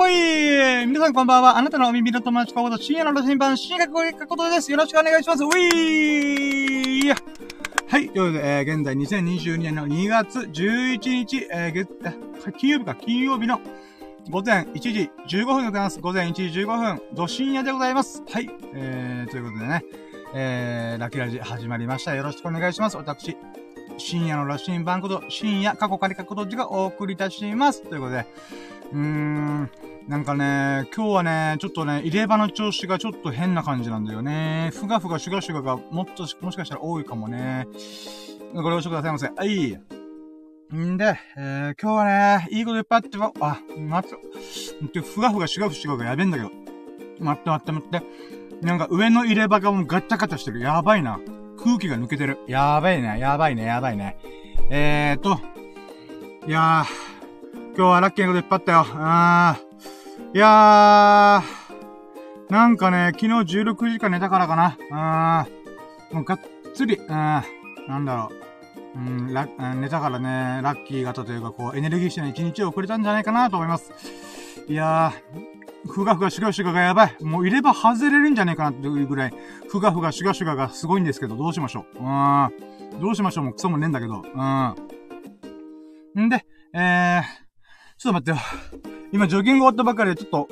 ほい皆さんこんばんは。あなたのお耳の友達こと深夜の路線版、深夜学校ことです。よろしくお願いします。ういーはい。ということで、えー、現在2022年の2月11日、えー、月、金曜日か、金曜日の午前1時15分でございます。午前1時15分、ど深夜でございます。はい。えー、ということでね、えー、ラキラジ始まりました。よろしくお願いします。私、深夜の羅針盤こと、深夜過去仮過去どっちがお送りいたします。ということで、うーん、なんかね、今日はね、ちょっとね、入れ歯の調子がちょっと変な感じなんだよね。ふがふがシュガシュガがもっと、もしかしたら多いかもね。ご了承くださいませ。はい。んで、えー、今日はね、いいこといっぱいあってば、あ、待って、ふがふがシュガシュガがやべえんだけど。待って待って待って。なんか上の入れ歯がもうガッチャガチャしてる。やばいな。空気が抜けてる。やばいね、やばいね、やばいね。えーと、いやー、今日はラッキーなこといっぱいあったよ。あー、いやー、なんかね、昨日16時間寝たからかな。あー、もうがっつり、うん、なんだろう。うん、ラ寝たからね、ラッキー型というか、こう、エネルギッシュな一日を送れたんじゃないかなと思います。いやー、ふがふがシュガシュガがやばい。もう入れ歯外れるんじゃねえかなっていうぐらい、ふがふがシュガシュガがすごいんですけど、どうしましょう？うん。どうしましょう？もうクソもねえんだけど。うん。んで、えー、ちょっと待ってよ。今、ジョギング終わったばかりで、ちょっと、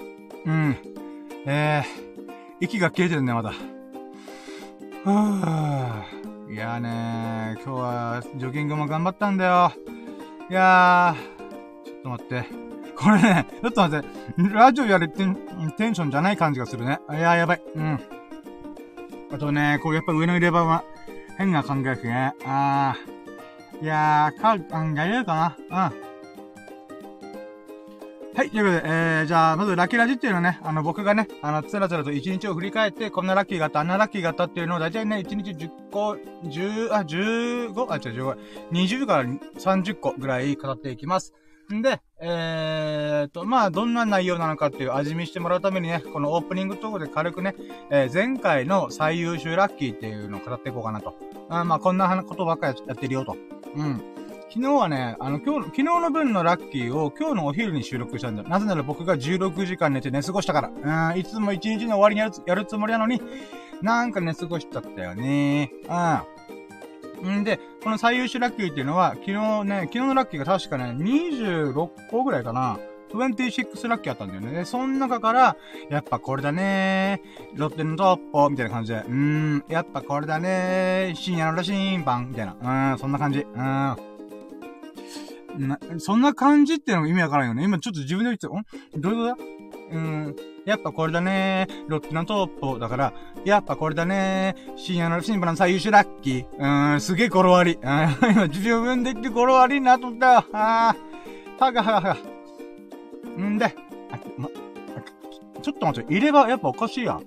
うん。えー、息が切れてるね、まだ。はぁ。いやーねー、今日は、ジョギングも頑張ったんだよ。いやー、ちょっと待って。これね、ちょっと待って、ラジオやるテンテンションじゃない感じがするね。いや、やばい。うん。あとね、こうやっぱ上の入れ歯は変な感覚ね。あー。いやー、か、考えようかな。うん。はい、ということで、えー、じゃあ、まずラッキーラジっていうのはね、あの、僕がね、あの、つらつらと一日を振り返って、こんなラッキーがあった、あんなラッキーがあったっていうのを、だいたいね、一日10個、10、あ、15? あ、違う、15。20から30個ぐらい語っていきます。んで、えーと、まあ、どんな内容なのかっていう味見してもらうためにね、このオープニングトークで軽くね、えー、前回の最優秀ラッキーっていうのを語っていこうかなと。あまあ、こんなことばっかりやってるよと。うん。昨日はね、あの、今日、昨日の分のラッキーを今日のお昼に収録したんだよ。なぜなら僕が16時間寝て寝過ごしたから。うん、いつも1日の終わりにやるやるつもりなのに、なんか寝過ごしちゃったよね。うん。んで、この最優秀ラッキーっていうのは、昨日ね、昨日のラッキーが確かね、26個ぐらいかな。26ラッキーあったんだよね。で、その中から、やっぱこれだねロッテのトッポみたいな感じで、うーん、やっぱこれだね深夜の羅針盤みたいな。うん、そんな感じ。うん。な、そんな感じっていうのが意味わからんよね。今ちょっと自分で言って、ん？どういうことだ？うん、やっぱこれだねロッテのトッポだから、やっぱこれだね深夜のシンバの最優秀ラッキー。うーん、すげえ語呂悪い。今自分で言って語呂悪いなと思ったよ。あー、はがはがはが。んで、あ、ま、ちょっと待って、入れ歯やっぱおかしいや。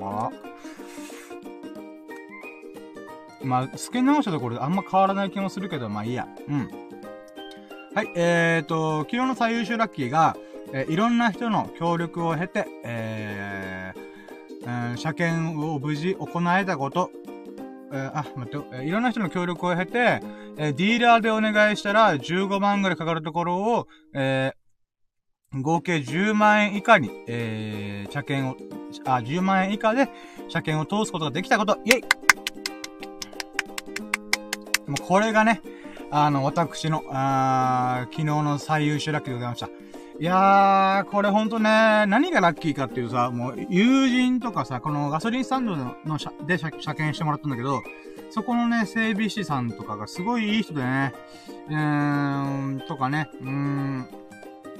あまあ、付け直したところであんま変わらない気もするけど、まあいいや。うん。はい、えーと、昨日の最優秀ラッキーが、えー、いろんな人の協力を経て、えー、えー、車検を無事行えたこと、えー、あ、待って、えー、いろんな人の協力を経て、えー、ディーラーでお願いしたら15万ぐらいかかるところを、えー、合計10万円以下に、えー、車検を、あ、10万円以下で車検を通すことができたこと、イェイ。もうこれがね、あの、私の、あ昨日の最優秀ラッキーでございました。いやー、これほんとね、何がラッキーかっていうさ、もう、友人とかさ、このガソリンスタンドの車で車検してもらったんだけど、そこのね、整備士さんとかがすごいいい人でね、うーん、とかね、うーん、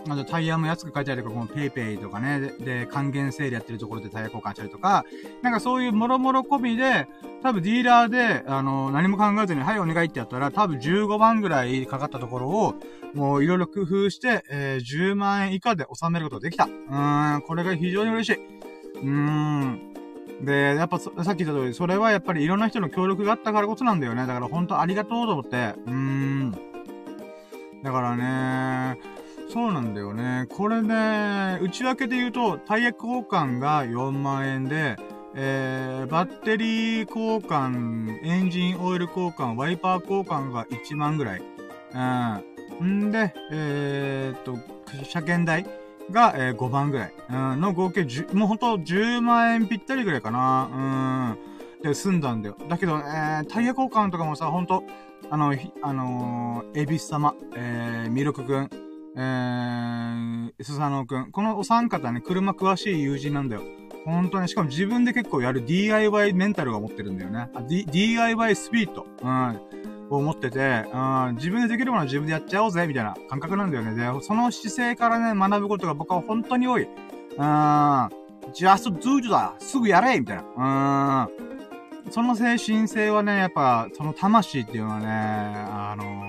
あとタイヤも安く買いたりとか、このペイペイとかね、で、還元セールやってるところでタイヤ交換したりとか、なんかそういうもろもろ込みで、多分ディーラーで、あの、何も考えずに、はい、お願いってやったら、多分15万ぐらいかかったところを、もういろいろ工夫して、えー、10万円以下で収めることができた。うーん、これが非常に嬉しい。うーん。で、やっぱさっき言った通り、それはやっぱりいろんな人の協力があったからこそなんだよね。だから本当ありがとうと思って。うーん。だからね、そうなんだよね。これね、内訳で言うと、タイヤ交換が4万円で、えー、バッテリー交換、エンジンオイル交換、ワイパー交換が1万ぐらい。うん。んで、えー、っと、車検代が、えー、5万ぐらい、うん、の合計10、もうほんと10万円ぴったりぐらいかな。うん。で、済んだんだよ。だけど、えー、タイヤ交換とかもさ、ほんと、あの、あのー、エビス様、えー、ミルクくん、えー、スサノくん。このお三方ね、車詳しい友人なんだよ。本当に、しかも自分で結構やる DIY メンタルが持ってるんだよね。D、DIY スピード。うん。を持ってて、うん、自分でできるものは自分でやっちゃおうぜ、みたいな感覚なんだよね。で、その姿勢からね、学ぶことが僕は本当に多い。うん、just do it だすぐやれみたいな。うん。その精神性はね、やっぱ、その魂っていうのはね、あのー、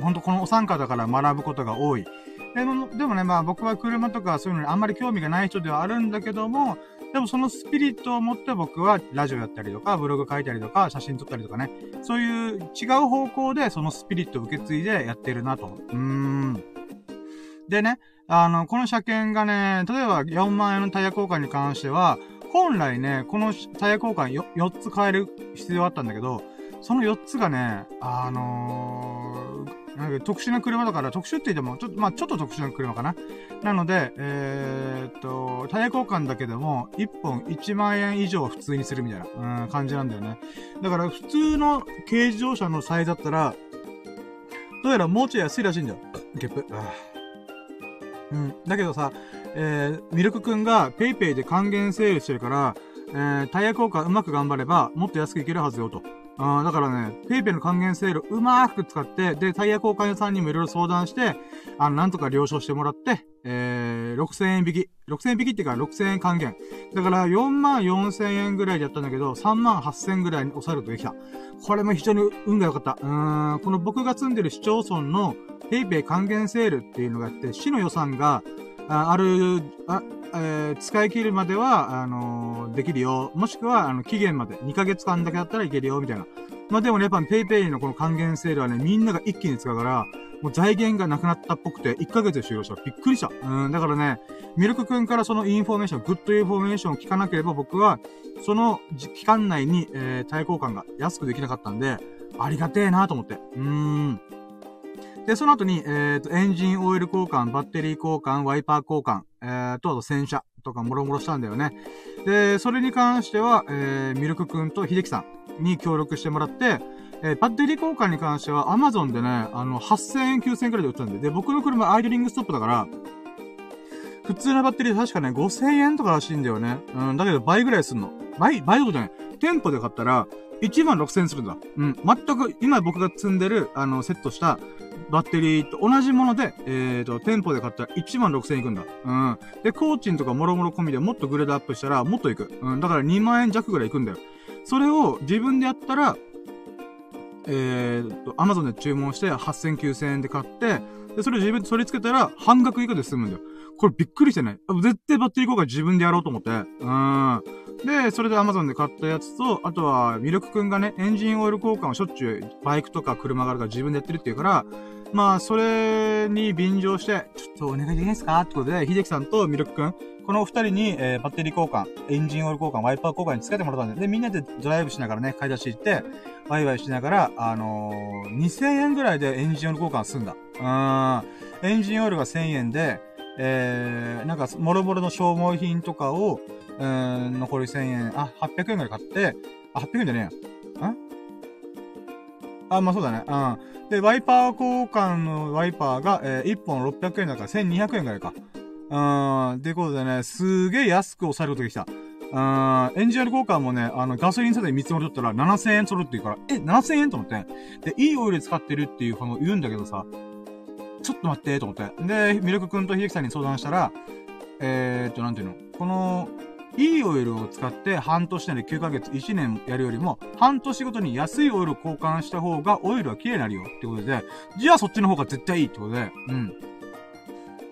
ほんとこのお三方から学ぶことが多い。でも、でもね、まあ僕は車とかそういうのにあんまり興味がない人ではあるんだけども、でもそのスピリットを持って僕はラジオやったりとか、ブログ書いたりとか、写真撮ったりとかね、そういう違う方向でそのスピリットを受け継いでやってるなと。うーん。でね、あの、この車検がね、例えば4万円のタイヤ交換に関しては、本来ね、このタイヤ交換 4, 4つ変える必要あったんだけど、その4つがね、あのー、なんか特殊な車だから、特殊って言っても、ちょっと、まあちょっと特殊な車かな。なので、えー、っと、タイヤ交換だけでも、1本1万円以上普通にするみたいな、うん、感じなんだよね。だから、普通の軽自動車のサイズだったら、どうやらもうちょい安いらしいんだよ。ゲップ。うん。だけどさ、えー、ミルクくんが PayPay で還元セールしてるから、えー、タイヤ交換うまく頑張れば、もっと安くいけるはずよと。あだからね、ペイペイの還元セールうまーく使って、で、タイヤ交換屋さんにもいろいろ相談して、あの、なんとか了承してもらって、えー、6000円引き。6000円引きっていうか6000円還元。だから4万4000円ぐらいでやったんだけど、3万8000円ぐらいに抑えることできた。これも非常に運が良かった。うーん、この僕が住んでる市町村のペイペイ還元セールっていうのがあって、市の予算が、あある、あ、えー、使い切るまでは、あのー、できるよ。もしくは、あの、期限まで、2ヶ月間だけだったらいけるよ、みたいな。まあ、でもね、やっぱ PayPay のこの還元セールはね、みんなが一気に使うから、もう財源がなくなったっぽくて、1ヶ月で終了した。びっくりした。うん、だからね、ミルクくんからそのインフォメーション、 good information を聞かなければ僕は、その期間内に、えー、タイヤ交換が安くできなかったんで、ありがてえなと思って。うーん。で、その後に、えっ、ー、と、エンジンオイル交換、バッテリー交換、ワイパー交換、えー、と、あと洗車とかもろもろしたんだよね。で、それに関しては、えー、ミルクくんと秀樹さんに協力してもらって、えー、バッテリー交換に関しては、アマゾンでね、あの、8000円、9000円くらいで売ったんで、で、僕の車アイドリングストップだから、普通のバッテリー確かね、5000円とからしいんだよね。うん、だけど倍ぐらいすんの。倍倍ことじゃない。店舗で買ったら、1万6000円するんだ。うん。全く、今僕が積んでる、あの、セットした、バッテリーと同じもので、えっ、ー、と、店舗で買ったら1万6000円いくんだ。うん。で、コーチンとかもろもろ込みでもっとグレードアップしたらもっといく。うん。だから2万円弱ぐらいいくんだよ。それを自分でやったら、えーと、アマゾンで注文して8000、9000円で買って、で、それ自分で取り付けたら半額以下で済むんだよ。これびっくりしてね。絶対バッテリー交換自分でやろうと思って。うん。で、それで Amazon で買ったやつと、あとは、ミルクくんがね、エンジンオイル交換をしょっちゅう、バイクとか車があるから自分でやってるって言うから、まあ、それに便乗して、ちょっとお願いできないですかってことで、秀樹さんとミルクくん、このお二人に、えー、バッテリー交換、エンジンオイル交換、ワイパー交換につけてもらったんで、で、みんなでドライブしながらね、買い出し行って、ワイワイしながら、あのー、2000円ぐらいでエンジンオイル交換済んだ。うん。エンジンオイルが1000円で、えー、なんか、もろもろの消耗品とかを、うん、残り1000円、あ、800円ぐらい買って、あ、800円じゃねえや。んあ、まあそうだね。うん。で、ワイパー交換のワイパーが、えー、1本600円だから1200円ぐらいか。うん。ってことでね、すげえ安く抑えることができた。うん、エンジンオイル交換もね、あの、ガソリン差で見積もりだったら7000円取るって言うから、え、7000円と思って。で、いいオイル使ってるっていうの言うんだけどさ、ちょっと待って、と思って。で、ミルク君と秀樹さんに相談したら、えーっと、なんていうの？この、いいオイルを使って半年内で9ヶ月、1年やるよりも、半年ごとに安いオイルを交換した方がオイルは綺麗になるよってことで、じゃあそっちの方が絶対いいってことで、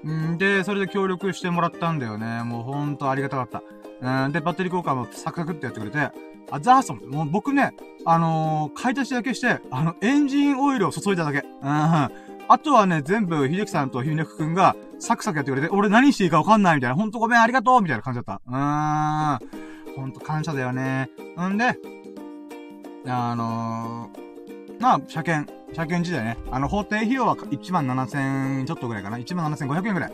うん。んで、それで協力してもらったんだよね。もうほんとありがたかった。うん、で、バッテリー交換もサクサクってやってくれて、あ、ザースもう僕ね、あのー、買い足しだけして、あの、エンジンオイルを注いだだけ。うん。あとはね、全部、秀樹さんと秀くくんが、サクサクやってくれて、俺何していいかわかんないみたいな、ほんとごめん、ありがとうみたいな感じだった。うーん。ほんと感謝だよね。んで、あのー、まあ、車検、車検時代ね。あの、法定費用は1万7000ちょっとぐらいかな。1万7500円ぐらい。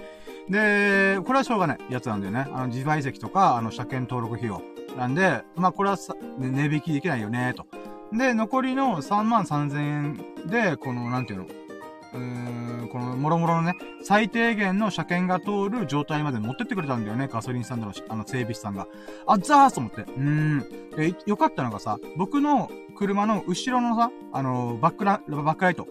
で、これはしょうがないやつなんだよね。あの、自賠責とか、あの、車検登録費用。なんで、まあ、これはさ、値引きできないよね、と。で、残りの3万3000円で、この、なんていうの、うーん、この、もろもろのね、最低限の車検が通る状態まで持ってってくれたんだよね、ガソリンスタンドの、あの、整備士さんが。あ、ザーと思って。うーん。で、よかったのがさ、僕の車の後ろのさ、あの、バックラ、バックライト。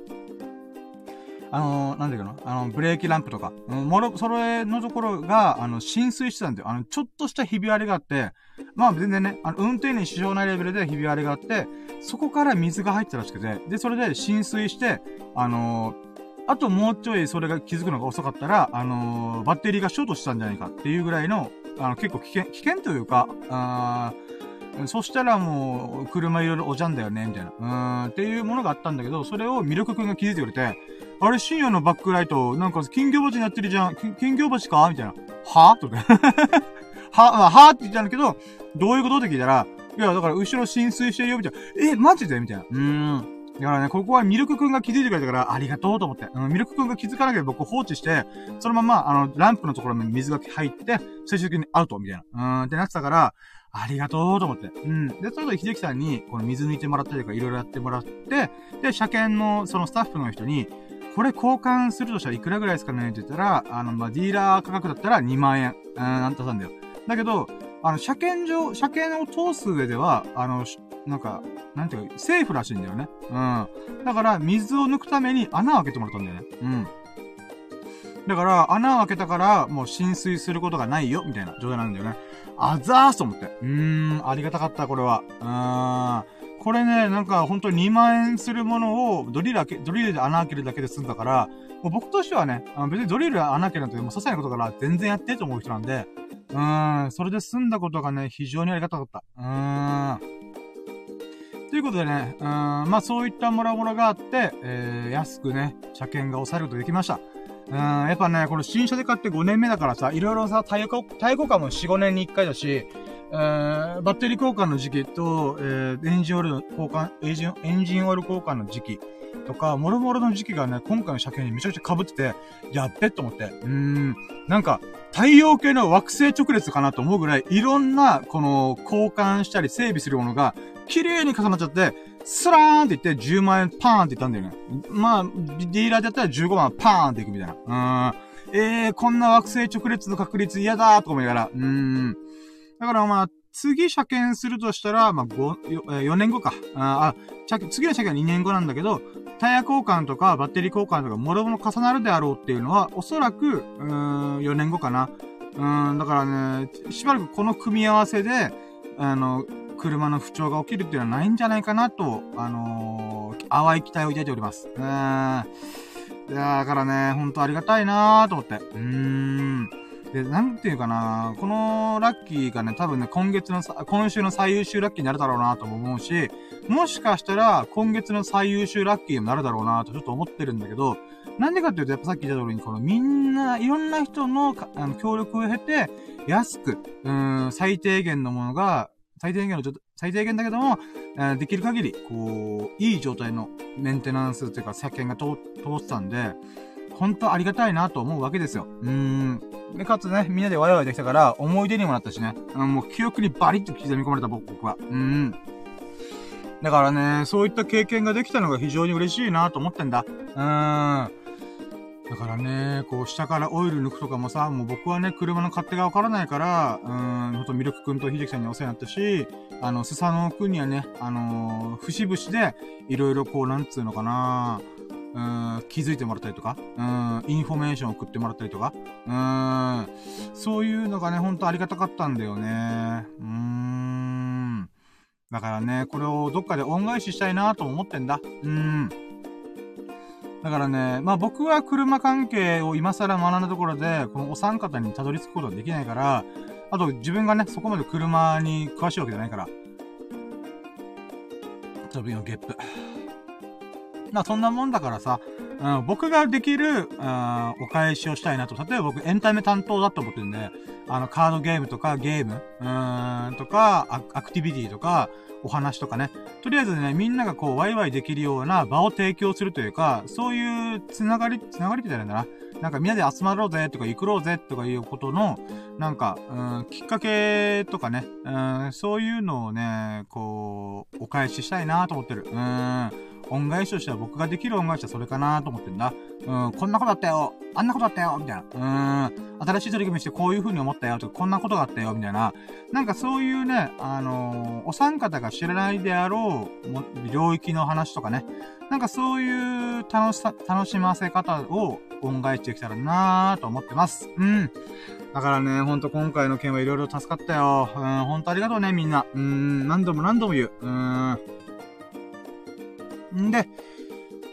あのなんだけどあの、ブレーキランプとか、うん、もろ、それのところが、あの、浸水してたんだよ。あの、ちょっとしたひび割れがあって、まあ全然ね、あの、運転に支障ないレベルでひび割れがあって、そこから水が入ったらしくて、で、それで浸水して、あのーあともうちょいそれが気づくのが遅かったら、あのー、バッテリーがショートしたんじゃないかっていうぐらいの、あの、結構危険、危険というか、あそしたらもう、車いろいろおじゃんだよね、みたいな。うーん、っていうものがあったんだけど、それを魅力くんが気づいてくれて、あれ、深夜のバックライト、なんか金魚鉢になってるじゃん。金魚鉢か？みたいな。は？とか。は、は？って言ったんだけど、どういうこと？って聞いたら、いや、だから後ろ浸水してるよ、みたいな。え、マジで？みたいな。うーん。だからね、ここはミルクくんが気づいてくれたから、ありがとうと思って。うん、ミルクくんが気づかなければ僕放置して、そのまま、あの、ランプのところに水が入って、最終的にアウトみたいな。うん、ってなってたから、ありがとうと思って。うん。で、それで秀樹さんに、この水抜いてもらったりとか、いろいろやってもらって、で、車検の、そのスタッフの人に、これ交換するとしたらいくらぐらいですかねって言ったら、あの、まあ、ディーラー価格だったら2万円。うん、なんとさんだよ。だけど、あの、車検上、車検を通す上では、あの、なんか、なんていうか、セーフらしいんだよね。うん。だから、水を抜くために穴を開けてもらったんだよね。うん。だから、穴を開けたから、もう浸水することがないよ、みたいな状態なんだよね。あざーすと思って。うーん、ありがたかった、これは。うーん。これね、なんか、ほんと2万円するものを、ドリル開け、ドリルで穴開けるだけで済んだから、もう僕としてはね、あの別にドリル穴開けるなんて、もう些細なことから全然やってと思う人なんで、うん、それで済んだことがね、非常にありがたかった。うーん。ということでね、うん、まあそういったもらもらがあって、えー、安くね、車検が抑えることができました。うん、やっぱね、この新車で買って5年目だからさ、いろいろさ、タイヤ交換も4、5年に1回だし、えー、バッテリー交換の時期と、えー、エンジンオイル交換、エンジン、エンジンオイル交換の時期とか、もろもろの時期がね、今回の車検にめちゃくちゃ被ってて、やっべと思って。うーん、なんか、太陽系の惑星直列かなと思うぐらい、いろんな、この、交換したり整備するものが、綺麗に重なっちゃって、スラーンって言って10万円パーンって言ったんだよね。まあ、ディーラーでやったら15万パーンっていくみたいな。うーん。えー、こんな惑星直列の確率嫌だーとか思いながら。うーん。だからまあ、次車検するとしたら、まあ、5、4年後か。あ、あ次の車検は2年後なんだけど、タイヤ交換とかバッテリー交換とか、もろもろ重なるであろうっていうのは、おそらく、うん、4年後かな。うん、だからね、しばらくこの組み合わせで、あの、車の不調が起きるっていうのはないんじゃないかなと、あのー、淡い期待を抱いております。うん。だからね、ほんとありがたいなーと思って。うーん。で、なんていうかな、このラッキーがね、多分ね、今月の、今週の最優秀ラッキーになるだろうなとも思うし、もしかしたら、今月の最優秀ラッキーになるだろうなとちょっと思ってるんだけど、なんでかっていうと、やっぱさっき言った通りに、このみんな、いろんな人のあの協力を経て、安く、うん、最低限のものが、最低限のちょっと、最低限だけども、えー、できる限り、こう、いい状態のメンテナンスというか、車検が通ってたんで、本当ありがたいなと思うわけですよ。うーん。で、かつね、みんなでワイワイできたから、思い出にもなったしね。うん、もう記憶にバリッと刻み込まれた僕は。うーん。だからね、そういった経験ができたのが非常に嬉しいなと思ってんだ。うーん。だからね、こう、下からオイル抜くとかもさ、もう僕はね、車の勝手がわからないから、うーん、ほんとミルクくんと秀樹さんにお世話になったし、あの、スサノオくんにはね、あのー、節々で、いろいろこう、なんつうのかなうん、気づいてもらったりとか、うん、インフォメーション送ってもらったりとか、うん、そういうのがね、ほんとありがたかったんだよね。うーん。だからね、これをどっかで恩返ししたいなと思ってんだ。うん。だからね、まあ僕は車関係を今更学んだところで、このお三方にたどり着くことはできないから、あと自分がね、そこまで車に詳しいわけじゃないから。ちょっとのゲップ。まあそんなもんだからさ、うん、僕ができる、うん、お返しをしたいなと。例えば僕エンタメ担当だと思ってるんで、あの、カードゲームとかゲーム、うーん、とかア、クティビティとか、お話とかね。とりあえずね、みんながこう、ワイワイできるような場を提供するというか、そういうつながり、つながりって言ったらいいんだな。なんかみんなで集まろうぜとか、行くろうぜとかいうことの、なんか、うん、きっかけとかね、うん、そういうのをね、こう、お返ししたいなと思ってる。うん。恩返しとしては僕ができる恩返しはそれかなと思ってんだ。うん、こんなことあったよあんなことあったよみたいな。うん、新しい取り組みしてこういう風に思ったよとか、こんなことがあったよみたいな。なんかそういうね、あのー、お三方が知らないであろう、領域の話とかね。なんかそういう楽しさ、楽しませ方を恩返してきたらなぁと思ってます。うん。だからね、ほんと今回の件はいろいろ助かったよ。うん、ほんとありがとうね、みんな。うん、何度も何度も言う。うん。んで、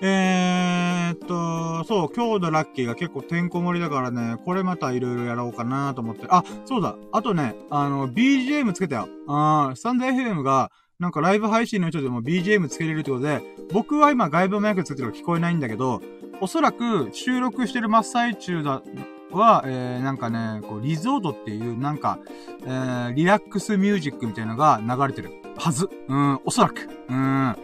えー、っと、そう、今日のラッキーが結構てんこ盛りだからね、これまたいろいろやろうかなと思って。あ、そうだ。あとね、あの、BGM つけたよ。あー、スタンド FM が、なんかライブ配信の人でも BGM つけれるってことで、僕は今外部マイクつけてるから聞こえないんだけど、おそらく収録してる真っ最中だ、は、えー、なんかね、こう、リゾートっていう、なんか、えー、リラックスミュージックみたいなのが流れてるはず。うん、おそらく。うん。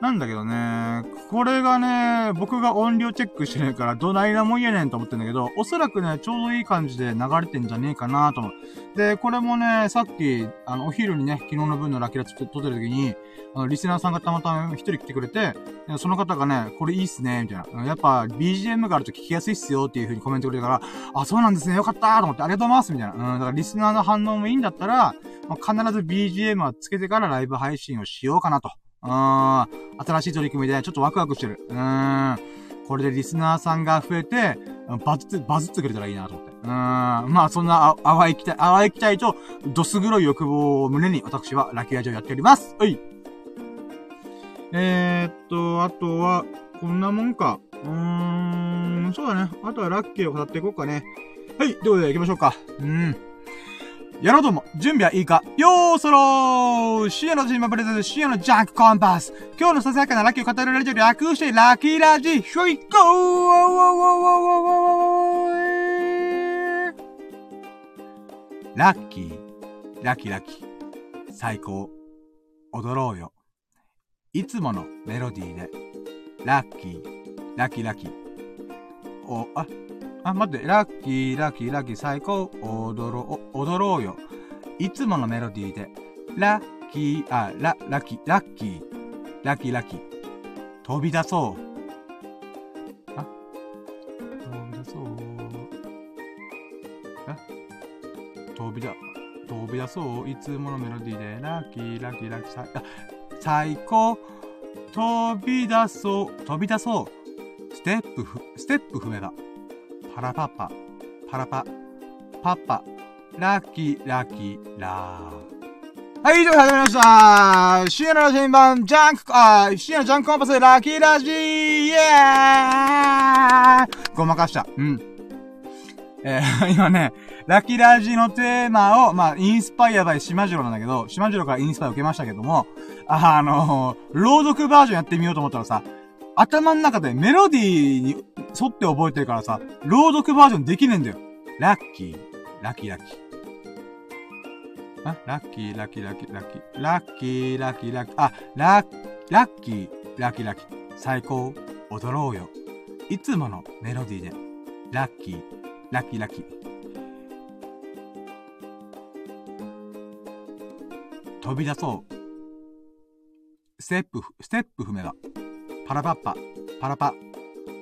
なんだけどね、これがね、僕が音量チェックしてないから、どないなもんやねんと思ってんだけど、おそらくね、ちょうどいい感じで流れてんじゃねえかなと思う。で、これもね、さっき、あの、お昼にね、昨日の分のラキラ撮ってる時に、あの、リスナーさんがたまたま一人来てくれて、その方がね、これいいっすね、みたいな。やっぱ、BGM があると聞きやすいっすよっていう風にコメントくれたから、あ、そうなんですね、よかったと思って、ありがとうございますみたいな。うん、だからリスナーの反応もいいんだったら、ま、必ず BGM はつけてからライブ配信をしようかなと。あ新しい取り組みでちょっとワクワクしてる。うん。これでリスナーさんが増えて、バズって、バズってくれたらいいなと思って。うん。まあ、そんな、淡い期待、淡い期待と、どす黒い欲望を胸に、私はラッキーラジオやっております。はい。えー、っと、あとは、こんなもんか。うーん、そうだね。あとはラッキーを語っていこうかね。はい。ということで行きましょうか。うん。やろうとも、準備はいいか？よーそろー。深夜のジーマプレゼント深夜のジャンクコンパス。今日のささやかなラッキーを語るラジオ略してラッキーラジひょいこー。ラッキー、ラッキーラッキー、最高、踊ろうよ。いつものメロディーで、ラッキー、ラッキーラッキー。お、あ、あ、待って、ラッキー、ラッキー、ラッキー、最高、踊ろう、踊ろうよ。いつものメロディーで、ラッキー、あ、ラ、ラッキー、ラッキー、ラッキー、ラッキー、飛び出そう。あ、飛び出そう。あ、飛びだ、飛び出そう。いつものメロディーで、ラッキー、ラッキー、ラッキー、あ、最高、飛び出そう、飛び出そう。ステップ、ステップ踏めば。パラパッパ、パラパ、パッパ、ラッキー、ラッキー、ラー。はい、以上始まりました。深夜の新版、ジャンク、あ、深夜のジャンクコンパス、ラッキーラジー。イエーごまかした。うん。えー、今ね、ラッキーラジーのテーマを、まあ、 inspired by しまじろうなんだけど、しまじろうからインスパイア受けましたけども、あのー、朗読バージョンやってみようと思ったらさ、頭の中でメロディーに沿って覚えてるからさ、朗読バージョンできねえんだよ。ラッキー、ラッキーラッキー。あ、ラッキー、ラッキー、ラッキー、ラッキー、ラッキー、ラッキー、ラッキー、あ、ラッ、ラッキー、ラッキー、ラッキー、最高、踊ろうよ。いつものメロディーで、ラッキー、ラッキー、ラッキー。飛び出そう。ステップ、ステップ踏めば。パラパッパ、パラパ、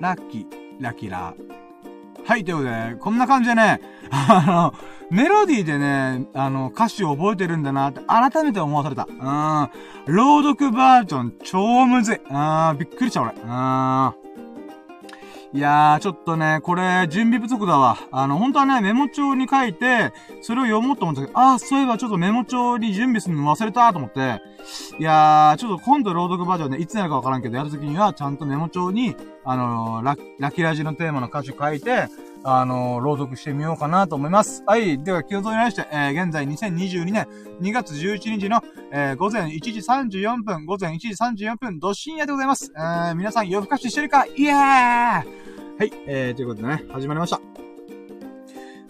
ラッキー、ラキラー。はい、ということで、こんな感じでね、あの、メロディーでね、あの、歌詞を覚えてるんだなって改めて思わされた。うん。朗読バージョン超むずい。うん、びっくりした俺。うん。いやー、ちょっとね、これ、準備不足だわ。あの、本当はね、メモ帳に書いて、それを読もうと思ったけど、あー、そういえばちょっとメモ帳に準備するの忘れたと思って、いやー、ちょっと今度朗読バージョンで、いつなるかわからんけど、やるときには、ちゃんとメモ帳に、あのー、ラッキラジのテーマの歌詞書いて、あの、朗読してみようかなと思います。はい。では、気を取りまして、えー、現在2022年2月11日の、えー、午前1時34分、午前1時34分、ど深夜でございます。えー、皆さん夜更かししてるか？イエーはい。えー、ということでね、始まりました。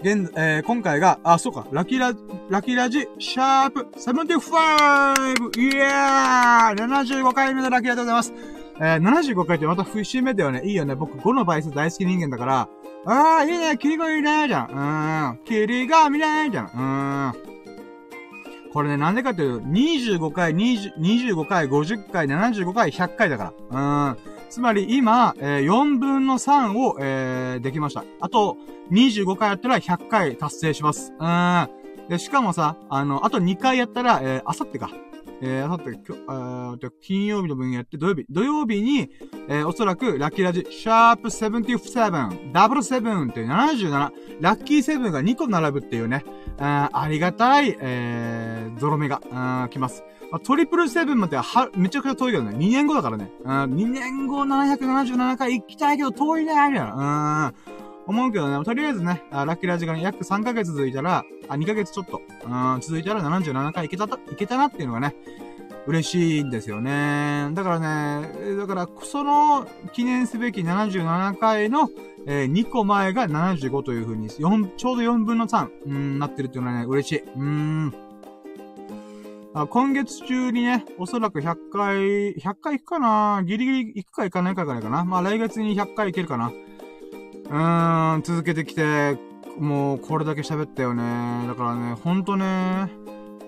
現、えー、今回が、あ、そうか、ラキラ、ラキラジ、シャープ 75! イエー !75 回目のラキラでございます。えー、75回ってまた節目だよね。いいよね。僕5の倍数大好き人間だから、ああ、いいね、霧がいいね、じゃん。うん。霧が見ね、じゃん。うん。これね、なんでかっていうと、25回、20 25回、50回、75回、100回だから。うん。つまり今、えー、4分の3を、えー、できました。あと、25回やったら100回達成します。うん。で、しかもさ、あの、あと2回やったら、えー、あさってか。えー、あさって、きょ、あ金曜日の分やって土曜日。土曜日に、えー、おそらく、ラッキーラジ、シャープ77、ダブルセブンって77、ラッキーセブンが2個並ぶっていうね、あありがたい、えー、ゾロ目が、あ来ます。まあ、トリプルセブンまでは、は、めちゃくちゃ遠いけどね、2年後だからね。うん、2年後777回行きたいけど遠いね、みたいな。うん。思うけどね、とりあえずね、ラッキーラジがね、約3ヶ月続いたら、あ、2ヶ月ちょっと、うん、続いたら77回いけた、いけたなっていうのがね、嬉しいんですよね。だからね、だから、その記念すべき77回の、えー、2個前が75という風に、4、ちょうど4分の3、うん、なってるっていうのはね、嬉しい。うん。あ今月中にね、おそらく100回、100回行くかなギリギリ行くか行かないかぐらいかな。まあ来月に100回行けるかな。うーん、続けてきて、もうこれだけ喋ったよね。だからね、ほんとね、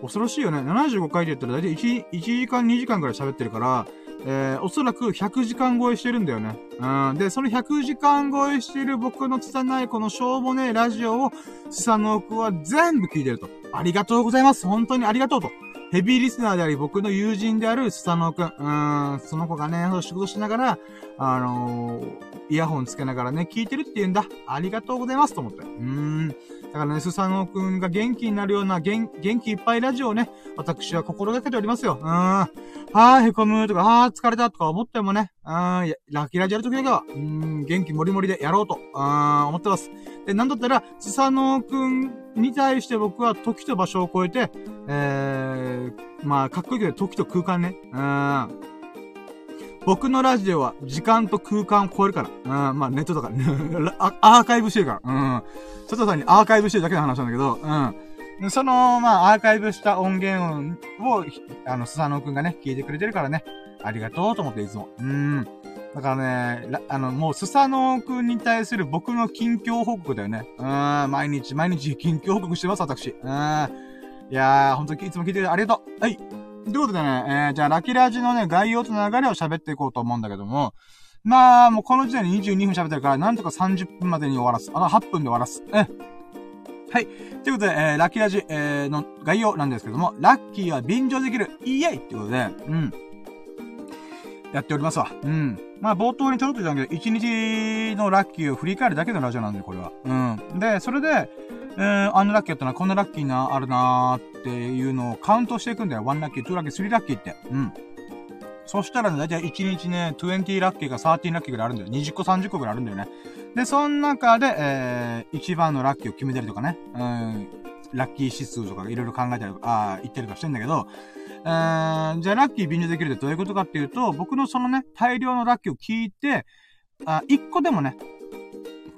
恐ろしいよね。75回で言ったら大体 1, 1時間2時間くらい喋ってるから、えー、おそらく100時間超えしてるんだよね。うん。で、その100時間超えしてる僕の拙いこのしょうもねえラジオを、スサノオくは全部聞いてると。ありがとうございます。本当にありがとうと。ヘビーリスナーであり、僕の友人であるスサノオくん。うん、その子がね、仕事しながら、あのー、イヤホンつけながらね、聞いてるって言うんだ。ありがとうございますと思って。うーん。だからね、スサノオくんが元気になるような元、元気いっぱいラジオをね、私は心がけておりますよ。うーん。はー、へこむとか、はー、疲れたとか思ってもね、うん、ラッキーラジオやるときだけは、うん、元気もりもりでやろうと、うん、思ってます。で、なんだったら、スサノオくんに対して僕は時と場所を超えて、えー、まあ、かっこいいけど、時と空間ね。うん。僕のラジオは時間と空間を超えるから。うん、まあネットとか、アーカイブしてるから。うん。佐藤さんにアーカイブしてるだけの話なんだけど、うん。その、まあ、アーカイブした音源を、あの、スサノオくんがね、聞いてくれてるからね、ありがとうと思っていつも。うん。だからね、あの、もう、スサノオくんに対する僕の近況報告だよね。うん、毎日毎日近況報告してます、私。うん。いやー、ほんといつも聞いてくれてありがとう。はい。ということでね、えー、じゃあ、ラキラジのね、概要と流れを喋っていこうと思うんだけども、まあ、もうこの時点で22分喋ってるから、なんとか30分までに終わらす。あの、8分で終わらす。え。はい。ということで、えー、ラッキーラジ、えー、の概要なんですけども、ラッキーは便乗できる、イエイってことで、うん。やっておりますわ。うん。まあ、冒頭にちょろっと言ったんだけど、1日のラッキーを振り返るだけのラジオなんで、これは。うん。で、それで、えー、あのラッキーやったな、こんなラッキーな、あるなーっっていうのをカウントしていくんだよ。1ラッキー、2ラッキー、3ラッキーって。うん。そしたらね、だいたい1日ね、20ラッキーか13ラッキーぐらいあるんだよ。20個、30個ぐらいあるんだよね。で、その中で、えー、一番のラッキーを決めたりとかね、うん、ラッキー指数とかいろいろ考えたり、ああ言ったりとかしてんだけど、えー、じゃあラッキー便乗できるってどういうことかっていうと、僕のそのね、大量のラッキーを聞いて、あ、1個でもね、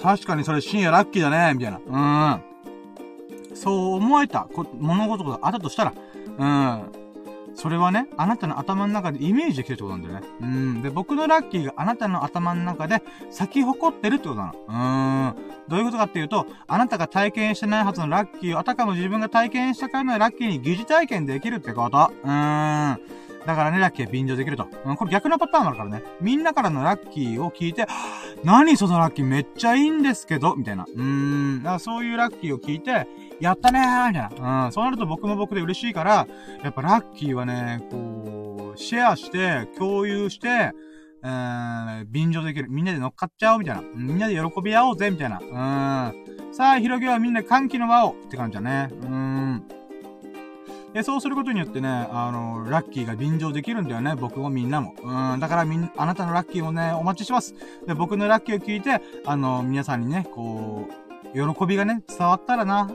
確かにそれ深夜ラッキーだね、みたいな。うん。そう思えた物事があったとしたら、うん。それはね、あなたの頭の中でイメージできるってことなんだよね。うん。で、僕のラッキーがあなたの頭の中で咲き誇ってるってことなの。うん。どういうことかっていうと、あなたが体験してないはずのラッキーを、あたかも自分が体験したからのラッキーに疑似体験できるってこと。うん。だからね、ラッキーは便乗できると。うん、これ逆のパターンもあるからね。みんなからのラッキーを聞いて、何そのラッキーめっちゃいいんですけど、みたいな。うーん。だからそういうラッキーを聞いて、やったねーみたいな。うん。そうなると僕も僕で嬉しいから、やっぱラッキーはね、こう、シェアして、共有して、えー、便乗できる。みんなで乗っかっちゃおうみたいな。みんなで喜び合おうぜみたいな。うん。さあ、広げようみんな歓喜の輪をって感じだね。うん。で、そうすることによってね、あの、ラッキーが便乗できるんだよね、僕もみんなも。うん、だからみん、あなたのラッキーをね、お待ちします。で、僕のラッキーを聞いて、あの、皆さんにね、こう、喜びがね、伝わったらな、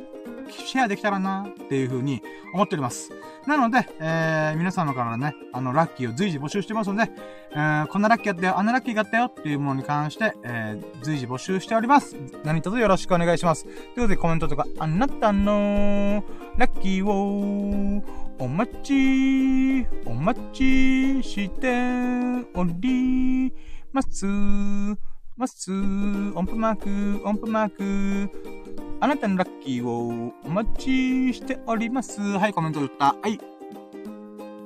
シェアできたらなっていう風に思っております。なので、えー、皆様からね、あの、ラッキーを随時募集してますので、えー、こんなラッキーあったよ、あんなラッキーがあったよっていうものに関して、えー、随時募集しております。何卒よろしくお願いします。ということでコメントとか、あなたのラッキーをお待ち、お待ちしております。ます。音符マーク、音符マーク。あなたのラッキーをお待ちしております。はい、コメント打った。はい。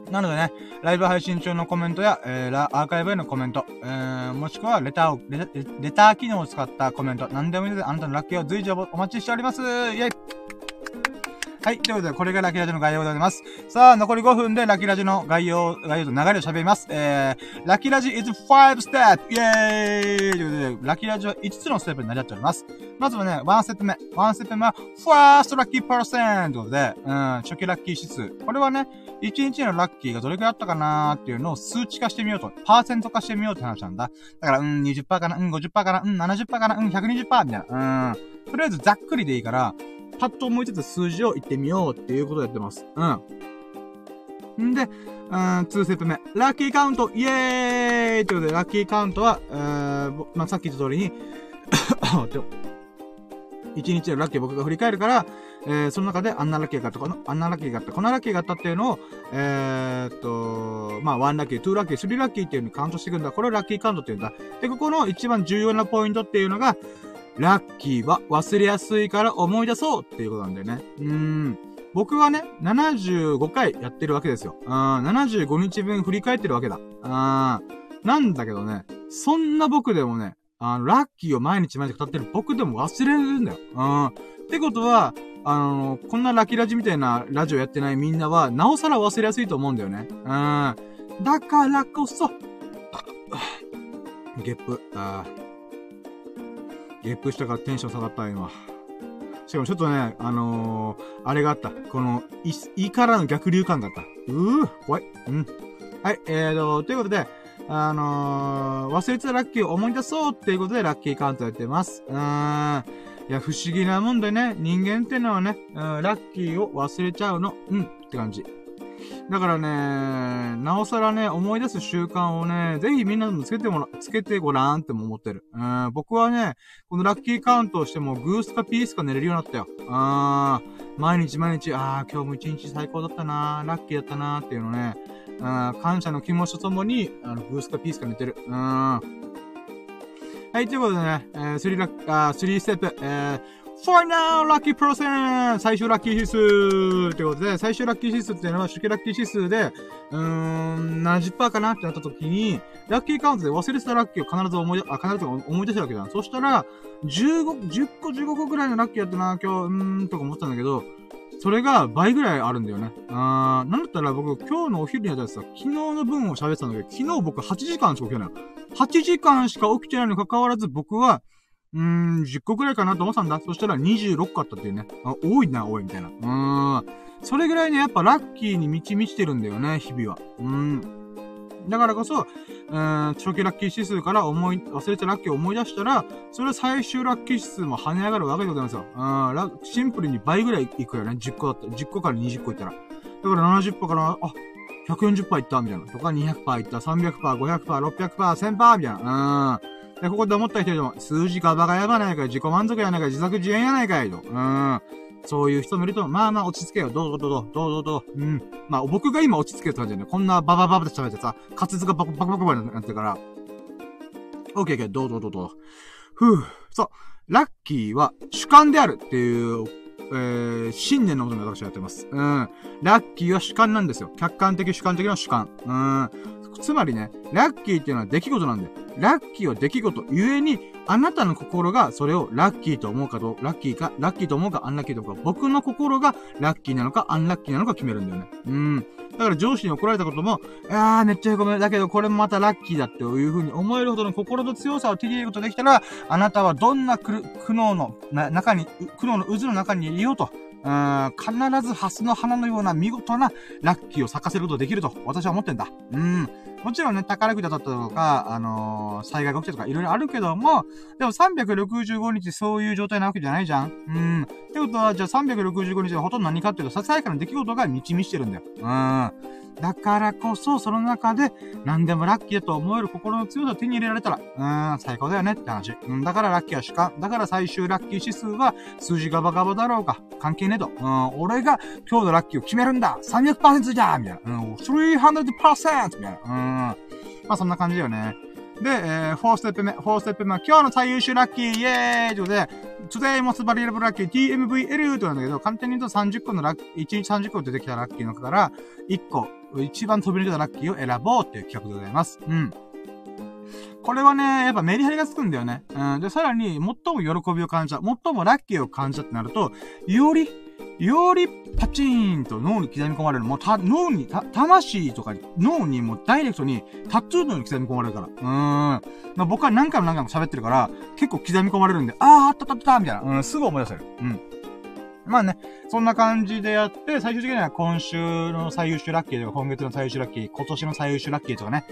なのでね、ライブ配信中のコメントや、えー、アーカイブへのコメント、えー、もしくはレターをレ、レター機能を使ったコメント、何でもいいので、あなたのラッキーを随時お待ちしております。イェイはい。ということで、これがラキラジの概要でございます。さあ、残り5分でラキラジの概要、概要と流れを喋ります。えー、ラキラジ is 5 step! イェーイということで、ラキラジは5つのステップになり合っております。まずはね、1ステップ目。1ステップ目は、first lucky percent ということで、うん、初期ラッキー指数。これはね、1日のラッキーがどれくらいあったかなーっていうのを数値化してみようと。パーセント化してみようって話なんだ。だから、うん、20%かな、うん、50%かな、うん、70%かな、うん、120%みたいな。うん。とりあえずざっくりでいいから、パッと思いつつ数字を言ってみようっていうことをやってます。うん。んで、うん、2ステップ目。ラッキーカウントイエーイということで、ラッキーカウントは、えー、まあ、さっき言った通りに 一日のラッキー僕が振り返るから、えー、その中であんなラッキーがあった、この、あんなラッキーがあった、こんなラッキーがあったっていうのを、えー、っと、まあ、1ラッキー、2ラッキー、3ラッキーっていうのにカウントしていくんだ。これをラッキーカウントっていうんだ。で、ここの一番重要なポイントっていうのが、ラッキーは忘れやすいから思い出そうっていうことなんだよね。うーん。僕はね、75回やってるわけですよ。うん、75日分振り返ってるわけだ。うん。なんだけどね、そんな僕でもね、あの、ラッキーを毎日毎日語ってる僕でも忘れるんだよ。うん。ってことは、あの、こんなラッキーラジみたいなラジオやってないみんなは、なおさら忘れやすいと思うんだよね。うん。だからこそ、ゲップ、あゲップしたからテンション下がった今。しかもちょっとね、あのー、あれがあった。この、い、胃からの逆流感があった。うー、怖い。うん。はい、えーと、ということで、あのー、忘れてたラッキーを思い出そうっていうことでラッキーカウントやってます。うーん。いや、不思議なもんでね、人間ってのはね、うん、ラッキーを忘れちゃうの。うん、って感じ。だからね、なおさらね、思い出す習慣をね、ぜひみんなでもつけてもら、つけてごらんっても思ってる。うん、僕はね、このラッキーカウントをしても、グースかピースか寝れるようになったよ。あー、毎日毎日、あー、今日も一日最高だったなラッキーだったなっていうのね、あ感謝の気持ちとともに、あの、グースかピースか寝てる。うん。はい、ということでね、えー、3ラッ、あー、3ステップ、えー、For now, ラッキープロセン最終ラッキー指数ということで、最終ラッキー指数っていうのは、初期ラッキー指数で、うーん、70%かなってなった時に、ラッキーカウントで忘れてたラッキーを必ず思い、あ、必ず思い出したわけだ。そしたら、15、10個、15個くらいのラッキーやったな、今日、うーん、とか思ったんだけど、それが倍ぐらいあるんだよね。あー、なんだったら僕、今日のお昼にやったやつさ、昨日の分を喋ってたんだけど、昨日僕8時間しか起きない。8時間しか起きてないにもかかわらず、僕は、うーん、10個くらいかなと思ったんだ。そしたら26個あったっていうね。あ、多いな、多い、みたいな。うーん。それぐらいね、やっぱラッキーに満ち満ちてるんだよね、日々は。うーん。だからこそ、うーん、初期ラッキー指数から思い、忘れたラッキーを思い出したら、それ最終ラッキー指数も跳ね上がるわけでございますよ。うーん、シンプルに倍ぐらいいくよね。10個だった。10個から20個いったら。だから70%から、あ、140%いったみたいな。とか200%いった、300%、500%、600%、1000%みたいな。うん。で、ここで思った人でも、数字ガバガやばないかい、自己満足やないかい、自作自演やないかいと。うん。そういう人もいると、まあまあ落ち着けよ。どうぞどうぞ、どうぞどうぞ。うん。まあ僕が今落ち着けるって感じだよね。こんなババババって喋ってさ、滑舌がバクバクババになってるから。オッケーオッケー、どうぞどうぞ。ふぅ。そう。ラッキーは主観であるっていう、えー、信念のもとに私はやってます。うん。ラッキーは主観なんですよ。客観的主観的な主観。うん。つまりね、ラッキーっていうのは出来事なんだよ。ラッキーは出来事ゆえに、あなたの心がそれをラッキーと思うかと、ラッキーか、ラッキーと思うか、アンラッキーとか、僕の心がラッキーなのか、アンラッキーなのか決めるんだよね。うん。だから上司に怒られたことも、あー、めっちゃごめん。だけどこれもまたラッキーだっていう風に思えるほどの心の強さを手に入れることができたら、あなたはどんな苦悩の、中に、苦悩の渦の中にいようと、うん、必ずハスの花のような見事なラッキーを咲かせることができると、私は思ってんだ。うん。もちろんね、宝くじだったとか、あのー、災害が起きたとかいろいろあるけども、でも365日そういう状態なわけじゃないじゃん。うん。ってことは、じゃあ365日はほとんど何かっていうと、ささやかな出来事が満ち満ちてるんだよ。うん。だからこそ、その中で、何でもラッキーだと思える心の強さを手に入れられたら、うーん、最高だよねって話。うん、だからラッキーは主観。だから最終ラッキー指数は、数字ガバガバだろうか。関係ねと。うん、俺が今日のラッキーを決めるんだ !300% じゃみたいな。うん、300%! みたいな。うん。まあそんな感じだよね。で、えー、4ステップ目、4ステップ目、今日の最優秀ラッキー、イェーイということで、Today most valuable lucky TMVL となんだけど、簡単に言うと30個のラッキー、1日30個出てきたラッキーの中から、1個、一番飛び抜けたラッキーを選ぼうっていう企画でございます。うん。これはね、やっぱメリハリがつくんだよね。うん。で、さらに、最も喜びを感じた、最もラッキーを感じたってなると、より、よりパチーンと脳に刻み込まれる。もうた、脳に、た、魂とか脳にもうダイレクトにタトゥーのように刻み込まれるから。うーん。まあ、僕は何回も何回も喋ってるから、結構刻み込まれるんで、あー、あったったったみたいな。うん、すぐ思い出せる。うん。まあね、そんな感じでやって、最終的には今週の最優秀ラッキーとか、今月の最優秀ラッキー、今年の最優秀ラッキーとかね、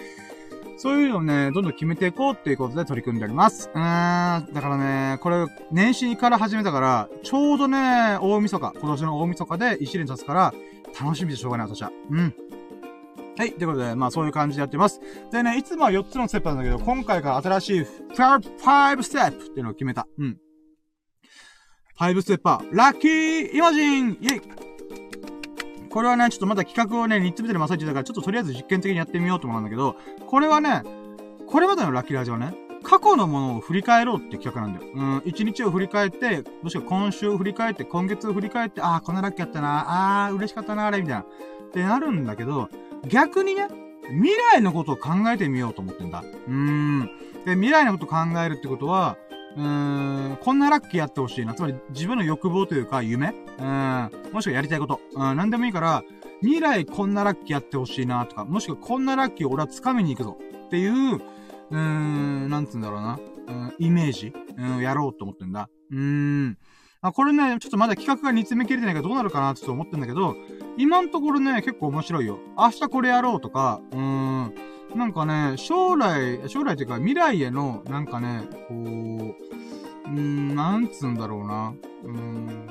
そういうのをね、どんどん決めていこうっていうことで取り組んでおります。うーん、だからね、これ、年始から始めたから、ちょうどね、大晦日、今年の大晦日で一年経つから、楽しみでしょうがない、私は。うん。はい。ということで、まあそういう感じでやってます。でね、いつもは4つのステップなんだけど、今回から新しい5ステップっていうのを決めた。うん。5ステッパー、ラッキーイマジンイェイこれはね、ちょっとまだ企画をね、3つ目で真っ最中だから、ちょっととりあえず実験的にやってみようと思うんだけど、これはね、これまでのラッキーラジオね、過去のものを振り返ろうって企画なんだよ。うん、一日を振り返って、もしくは今週を振り返って、今月を振り返って、ああ、こんなラッキーやったな、ああ、嬉しかったな、あれ、みたいな。ってなるんだけど、逆にね、未来のことを考えてみようと思ってんだ。うーん。で、未来のことを考えるってことは、うーん、こんなラッキーやってほしいな。つまり自分の欲望というか夢うん、もしくはやりたいこと。うん、なんでもいいから、未来こんなラッキーやってほしいなとか、もしくはこんなラッキーを俺は掴みに行くぞっていう、うーん、なんつうんだろうな。うん、イメージ、うん、やろうと思ってんだ。うーん。あ、これね、ちょっとまだ企画が煮詰めきれてないからどうなるかなってちょっと思ってんだけど、今んところね、結構面白いよ。明日これやろうとか、うーん。なんかね、将来、将来っていうか未来への、なんかね、こう、うーん、なんつうんだろうな。うーん、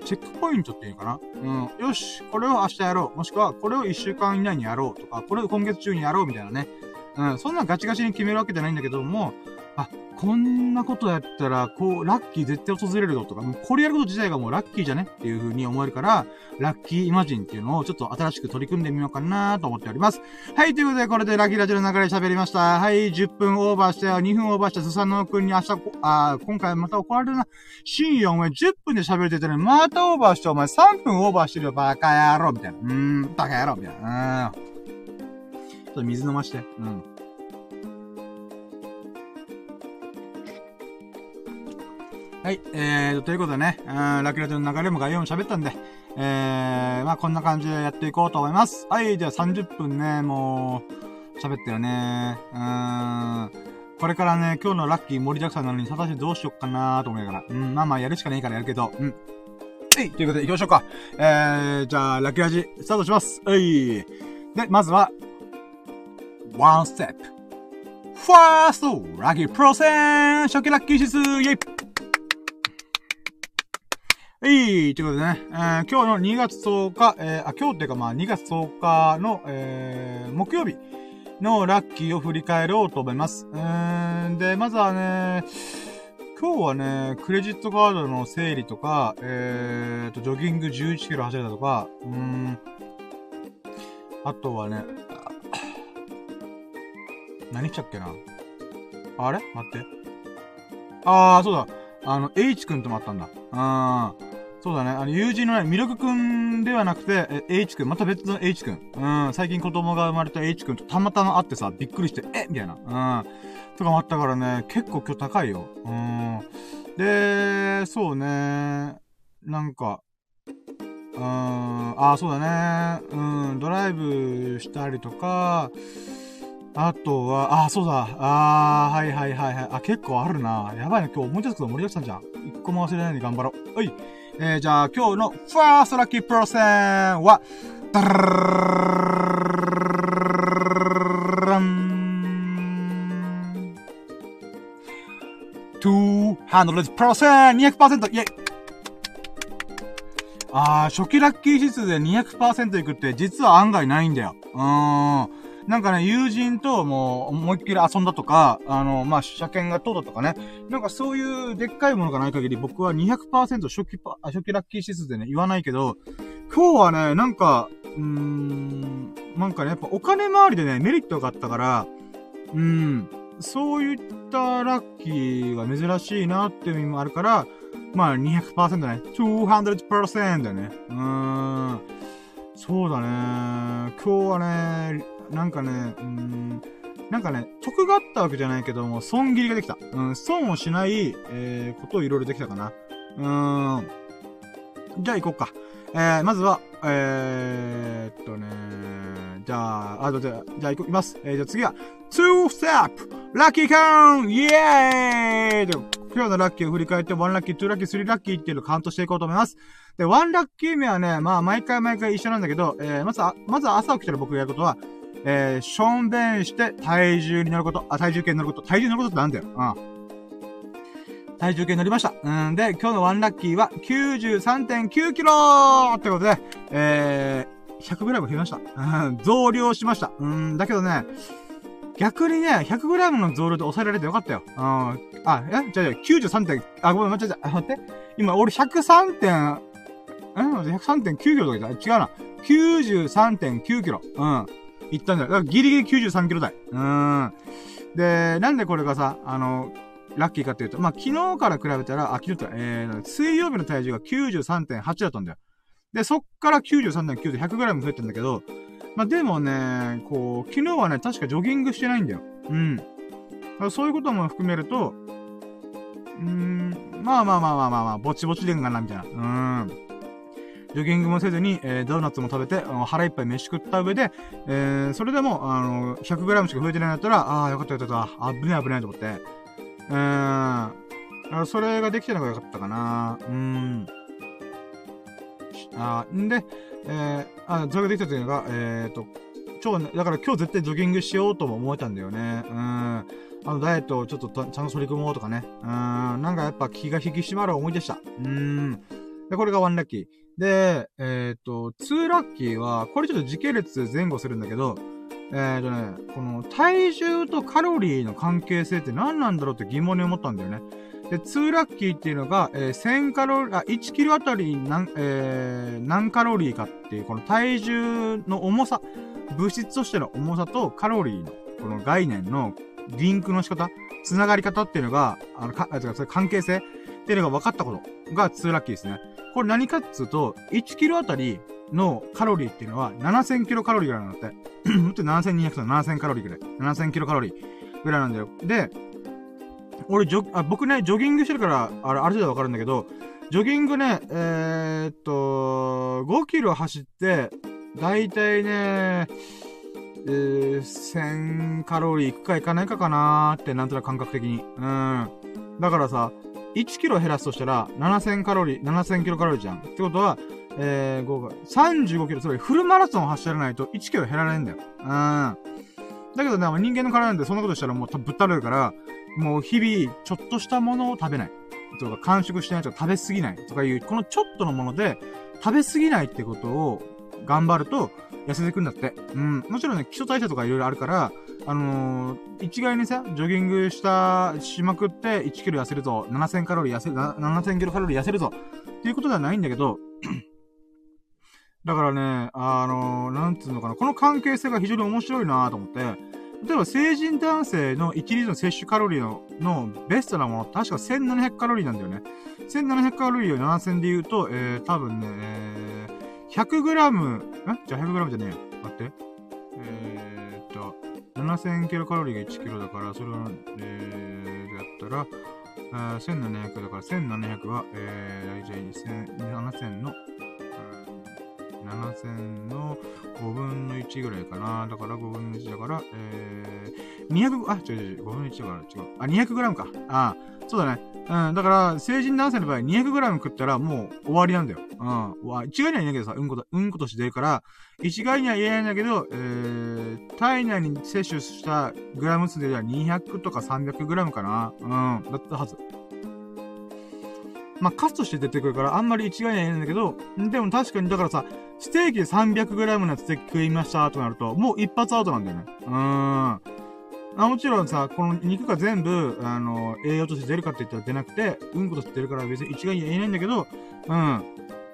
チェックポイントっていうかな。うん、よし、これを明日やろう。もしくは、これを1週間以内にやろうとか、これを今月中にやろうみたいなね。うん、そんなガチガチに決めるわけじゃないんだけども、あ、こんなことやったら、こう、ラッキー絶対訪れるよとか、もうこれやること自体がもうラッキーじゃねっていう風に思えるから、ラッキーイマジンっていうのをちょっと新しく取り組んでみようかなと思っております。はい、ということで、これでラッキーラジオの流れ喋りました。はい、10分オーバーして2分オーバーしたスサノオくんに明日、あ、今回また怒られるな。深夜お前10分で喋れててね、またオーバーしてお前3分オーバーしてるよ、バカ野郎みたいな。うーん、バカ野郎みたいな。うん。ちょっと水飲まして。うん。はい。えーと、ということでね、うん、ラキラジオの流れも概要も喋ったんで、えー、まあこんな感じでやっていこうと思います。はい、では30分ね、もう、喋ったよね。うーん。これからね、今日のラッキー盛りだくさんなのに、果たしどうしよっかなーと思いながら。うん、まあまあやるしかねえからやるけど、うん。はい、ということで行きましょうか。えー、じゃあ、ラッキーラジ、スタートします。はい。で、まずは、ワンステップ。ファーストラッキープロセン初期ラッキー指数イェイはい、ということでね、えー、今日の2月10日、えー、あ、今日っていうかまあ2月10日の、えー、木曜日のラッキーを振り返ろうと思います。うーん、で、まずはね、今日はね、クレジットカードの整理とか、えーと、ジョギング11キロ走れたとか、うーん、あとはね、何したっけな？あれ？待って。あー、そうだ。あの、H 君ともあったんだ。うん。そうだね。あの、友人のね、ミルクくんではなくて、え、H くん、また別の H くん。うん、最近子供が生まれた H くんとたまたま会ってさ、びっくりして、え？みたいな。うん。とかもあったからね、結構今日高いよ。うん。で、そうね。なんか、うーん、あ、そうだね。うん、ドライブしたりとか、あとは、あ、そうだ。あー、はいはいはいはい。あ、結構あるな。やばいね。今日思い出すこと盛りだくさんじゃん。一個も忘れないように頑張ろう。はい。えー、じゃあ今日のファーストラッキープロセンは、ダララン200%、200%、イェイあー、初期ラッキー指数で200%いくって実は案外ないんだよ。うーん。なんかね、友人ともう思いっきり遊んだとか、あの、まあ、車検が通ったとかね。なんかそういうでっかいものがない限り僕は200%初期パ、初期ラッキー指数でね、言わないけど、今日はね、なんか、うーん、なんかね、やっぱお金回りでね、メリットがあったから、うん、そういったラッキーが珍しいなっていう意味もあるから、まあ200%ね。200%だね。うーん。そうだね。今日はね、なんかね、うん、なんかね、得があったわけじゃないけども、損切りができた。うん、損をしない、えー、ことをいろいろできたかな。うーん。じゃあ行こうか。えー、まずは、えー、っとねじゃあ、あ、じゃあ、じゃあ行きます。えー、じゃあ次は、2ステップラッキーカウンイエーイで今日のラッキーを振り返って、1ラッキー、2ラッキー、3ラッキーっていうのをカウントしていこうと思います。で、1ラッキー目はね、まあ、毎回毎回一緒なんだけど、えー、まずは、まず朝起きたら僕がやることは、えー、しょんべんして体重に乗ること、あ、体重計に乗ること、体重に乗ることってなんだよ。うん。体重計乗りました。うんで、今日のワンラッキーは93.9キロってことで、えー、100g 増えました。増量しました。うん、だけどね、逆にね、100g の増量で抑えられてよかったよ。うん。あ、え？じゃあ、93点、あ、ごめん、待って、待って。今、俺103点、え ?103.9 キロとか言った。違うな。93.9キロ。うん。行ったんだよ。だからギリギリ93キロ台。うん。で、なんでこれがさ、あの、ラッキーかっていうと、まあ、昨日から比べたら、あ、昨日って、えー、水曜日の体重が93.8だったんだよ。で、そっから93.9で 100g 増えてんだけど、まあ、でもね、こう、昨日はね、確かジョギングしてないんだよ。うん。そういうことも含めると、うーん、まあまあまあまあまあまあ、ぼちぼちでんがな、みたいな。うーん。ジョギングもせずに、えー、ドーナツも食べて、あの腹いっぱい飯食った上で、えー、それでも、あの、100g しか増えてないんだったら、ああ、よかったよかった、危ない危ないと思って。うーん。それができてるのがよかったかな。うん。あんで、えー、あ、それができたというのが、えーと、超、だから今日絶対ジョギングしようとも思えたんだよね。うん。あの、ダイエットをちょっとちゃんと取り組もうとかね。うん。なんかやっぱ気が引き締まる思いでした。うん。で、これがワンラッキー。で、えっ、ー、と、2ラッキーは、これちょっと時系列前後するんだけど、えっ、ー、とね、この体重とカロリーの関係性って何なんだろうって疑問に思ったんだよね。で、2ラッキーっていうのが、えー、1000カロリー、あ、1キロあたり何、えー、何カロリーかっていう、この体重の重さ、物質としての重さとカロリーの、この概念のリンクの仕方、つながり方っていうのが、あの、か、あ、それ関係性っていうのが分かったことが2ラッキーですね。これ何かっつうと、1キロあたりのカロリーっていうのは7000キロカロリーぐらいなんだって。もっと7200と7000カロリーぐらい。7000キロカロリーぐらいなんだよ。で、俺、ジョ、あ、僕ね、ジョギングしてるから、あれ、ある程度わかるんだけど、ジョギングね、えー、っと、5キロ走って、だいたいね、えー、1000カロリーいくかいかないかかなーって、なんとなく感覚的に。うん。だからさ、1キロ減らすとしたら、7000カロリー、7000キロカロリーじゃん。ってことは、えー、5が、35キロ、つまりフルマラソンを走らないと1キロ減られんだよ。うん。だけどね、人間の体なんでそんなことしたらもうぶったれるから、もう日々、ちょっとしたものを食べない。とか、完食してないとか、食べ過ぎないとかいう、このちょっとのもので、食べ過ぎないってことを頑張ると、痩せてくんだって。うん。もちろんね、基礎代謝とかいろいろあるから、あのー、一概にさ、ジョギングした、しまくって1キロ痩せるぞ、7000カロリー痩せる、7000キロカロリー痩せるぞ、っていうことではないんだけど、だからね、あのー、なんつうのかな、この関係性が非常に面白いなと思って、例えば成人男性の1リットルの摂取カロリーののベストなもの、確か1700カロリーなんだよね。1700カロリーを7000で言うと、えー、多分ね、えー、100g、んじゃあ 100g じゃねえよ。待って。えー、っと、7000キロカロリーが1キロだから、それを、えー、だったら、1700だから、1700は、えー、大体7000の、7000の5分の1ぐらいかな。だから5分の1だから、えー、200、あ、違う違う、5分の1だから違う。あ、200グラムか。あ、そうだね。うん、だから、成人男性の場合、200グラム食ったらもう終わりなんだよ。うん。わ一概には言えないけどさ、うんこと、うんことして出るから、一概には言えないんだけど、えー、体内に摂取したグラム数では200とか300グラムかな。うん、だったはず。まあ、カスとして出てくるから、あんまり一概には言えないんだけど、でも確かに、だからさ、ステーキで 300g のステーキ食いましたとなると、もう一発アウトなんだよね。うーん。あもちろんさ、この肉が全部、あの、栄養として出るかって言ったら出なくて、うんことして出るから別に一概には言えないんだけど、うん。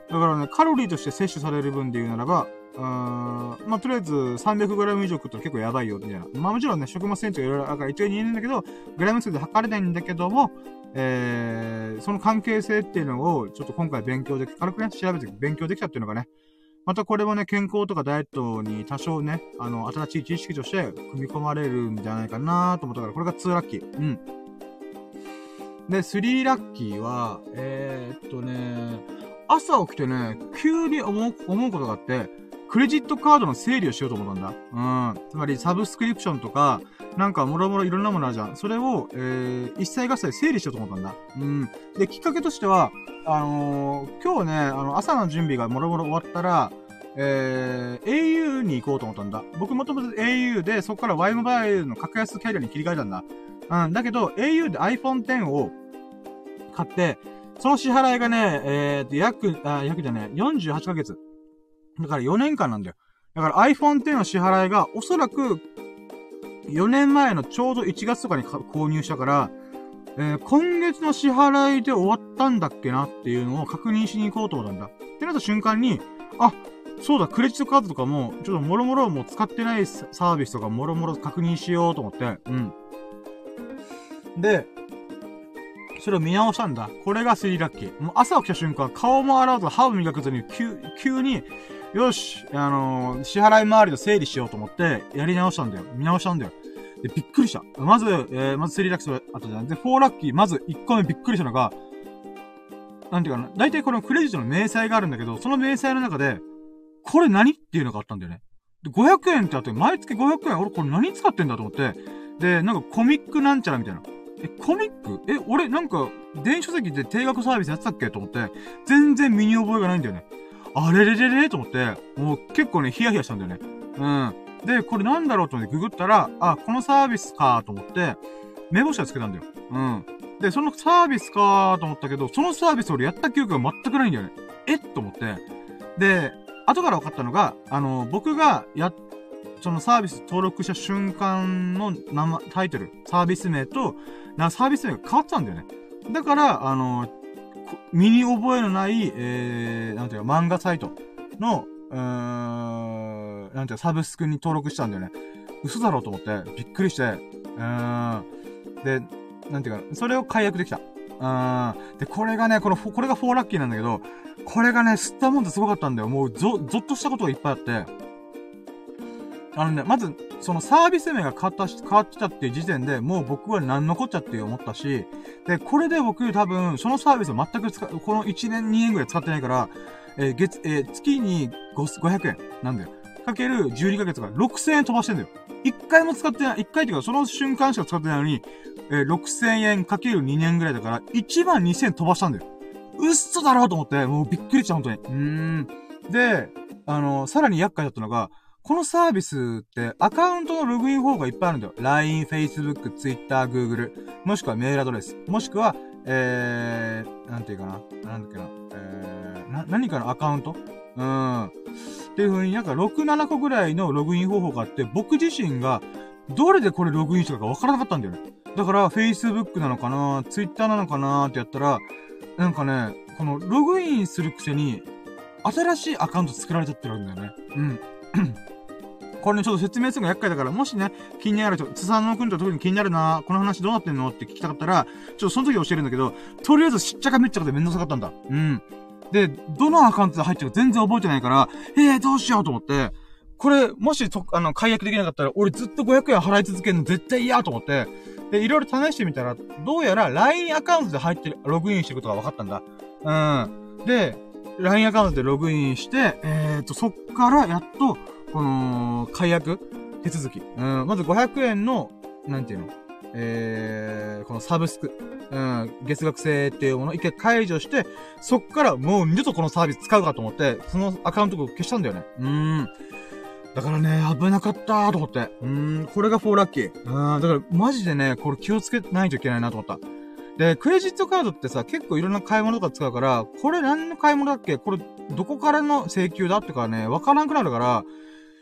だからね、カロリーとして摂取される分で言うならば、うーん、まあ、とりあえず 300g 以上食ったら結構やばいよ、みたいな。まあ、もちろんね、食物繊維とかいろいろあるから一応に言えるんだけど、グラム数で測れないんだけども、えー、その関係性っていうのを、ちょっと今回勉強で、軽くね、調べて勉強できたっていうのがね、またこれもね、健康とかダイエットに多少ね、あの、新しい知識として組み込まれるんじゃないかなと思ったから、これが2ラッキー。うん。で、3ラッキーは、えー、っとね、朝起きてね、急に思う、思うことがあって、クレジットカードの整理をしようと思ったんだ。うん。つまり、サブスクリプションとか、なんか、もろもろいろんなものあるじゃん。それを、えー、一切合切整理しようと思ったんだ。うん。で、きっかけとしては、あのー、今日ね、あの、朝の準備がもろもろ終わったら、えー、au に行こうと思ったんだ。僕もともと au で、そこから Y モバイルの格安キャリアに切り替えたんだ。うん。だけど、au で iPhone X を買って、その支払いがね、えー、約、あ、約じゃね、48ヶ月。だから4年間なんだよ。だから iPhone X の支払いが、おそらく、4年前のちょうど1月とかに購入したから、えー、今月の支払いで終わったんだっけなっていうのを確認しに行こうと思ったんだ。ってなった瞬間に、あ、そうだ、クレジットカードとかも、ちょっともろもろもう使ってないサービスとかもろもろ確認しようと思って、うん。で、それを見直したんだ。これが3ラッキー。もう朝起きた瞬間、顔も洗うと歯を磨かずに、急、急に、よし、あのー、支払い回りの整理しようと思って、やり直したんだよ。見直したんだよ。で、びっくりした。まず、えー、まず3ラッキーあったじゃん。で、4ラッキー、まず1個目びっくりしたのが、なんていうかな、大体このクレジットの明細があるんだけど、その明細の中で、これ何っていうのがあったんだよね。で、500円ってあって、毎月500円、俺これ何使ってんだと思って、で、なんかコミックなんちゃらみたいな。え、コミック？え、俺なんか、電子書籍で定額サービスやってたっけ？と思って、全然身に覚えがないんだよね。あれれれれと思って、もう結構ね、ヒヤヒヤしたんだよね。うん。で、これなんだろうと思ってググったら、あ、このサービスかと思って、目星はつけたんだよ。うん。で、そのサービスかと思ったけど、そのサービス俺やった記憶が全くないんだよね。えと思って。で、後から分かったのが、あの、僕がや、そのサービス登録した瞬間の名前、タイトル、サービス名と、な、サービス名が変わってたんだよね。だから、あの、身に覚えのない、えー、なんていうか、漫画サイトの、うーん、なんていうか、サブスクに登録したんだよね。嘘だろうと思って、びっくりして、うーん。で、なんていうか、それを解約できた。うん。で、これがね、この、これが4ラッキーなんだけど、これがね、吸ったもんってすごかったんだよ。もう、ぞ、ぞっとしたことがいっぱいあって。あのね、まず、そのサービス名が変わったし、変わってたっていう時点で、もう僕は何のこっちゃって思ったし、で、これで僕多分、そのサービスを全く使、この1年2年ぐらい使ってないから、えー、月、えー、月に500円なんだよ。かける12ヶ月が6000円飛ばしてんだよ。1回も使ってない、1回っていうかその瞬間しか使ってないのに、えー、6000円かける2年ぐらいだから、1万2000飛ばしたんだよ。嘘だろうと思って、もうびっくりした、本当に。うーん。で、あの、さらに厄介だったのが、このサービスってアカウントのログイン方法がいっぱいあるんだよ。LINE、Facebook、Twitter、Google、もしくはメールアドレス、もしくは、えー、なんていうかな、なんだっけな、えー、な、何かのアカウント？うん。っていう風になんか6、7個ぐらいのログイン方法があって、僕自身がどれでこれログインしたかわからなかったんだよね。だから、Facebook なのかな？Twitter なのかな？ってやったら、なんかね、このログインするくせに、新しいアカウント作られちゃってるんだよね。うん。これね、ちょっと説明するのが厄介だから、もしね、気になる人、つさんのくんと特に気になるな、この話どうなってんのって聞きたかったら、ちょっとその時教えるんだけど、とりあえずしっちゃかめっちゃかでめんどくさかったんだ。うん。で、どのアカウントで入ってるか全然覚えてないから、ええー、どうしようと思って、これ、もしと、あの、解約できなかったら、俺ずっと500円払い続けるの絶対嫌と思って、で、いろいろ試してみたら、どうやら LINE アカウントで入ってる、ログインしてることが分かったんだ。うん。で、LINE アカウントでログインして、えーと、そっからやっと、この、解約手続き。うん、まず500円の、なんていうの？えー、このサブスク。うん、月額制っていうものを一回解除して、そっからもう二度とこのサービス使うかと思って、そのアカウントを消したんだよね。うん。だからね、危なかったーと思って。うん、これが4ラッキー。うん、だからマジでね、これ気をつけないといけないなと思った。で、クレジットカードってさ、結構いろんな買い物とか使うから、これ何の買い物だっけ？これ、どこからの請求だってかね、わからなくなるから、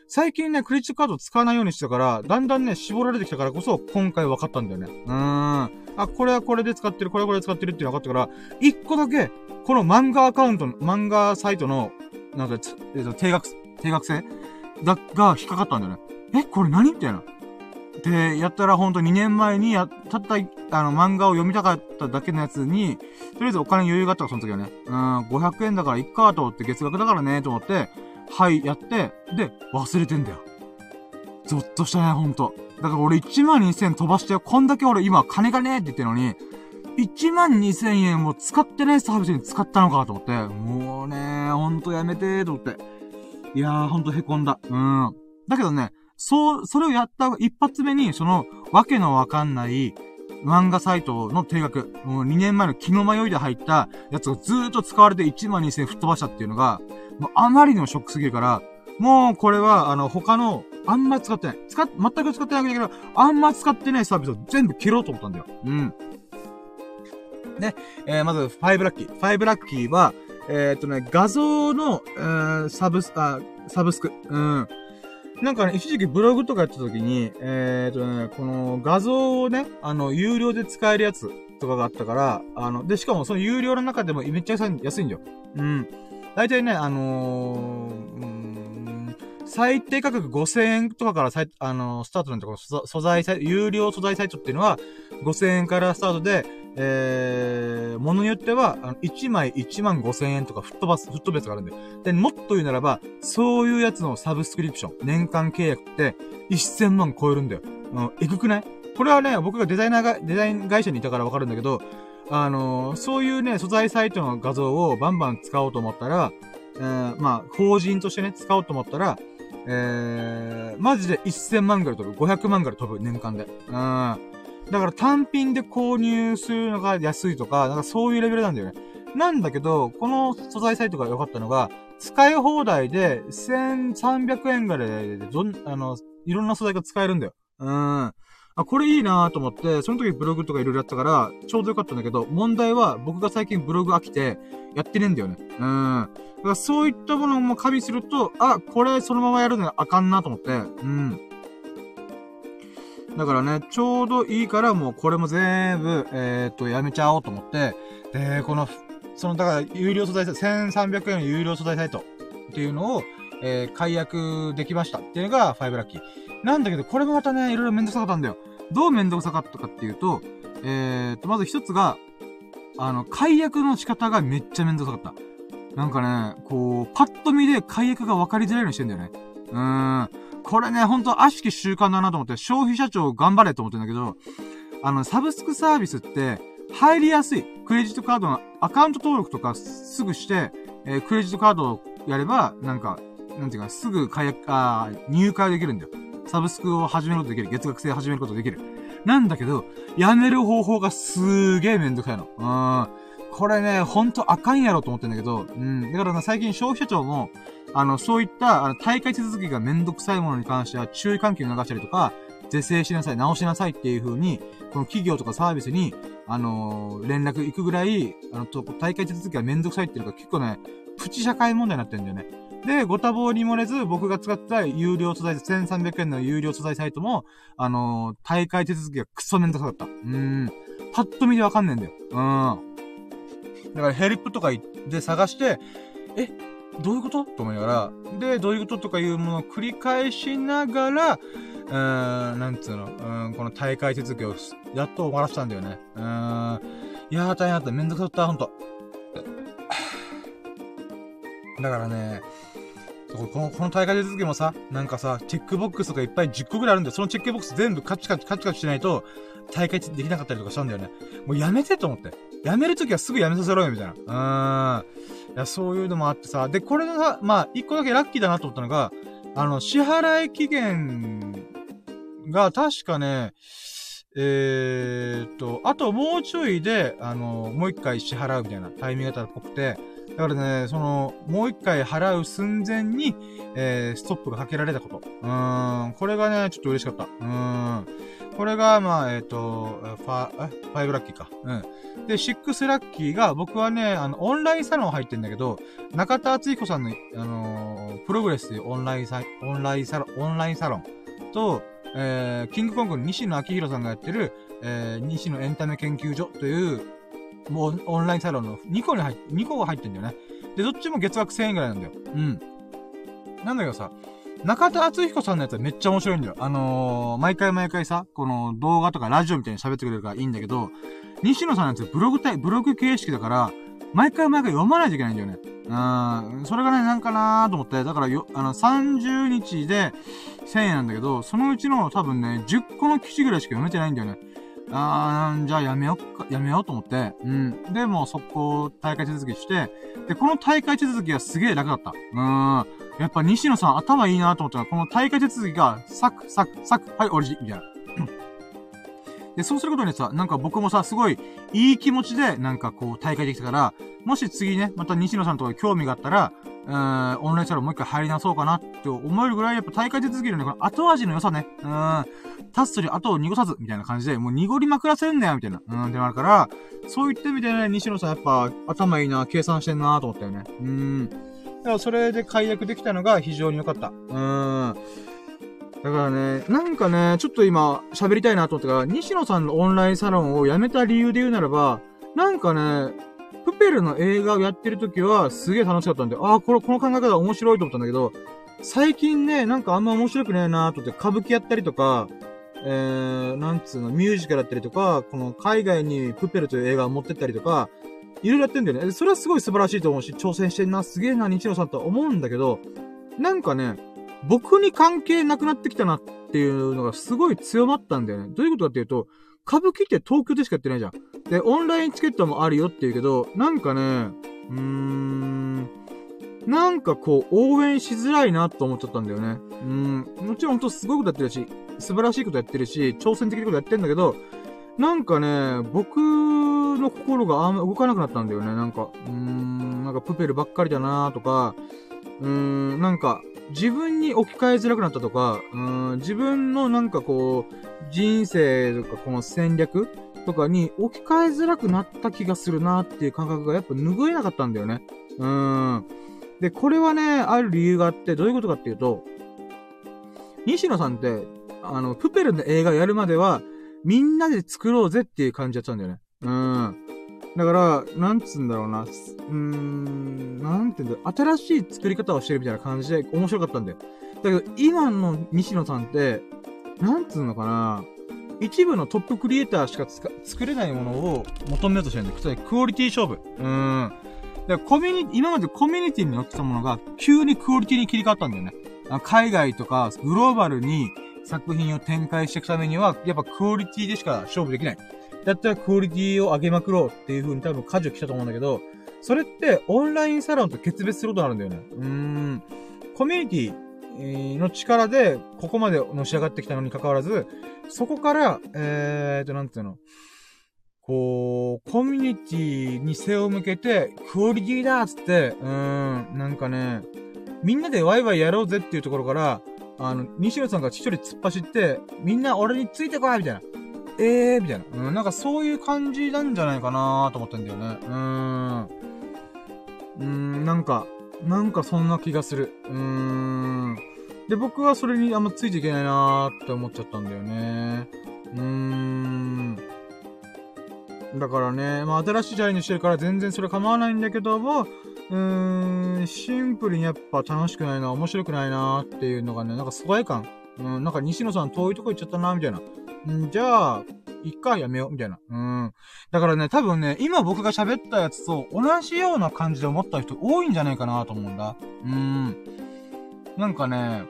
最近ね、クレジットカード使わないようにしてたから、だんだんね、絞られてきたからこそ、今回分かったんだよね。うーん。あ、これはこれで使ってる、これはこれで使ってるって分かったから、一個だけ、この漫画アカウントの、漫画サイトの、なんか、えっと、定額、定額制？だ、が引っかかったんだよね。え、これ何？みたいな。で、やったらほんと2年前にや、たった、あの、漫画を読みたかっただけのやつに、とりあえずお金余裕があったから、その時はね。うん、500円だからいっかと思って、月額だからね、と思って、はい、やって、で、忘れてんだよ。ゾッとしたね、ほんと。だから俺1万2000飛ばして。こんだけ俺今金がねえって言ってるのに、1万2000円を使ってないサービスに使ったのかと思って。もうね、ほんとやめてーと思って。いやー、ほんと凹んだ。うん。だけどね、そう、それをやった一発目に、その、わけのわかんない漫画サイトの定額、もう2年前の気の迷いで入ったやつがずーっと使われて1万2000円吹っ飛ばしたっていうのが、もうあまりにもショックすぎるから、もうこれは、あの、他の、あんま使ってない。使っ、全く使ってないわけだけど、あんま使ってないサービスを全部切ろうと思ったんだよ。うん。ね、えー、まず、5ラッキー。5ラッキーは、えー、っとね、画像の、えー、サブス、あ、サブスク。うん。なんかね、一時期ブログとかやってた時に、えー、とね、この画像をね、あの、有料で使えるやつとかがあったから、あの、で、しかもその有料の中でもめっちゃ安いんだよ。うん。大体ね、あのー、うん、最低価格5000円とかからさい、あのー、スタートなんてこの素材サイト、有料素材サイトっていうのは、5000円からスタートで、えー、ものによっては、あの、1枚1万5000円とか吹っ飛ばす、吹っ飛ぶやつがあるんで。で、もっと言うならば、そういうやつのサブスクリプション、年間契約って1000万超えるんだよ。うん、えぐくない？これはね、僕がデザイナーが、デザイン会社にいたからわかるんだけど、あのー、そういうね、素材サイトの画像をバンバン使おうと思ったら、えー、まあ、法人としてね、使おうと思ったら、えー、マジで1000万ぐらい飛ぶ。500万ぐらい飛ぶ、年間で。うん。だから単品で購入するのが安いとか、なんかそういうレベルなんだよね。なんだけど、この素材サイトが良かったのが、使い放題で1300円ぐらいで、どん、あの、いろんな素材が使えるんだよ。うん。あ、これいいなと思って、その時ブログとかいろいろやったから、ちょうどよかったんだけど、問題は僕が最近ブログ飽きて、やってねえんだよね。うん。だからそういったものも加味すると、あ、これそのままやるのはあかんなと思って、うん。だからね、ちょうどいいからもうこれも全部、えー、っと、やめちゃおうと思って、で、この、その、だから、有料素材サイト、1300円の有料素材サイトっていうのを、えー、解約できましたっていうのが5ラッキー。なんだけど、これもまたね、いろいろめんどくさかったんだよ。どうめんどくさかったかっていうと、えー、っと、まず一つが、あの、解約の仕方がめっちゃめんどくさかった。なんかね、こう、パッと見で解約が分かりづらいようにしてんだよね。うーん。これね、ほんと悪しき習慣だなと思って、消費者庁頑張れと思ってんだけど、あの、サブスクサービスって、入りやすい。クレジットカードのアカウント登録とかすぐして、えー、クレジットカードをやれば、なんか、なんていうか、すぐ解約、あ入会できるんだよ。サブスクを始めることできる。月額制始めることできる。なんだけど、やめる方法がすーげーめんどくさいの。うん。これね、ほんとあかんやろと思ってんだけど、うん。だからな、最近消費者庁も、あの、そういった、あの、大会手続きがめんどくさいものに関しては注意喚起を流したりとか、是正しなさい、直しなさいっていう風に、この企業とかサービスに、あのー、連絡行くぐらい、あの、大会手続きがめんどくさいっていうか結構ね、プチ社会問題になってるんだよね。で、ご多忙に漏れず、僕が使った有料素材、1300円の有料素材サイトも、あのー、大会手続きがクソめんどくさかった。うーん。パッと見でわかんねえんだよ。うん。だからヘルプとかで探して、え、どういうこと？と思いながら、で、どういうこととかいうものを繰り返しながら、うーん、なんつうの、うん、この大会手続きをやっと終わらせたんだよね。うーん、いやー大変だった。めんどくさかった、ほんと。だからね、この、この大会手続きもさ、なんかさ、チェックボックスとかいっぱい10個ぐらいあるんだよ。そのチェックボックス全部カチカチカチカチしないと、大会できなかったりとかしたんだよね。もうやめてと思って。やめるときはすぐやめさせろよ、みたいな。うーん。いや、そういうのもあってさ。で、これが、まあ、一個だけラッキーだなと思ったのが、あの、支払い期限が確かね、えー、っと、あともうちょいで、あの、もう一回支払うみたいなタイミングだったっぽくて、だからね、その、もう一回払う寸前に、えー、ストップがかけられたこと。うーん、これがね、ちょっと嬉しかった。うーん。これが、まあ、えっ、ー、と、ファ、え、ファイブラッキーか。うん。で、シックスラッキーが、僕はね、あの、オンラインサロン入ってんだけど、中田敦彦さんの、あのー、プログレスというオンラインサ、オンラインサロン、オンラインサロンと、えー、キングコングの西野昭弘さんがやってる、えー、西野エンタメ研究所という、もうオンラインサロンの2個に入っ、2個が入ってんだよね。で、どっちも月額1000円ぐらいなんだよ。うん。なんだけどさ、中田敦彦さんのやつはめっちゃ面白いんだよ。あのー、毎回毎回さ、この動画とかラジオみたいに喋ってくれるからいいんだけど、西野さんのやつブログ体、ブログ形式だから、毎回毎回読まないといけないんだよね。うん、それがね、なんかなーと思って、だからよ、あの、30日で1000円なんだけど、そのうちの多分ね、10個の記事ぐらいしか読めてないんだよね。あー、じゃあやめよっか、やめようと思って、うん。で、もう速攻大会手続きして、で、この大会手続きがすげえ楽だった。うん。やっぱ西野さん頭いいなと思ったら、この大会手続きが、サクサクサク、はい、オリジ、みたいな。で、そうすることにさ、なんか僕もさ、すごい、いい気持ちで、なんかこう、大会できたから、もし次ね、また西野さんとか興味があったら、うん、オンラインサロンもう一回入り直そうかなって思えるぐらい、やっぱ大会手続きのね、この後味の良さね、うん、立つとり後を濁さず、みたいな感じで、もう濁りまくらせんだよ、みたいな、うん、ってなるから、そう言ってみてね、西野さんやっぱ、頭いいな、計算してんなと思ったよね。うーん。だからそれで解約できたのが非常に良かった。うん。だからね、なんかね、ちょっと今喋りたいなと思ったから、西野さんのオンラインサロンを辞めた理由で言うならば、なんかね、プペルの映画をやってる時はすげえ楽しかったんで、ああ、これ、この考え方面白いと思ったんだけど、最近ね、なんかあんま面白くねえなーと思って、歌舞伎やったりとか、えー、なんつうの、ミュージカルやったりとか、この海外にプペルという映画を持ってったりとか、いろいろやってんだよね。それはすごい素晴らしいと思うし、挑戦してんな、すげえな、日野さんとは思うんだけど、なんかね、僕に関係なくなってきたなっていうのがすごい強まったんだよね。どういうことかっていうと、歌舞伎って東京でしかやってないじゃん。で、オンラインチケットもあるよって言うけど、なんかね、うーん、なんかこう、応援しづらいなと思っちゃったんだよね。うん、もちろんほんとすごいことやってるし、素晴らしいことやってるし、挑戦的なことやってんだけど、なんかね、僕の心があんま動かなくなったんだよね。なんか、うーん、なんかプペルばっかりだなーとか、うーん、なんか、自分に置き換えづらくなったとか、うん、自分のなんかこう、人生とかこの戦略とかに置き換えづらくなった気がするなっていう感覚がやっぱ拭えなかったんだよね。うん。で、これはね、ある理由があって、どういうことかっていうと、西野さんって、あの、プペルの映画やるまでは、みんなで作ろうぜっていう感じだったんだよね。うん。だから、なんつうんだろうな。うーん、なんていうんだう新しい作り方をしてるみたいな感じで面白かったんだよ。だけど、今の西野さんって、なんつうのかな。一部のトップクリエイターしか作れないものを求めようとしてるんだよ。クオリティ勝負。うーん。だからコミュニ、今までコミュニティに乗ってたものが、急にクオリティに切り替わったんだよね。海外とか、グローバルに作品を展開していくためには、やっぱクオリティでしか勝負できない。だったらクオリティを上げまくろうっていう風に多分舵を来たと思うんだけど、それってオンラインサロンと決別することになるんだよね。うーん。コミュニティの力でここまでのし上がってきたのに関わらず、そこから、えーと、なんていうの、こう、コミュニティに背を向けて、クオリティだっつって、うーん、なんかね、みんなでワイワイやろうぜっていうところから、あの、西野さんが一人突っ走って、みんな俺についてこいみたいな。えーみたいな。うん、なんかそういう感じなんじゃないかなと思ったんだよね。うーん。うーん、なんか、なんかそんな気がする。うーん。で、僕はそれにあんまついていけないなーって思っちゃったんだよね。うーん。だからね、まあ新しいチャレンジしてるから全然それ構わないんだけども、うーん、シンプルにやっぱ楽しくないな、面白くないなっていうのがね、なんか疎外感。うん、なんか西野さん遠いとこ行っちゃったな、みたいな。んじゃあ、いっか、やめよう、みたいな。うん。だからね、多分ね、今僕が喋ったやつと同じような感じで思った人多いんじゃないかなと思うんだ。うん。なんかね、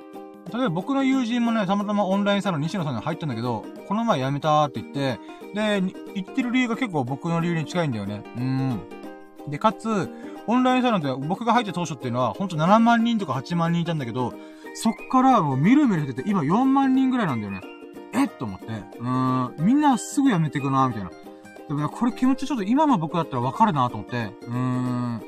例えば僕の友人もね、たまたまオンラインサロン西野さんに入ったんだけど、この前辞めたって言って、で、言ってる理由が結構僕の理由に近いんだよね。うん。で、かつ、オンラインサロンって僕が入った当初っていうのは、ほんと7万人とか8万人いたんだけど、そっからもうみるみる減ってて、今4万人ぐらいなんだよね。えっと思って、うーん、みんなすぐ辞めていくな、みたいな。でもね、これ気持ちちょっと今の僕だったらわかるなと思って、うーん。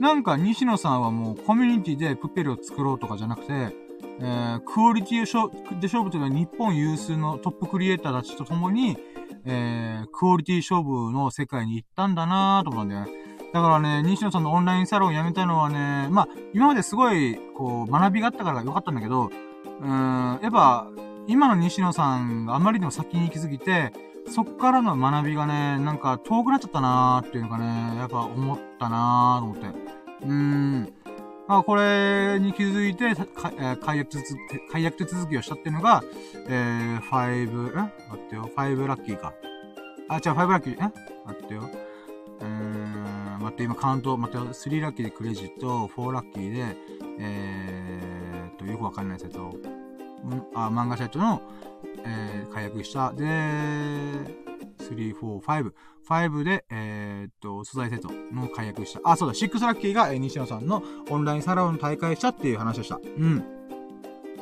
なんか、西野さんはもうコミュニティでプペルを作ろうとかじゃなくて、えー、クオリティで勝負というのは日本有数のトップクリエイターたちと共に、えー、クオリティ勝負の世界に行ったんだなと思うんだよね。だからね、西野さんのオンラインサロンを辞めたのはね、まあ、今まですごい、こう、学びがあったからよかったんだけど、うん、やっぱ、今の西野さんがあまりにも先に行きすぎて、そっからの学びがね、なんか遠くなっちゃったなーっていうのがね、やっぱ思ったなーと思って。うーん。まあ、これに気づいて、解約手続き、解約手続きをしたっていうのが、えー、5、え？待ってよ、5ラッキーか。あ、違う、5ラッキー、え？待ってよ。えー、待って、今カウント、待ってよ、3ラッキーでクレジット、4ラッキーで、えーと、よくわかんないサイト、んあ、漫画サイトの、えー、解約した。で、3、4、5。5で、えーっと、素材セットの解約した。あ、そうだ、6ラッキーが、えー西野さんのオンラインサロン大会したっていう話でした。うん。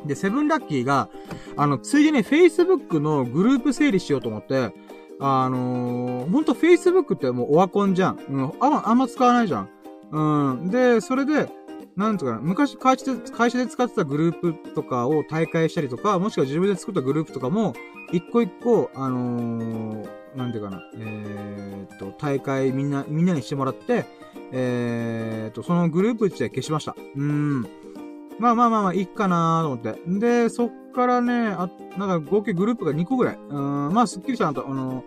で、7ラッキーが、あの、ついでに Facebook のグループ整理しようと思って、あのー、ほんと Facebook ってもうオワコンじゃん。うん、あん、あんま使わないじゃん。うん。で、それで、なんとか、昔会社で、会社で使ってたグループとかを大会したりとか、もしくは自分で作ったグループとかも、一個一個、あのー、なんていうかな、えーっと、大会みんな、みんなにしてもらって、えーっと、そのグループ自体消しました。うん。まあまあまあまあ、いいかなーと思って。で、そっからね、あ、なんか合計グループが2個ぐらい。うん、まあ、すっきりしたなと、あの、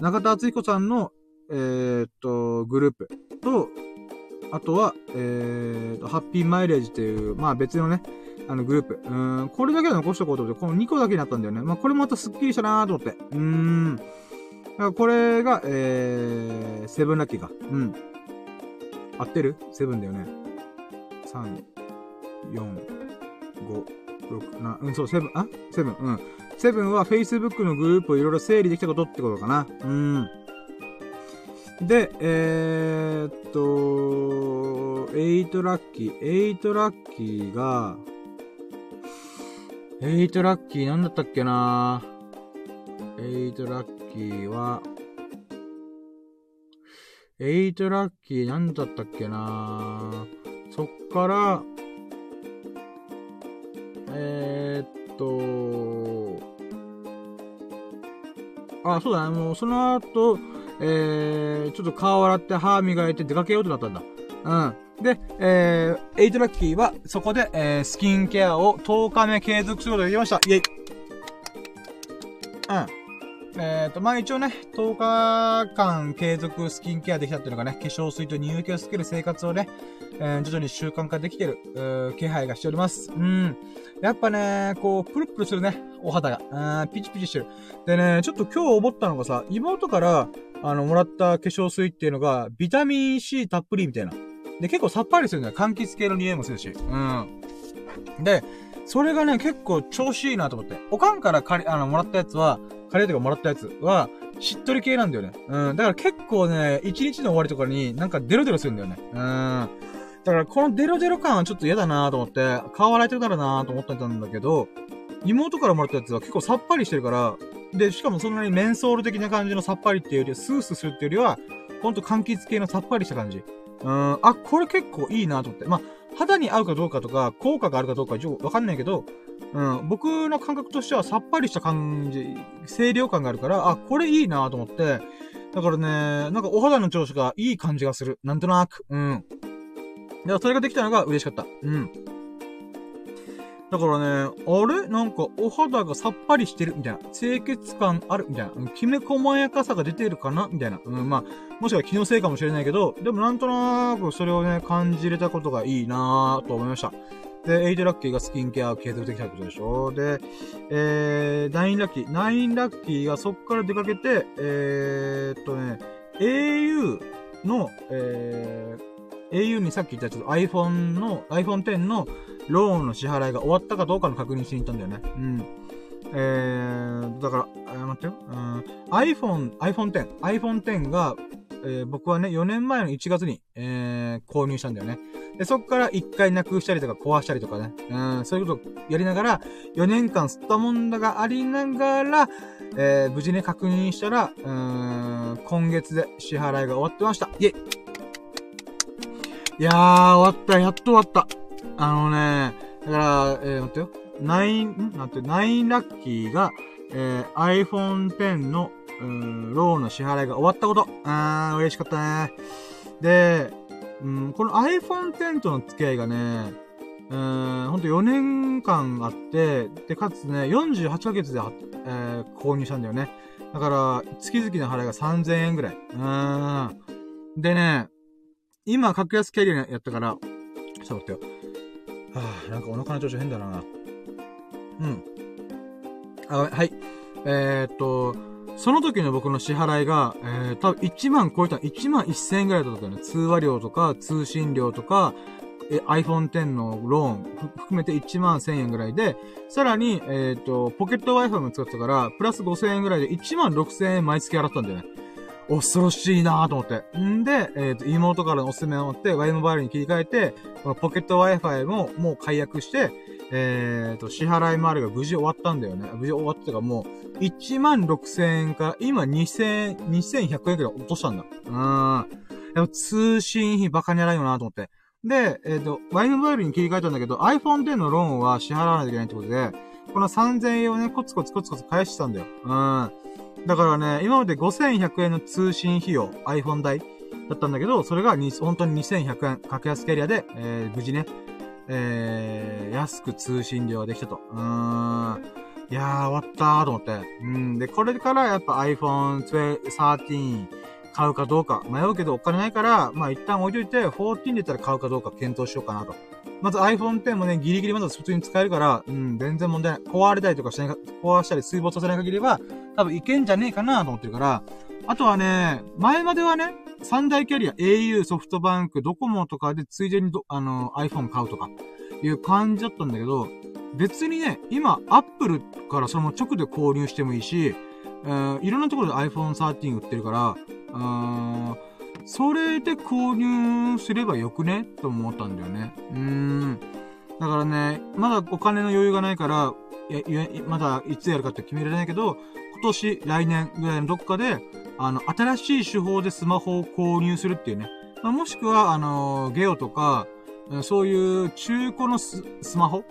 中田敦彦さんの、えーっと、グループと、あとは、えーと、ハッピーマイレージっていう、まあ別のね、あのグループ。うん、これだけは残しておこうと思って、この2個だけになったんだよね。まあこれもまたスッキリしたなーと思って。うーん。だからこれが、えー、セブンラッキーか。うん。合ってる？セブンだよね。3、4、5、6、7、うん、そう、セブン、あセブン、うん。セブンは Facebook のグループをいろいろ整理できたことってことかな。うん。で、えー、っと、8ラッキー、8ラッキーが、8ラッキーなんだったっけな8ラッキーは、8ラッキーなんだったっけなそっから、えー、っと、あ、そうだね、もうその後、えー、ちょっと顔洗って歯磨いて出かけようとなったんだ。うん。で、えー、8ラッキーは、そこで、えー、スキンケアを10日目継続することができました。イェイ。うん。えーと、まあ一応ね、10日間継続スキンケアできたっていうのがね、化粧水と乳液をつける生活をね、えー徐々に習慣化できてる、う気配がしております。うん。やっぱね、こう、プルプルするね、お肌が。うん、ピチピチしてる。でね、ちょっと今日思ったのがさ、妹から、あの、もらった化粧水っていうのが、ビタミン C たっぷりみたいな。で、結構さっぱりするんだよ。柑橘系の匂いもするし。うん。で、それがね、結構調子いいなと思って。おかんから借り、あの、もらったやつは、借りるとかもらったやつは、しっとり系なんだよね。うん。だから結構ね、一日の終わりとかになんかデロデロするんだよね。うん。だからこのデロデロ感はちょっと嫌だなと思って、顔洗いてるからなと思ってたんだけど、妹からもらったやつは結構さっぱりしてるから、で、しかもそんなにメンソール的な感じのさっぱりっていうよりは、スースーするっていうよりは、ほんと柑橘系のさっぱりした感じ。うん、あ、これ結構いいなと思って。まあ、肌に合うかどうかとか、効果があるかどうかはよくわかんないけど、うん、僕の感覚としてはさっぱりした感じ、清涼感があるから、あ、これいいなと思って、だからね、なんかお肌の調子がいい感じがする。なんとなく。うん。いや、それができたのが嬉しかった。うん。だからね、あれ？なんかお肌がさっぱりしてるみたいな。清潔感あるみたいな。きめ細やかさが出てるかな？みたいな。うん、まあ、もしくは気のせいかもしれないけど、でもなんとなくそれをね、感じれたことがいいなぁと思いました。で、8ラッキーがスキンケアを継続できたことでしょ？で、えー、9ラッキー。9ラッキーがそっから出かけて、えーっとね、au の、えー、au にさっき言ったちょっと iPhone の、iPhone X のローンの支払いが終わったかどうかの確認しに行ったんだよね。うん。えー、だから、えー、待ってよ。うん、iPhone、iPhone X、iPhone X が、えー僕はね、4年前の1月に、えー購入したんだよね。で、そっから1回なくしたりとか壊したりとかね。うん、そういうことをやりながら、4年間吸ったもんだがありながら、えー無事に確認したら、うん、今月で支払いが終わってました。イェイいやー、終わった。やっと終わった。あのね、だから、えー、待ってよ。9、ん？待って、9ラッキーが、えー、iPhone X の、うん、ローンの支払いが終わったこと。あー、嬉しかったね。で、うん、この iPhone X との付き合いがね、うん、ほんと4年間あって、で、かつね、48ヶ月で、えー購入したんだよね。だから、月々の払いが3000円ぐらい。うん。でね、今、格安キャリアやったから、ちょっと待ってよ。はあ、なんかお腹の調子変だな。うん。あ、はい。えー、っと、その時の僕の支払いが、えー、多分1万超えた、1万1000円ぐらいだったんだよね。通話料とか、通信料とか、え、iPhone X のローン含めて1万1000円ぐらいで、さらに、えっ、ー、と、ポケット Wi-Fi も使ってたから、プラス5000円ぐらいで1万6000円毎月払ったんだよね。恐ろしいなぁと思って。んで、えっ、ー、と、妹からのおすすめを持って、Y モバイルに切り替えて、このポケット Wi-Fi ももう解約して、えっ、ー、と、支払い回りが無事終わったんだよね。無事終わってかもう、1万6000円から、今2000、2100円くらい落としたんだ。うーん。でも通信費バカに荒いよなと思って。で、えっ、ー、と、Y モバイルに切り替えたんだけど、iPhone X のローンは支払わないといけないってことで、この3000円をね、コツコツコツコツ返してたんだよ。うん。だからね、今まで5100円の通信費用、iPhone 代だったんだけど、それが本当に2100円、格安キャリアで、えー、無事ね、えー、安く通信料ができたと。うーん。いやー、終わったーと思って。うん。で、これからやっぱ iPhone 13買うかどうか迷うけどお金ないから、まあ一旦置いといて、14で言ったら買うかどうか検討しようかなと。まず iPhone X もね、ギリギリまだ普通に使えるから、うん、全然問題ない。壊れたりとかしないか、壊したり水没させない限りは、多分いけんじゃねえかなと思ってるから、あとはね、前まではね、三大キャリア、au、ソフトバンク、ドコモとかでついでにあの、iPhone 買うとか、いう感じだったんだけど、別にね、今、アップルからその直で購入してもいいし、えー、いろんなところで iPhone 13売ってるから、うーん、それで購入すればよくね？と思ったんだよね。うーん。だからね、まだお金の余裕がないから、いや、いや、まだいつやるかって決められないけど、今年、来年ぐらいのどっかで、あの、新しい手法でスマホを購入するっていうね。まあ、もしくは、あの、ゲオとか、そういう中古のスマホ？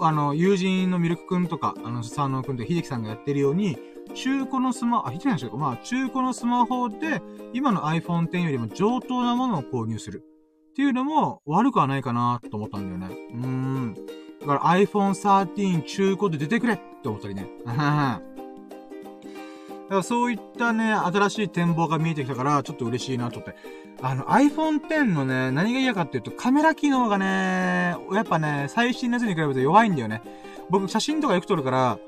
あの、友人のミルクくんとか、あの、佐野くんと秀樹さんがやってるように、中古のスマ、あ、ひでないでしょまあ、中古のスマホで、今の iPhone X よりも上等なものを購入する。っていうのも悪くはないかなと思ったんだよね。うーん。だから iPhone 13中古で出てくれって思ったりね。だからそういったね、新しい展望が見えてきたから、ちょっと嬉しいなと思って。あの iPhone X のね、何が嫌かっていうと、カメラ機能がね、やっぱね、最新のやつに比べて弱いんだよね。僕写真とかよく撮るから、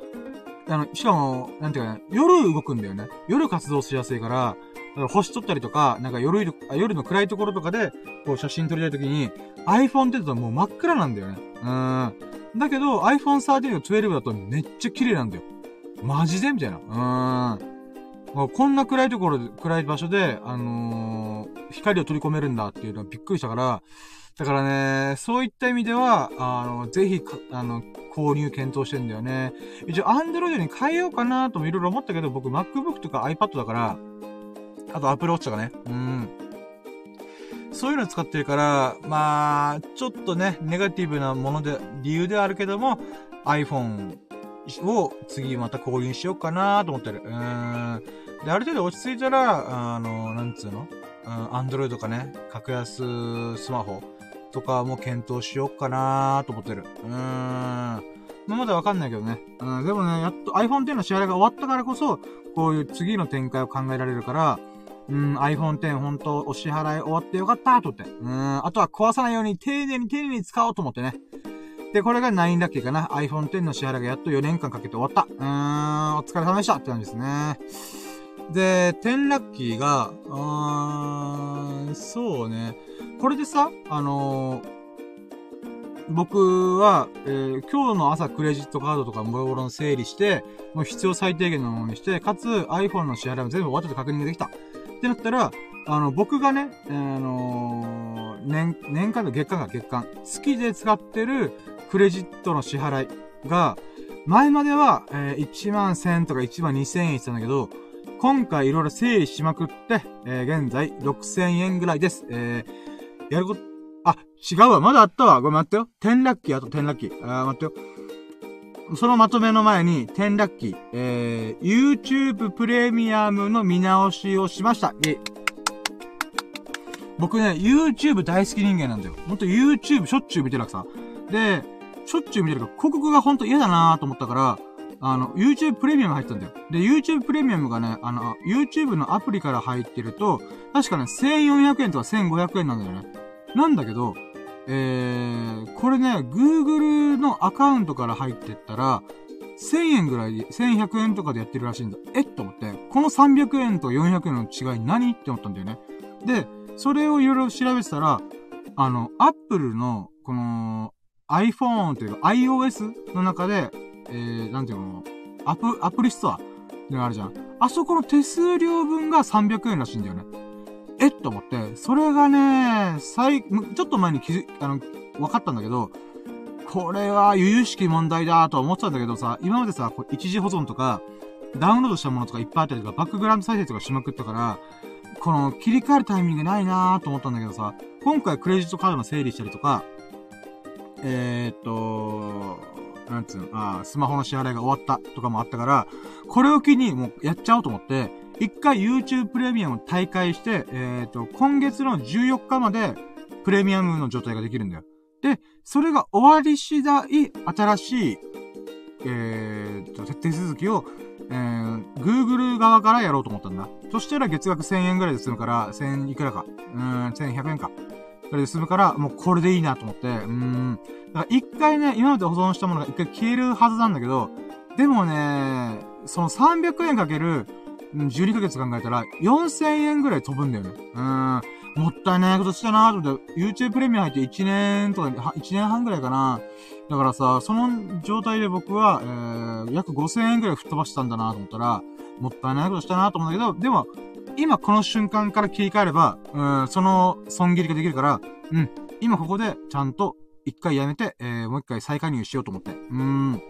あの、しかも、なんていうかね、夜動くんだよね。夜活動しやすいから、から星撮ったりとか、なんか夜、夜の暗いところとかで、こう写真撮りたいときに、iPhone ってだともう真っ暗なんだよね。うん。だけど、iPhone 13の12だとめっちゃ綺麗なんだよ。マジで？みたいな。うん。こんな暗いところで、暗い場所で、あのー、光を取り込めるんだっていうのはびっくりしたから、だからね、そういった意味では、あの、ぜひ、あの、購入検討してんだよね。一応、アンドロイドに変えようかなともいろいろ思ったけど、僕 MacBook とか iPad だから、あと Apple Watch とかね。うん。そういうの使ってるから、まあ、ちょっとね、ネガティブなもので、理由ではあるけども、iPhone を次また購入しようかなと思ってる。うん。で、ある程度落ち着いたら、あの、なんつうの？うん、Android とかね、格安スマホとかも検討しようかなと思ってる。うーん。まあ、まだわかんないけどね。うん、でもね、やっと iPhone 10の支払いが終わったからこそ、こういう次の展開を考えられるから、うん、iPhone X 本当お支払い終わってよかったと思って。うん、あとは壊さないように丁寧に丁寧に使おうと思ってね。で、これが9ラッキーかな。iPhone X の支払いがやっと4年間かけて終わった。うーん、お疲れ様でしたって感じですね。で、10ラッキーが、うーん、そうね。これでさ、あのー、僕は、えー、今日の朝クレジットカードとかもろもろの整理して、もう必要最低限のものにして、かつ iPhone の支払いも全部終わってて確認ができた。ってなったら、あの、僕がね、あのー、年、年間の月間が月間、好きで使ってるクレジットの支払いが、前までは、えー、1万1000とか1万2000円したんだけど、今回いろいろ整理しまくって、えー、現在6000円ぐらいです。えー、やること、あ、違うわ。まだあったわ。ごめん待ってよ。10ラッキー、あと10ラッキー。あー、待ってよ。そのまとめの前に、10ラッキー、えー、YouTube プレミアムの見直しをしました。え、僕ね、YouTube 大好き人間なんだよ。ほんと YouTube しょっちゅう見てるわけさ。で、しょっちゅう見てるから、広告がほんと嫌だなーと思ったから、あの、YouTube プレミアム入ったんだよ。で、YouTube プレミアムがね、あの、YouTube のアプリから入ってると、確かね、1400円とか1500円なんだよね。なんだけど、えー、これね、Google のアカウントから入ってったら、1000円ぐらい、1100円とかでやってるらしいんだ。えっ？と思って、この300円と400円の違い何？って思ったんだよね。で、それをいろいろ調べてたら、あの、Apple の、この、iPhone というか iOS の中で、えー、なんていうの、アプ、アプリストアであるじゃん。あそこの手数料分が300円らしいんだよね。えっと思って、それがね、最、ちょっと前に気づ、あの、分かったんだけど、これは由々しき問題だと思ってたんだけどさ、今までさ、これ一時保存とか、ダウンロードしたものとかいっぱいあったりとか、バックグラウンド再生とかしまくったから、この切り替えるタイミングないなーと思ったんだけどさ、今回クレジットカードの整理したりとか、えー、っと、なんつうの、あスマホの支払いが終わったとかもあったから、これを機にもうやっちゃおうと思って、一回 YouTube プレミアムを大会して、えー、っと、今月の14日までプレミアムの状態ができるんだよ。で、それが終わり次第、新しい、えー、と、手続きを、えー、Google 側からやろうと思ったんだ。そしたら月額1000円ぐらいで済むから、1000いくらか。うん、1100円か。それで済むから、もうこれでいいなと思って、うーん。だから一回ね、今まで保存したものが一回消えるはずなんだけど、でもね、その300円かける12ヶ月考えたら4000円ぐらい飛ぶんだよね。うーん。もったいないことしたなと思って、YouTube プレミア入って1年とか、1年半ぐらいかな。だからさ、その状態で僕は、えー、約5000円ぐらい吹っ飛ばしたんだなと思ったら、もったいないことしたなと思うんだけど、でも、今この瞬間から切り替えれば、うん、その損切りができるから、うん、今ここでちゃんと一回やめて、えー、もう一回再加入しようと思って。うん。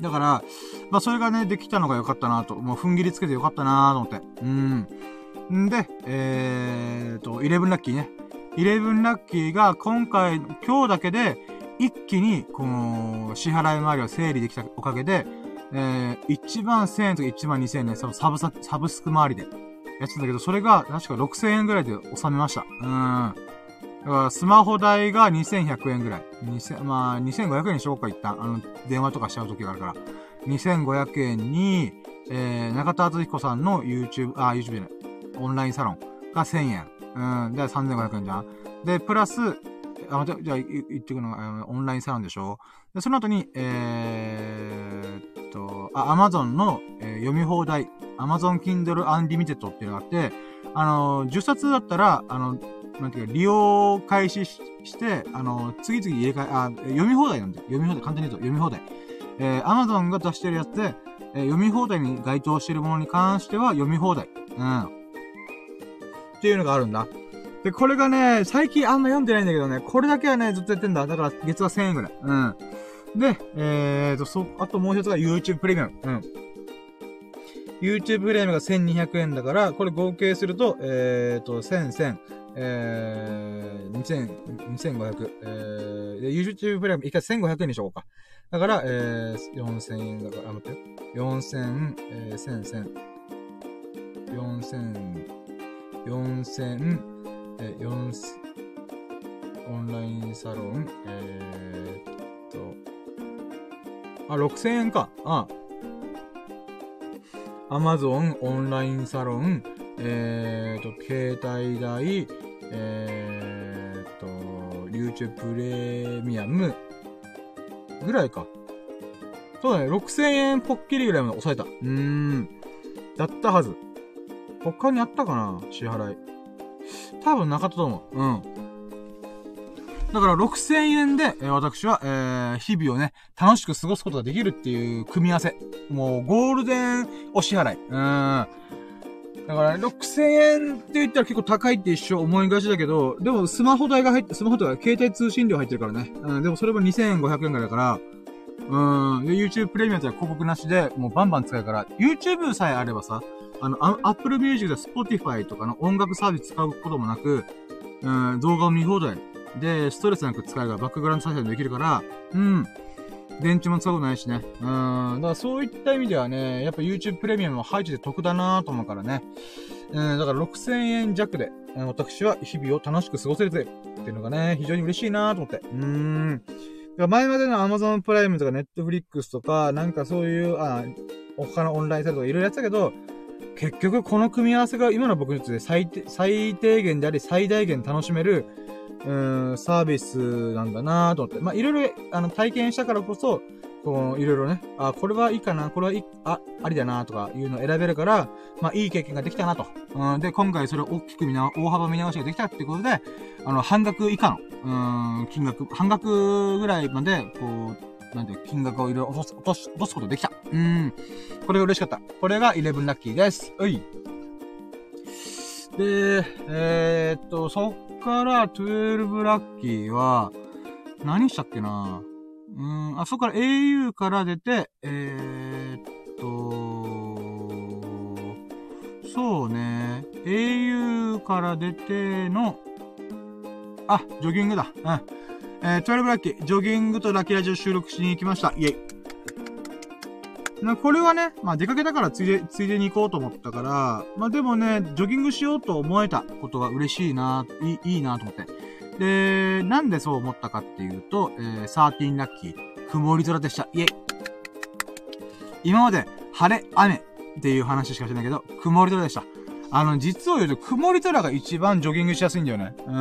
だから、まあそれがね、できたのが良かったなと、もう踏ん切りつけて良かったなと思って。うん。んで、えーと、11ラッキーね。11ラッキーが今回、今日だけで、一気に、この、支払い回りを整理できたおかげで、えー、1万1000円とか1万2000円ね、サブサ、サブスク周りでやってたけど、それが確か6000円ぐらいで収めました。うん。だから、スマホ代が2100円ぐらい。2000、まあ、2500円にしようか、一旦。あの、電話とかしちゃう時があるから。2500円に、えー、中田敦彦さんの YouTube、あ、YouTube じゃない。オンラインサロンが1000円。うん。で、3500円じゃん。で、プラス、あ、じゃあ、言ってくのが、オンラインサロンでしょで、その後に、えー、っと、あ、アマゾンの、えー、読み放題、アマゾン Kindle Unlimited っていうのがあって、あの、10冊だったら、あの、なんていうか、利用開始して、あの、次々入れ替え、あ、読み放題なんで、読み放題、簡単に言うと読み放題。えー、アマゾンが出してるやつで、えー、読み放題に該当してるものに関しては読み放題。うん。っていうのがあるんだ。で、これがね、最近あんま読んでないんだけどね、これだけはね、ずっとやってんだ。だから、月は1000円ぐらい。うん。で、えーと、そ、あともう一つが YouTube プレミアム。うん。YouTube プレミアムが1200円だから、これ合計すると、えーと、1000、1000、えー、2000、2500、えー、で、YouTube プレミアム、一回1500円にしようか。だから、えー、4000円だから、あ、待ってよ。4000、えー、1000、1000、4000、4000、え、4、オンラインサロン、えー、っと、あ、6000円か。あ、アマゾンオンラインサロン、えー、と、携帯代、えー、と、YouTube プレミアム、ぐらいか。そうだね、6000円ポッキリぐらいまで抑えた。うーん。だったはず。他にあったかな支払い。多分なかったと思う。うん。だから6000円で、えー、私は、えー、日々をね、楽しく過ごすことができるっていう組み合わせ。もう、ゴールデンお支払い。うん。だから、ね、6000円って言ったら結構高いって一生思いがちだけど、でもスマホ代が入って、スマホとか携帯通信料入ってるからね。うん、でもそれも2500円ぐらいだから、うん。で、YouTube プレミアムって広告なしで、もうバンバン使うから、YouTube さえあればさ、あの、Apple Music で Spotify とかの音楽サービス使うこともなく、うん、動画を見放題。で、ストレスなく使えばバックグラウンド再生できるから、うん。電池も使うことないしね。うん。だからそういった意味ではね、やっぱ YouTube プレミアムは配置で得だなと思うからね。うん、だから6000円弱で、私は日々を楽しく過ごせるぜっていうのがね、非常に嬉しいなと思って。うーん。前までの Amazon プライムとか Netflix とか、なんかそういう、あ、他のオンラインサイトとかいろいろやってたけど、結局この組み合わせが今の僕にとって最低最低限であり最大限楽しめる、うん、サービスなんだなと思って。まあ、いろいろ、あの、体験したからこそ、こう、いろいろね、あ、これはいいかな、これはいい、あ、ありだな、とかいうのを選べるから、まあ、いい経験ができたなと。うん、で、今回それを大きく見直、大幅見直しができたってことで、あの、半額以下の、うん、金額、半額ぐらいまで、こう、なんて、金額をいろいろ落とす、落とす、落とすことできた。うん。これ嬉しかった。これが11ラッキーです。うい。で、えー、っと、そっから12ラッキーは、何したっけな？うん、あそこから au から出て、えー、っと、そうね、au から出ての、あ、ジョギングだ。うん。えー、12ラッキー、ジョギングとラキラジオ収録しに行きました。イェイ。な、これはね、まあ出かけたからついで、ついでに行こうと思ったから、まあでもね、ジョギングしようと思えたことが嬉しいな、いい、いいなと思って。で、なんでそう思ったかっていうと、えー、13ラッキー、曇り空でした。イェイ。今まで、晴れ、雨っていう話しかしてないけど、曇り空でした。あの、実を言うと、曇り空が一番ジョギングしやすいんだよね。うん。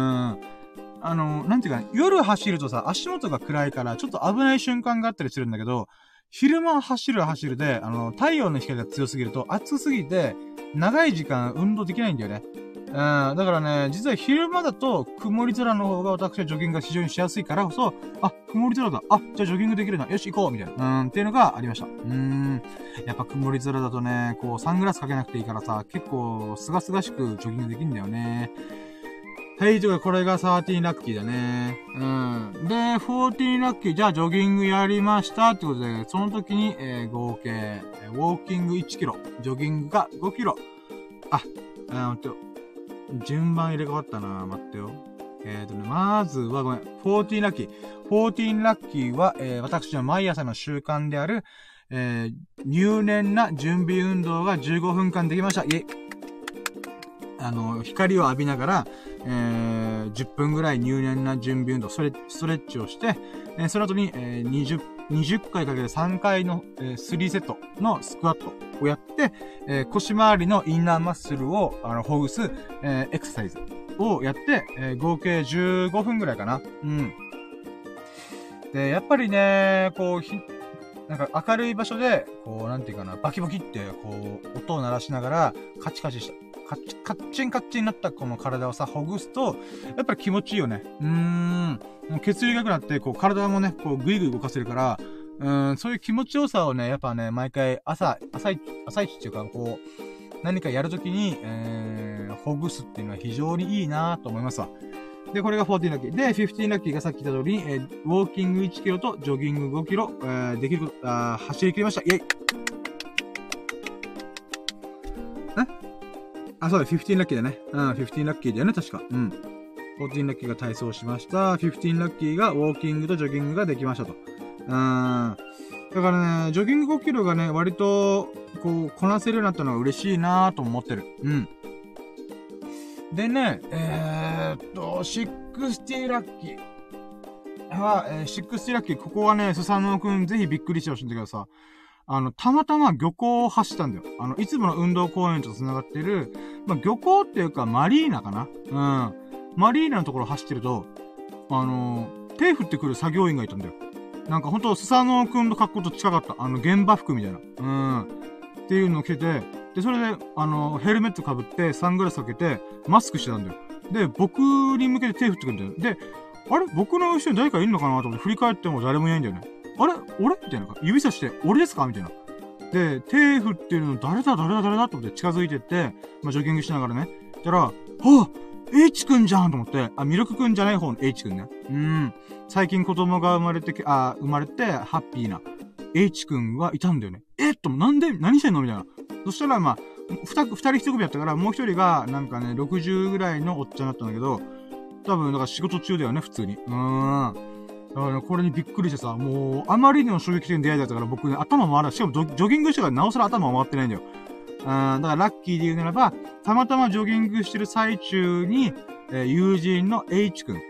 あの、なんていうか、夜走るとさ、足元が暗いから、ちょっと危ない瞬間があったりするんだけど、昼間走る走るで、あの、太陽の光が強すぎると暑すぎて、長い時間運動できないんだよね。うん、だからね、実は昼間だと曇り空の方が私はジョギングが非常にしやすいからこそ、あ、曇り空だ。あ、じゃあジョギングできるな。よし、行こうみたいな。うん、っていうのがありました。うん。やっぱ曇り空だとね、こう、サングラスかけなくていいからさ、結構、すがすがしくジョギングできるんだよね。はい、というか、これが13ラッキーだね。うん。で、14ラッキー、じゃあジョギングやりましたってことで、その時に、えー、合計、ウォーキング1キロ、ジョギングが5キロ。あ、えー、と、順番入れ替わったな待ってよ。えーとね、まずはごめん、14ラッキー。14ラッキーは、えー、私の毎朝の習慣である、えー、入念な準備運動が15分間できました。いえ、あの、光を浴びながら、えー、10分ぐらい入念な準備運動、ストレッストレッチをして、えー、その後に、えー、20、20回かけて3回の、えー、3セットのスクワットをやって、えー、腰回りのインナーマッスルを、あの、ほぐす、えー、エクササイズをやって、えー、合計15分ぐらいかな。うん。で、やっぱりね、こう、ひ、なんか明るい場所で、こう、なんていうかな、バキバキって、こう、音を鳴らしながら、カチカチした、カッチ、カッチンカッチンになったこの体をさ、ほぐすと、やっぱり気持ちいいよね。うーん。血流が良くなって、こう、体もね、こう、ぐいぐい動かせるから、うん、そういう気持ちよさをね、やっぱね、毎回、朝、朝一、朝一っていうか、こう、何かやるときに、えー、ほぐすっていうのは非常にいいなと思いますわ。で、これが14ラッキー。で、15ラッキーがさっき言った通り、えー、ウォーキング1キロとジョギング5キロ、えー、できること、あ走り切りました。イェイあ、そうだ、15ラッキーだね。うん、15ラッキーだよね、確か。うん。14ラッキーが体操しました。15ラッキーがウォーキングとジョギングができましたと。うん。だからね、ジョギング5キロがね、割と、こう、こなせるようになったのは嬉しいなぁと思ってる。うん。でね、えー、っと、60ラッキーは、えー、60ラッキー、ここはね、スサノオくんぜひびっくりしてほしいんだけどさ、あの、たまたま漁港を走ったんだよ。あの、いつもの運動公園と繋がってる、まあ、漁港っていうか、マリーナかな？うん。マリーナのところ走ってると、あのー、手振ってくる作業員がいたんだよ。なんかほんと、スサノオくんの格好と近かった。あの、現場服みたいな。うん。っていうのを着てて、で、それで、あの、ヘルメット被って、サングラスかけて、マスクしてたんだよ。で、僕に向けて手振ってくるんだよ。で、あれ？僕の後ろに誰かいるのかな？と思って振り返っても誰もいないんだよね。あれ？俺？みたいな。指さして、俺ですか？みたいな。で、手振ってるの誰だ誰だ誰だと思って近づいてって、まあ、ジョギングしながらね。たら、はぁ !H 君じゃんと思って、あ、ミルク君じゃない方の H 君ね。うん。最近子供が生まれて、あ、生まれて、ハッピーな H 君はいたんだよね。えっと、なんで、何してんのみたいな。そしたら、まあ、二、人一組だったから、もう一人が、なんかね、60ぐらいのおっちゃんだったんだけど、多分、だから仕事中だよね、普通に。うーん。だから、これにびっくりしてさ、もう、あまりにも衝撃的な出会いだったから僕ね、頭回らないしかもジョギングしてからなおさら頭回ってないんだよ。うん、だからラッキーで言うならば、たまたまジョギングしてる最中に、えー、友人の H 君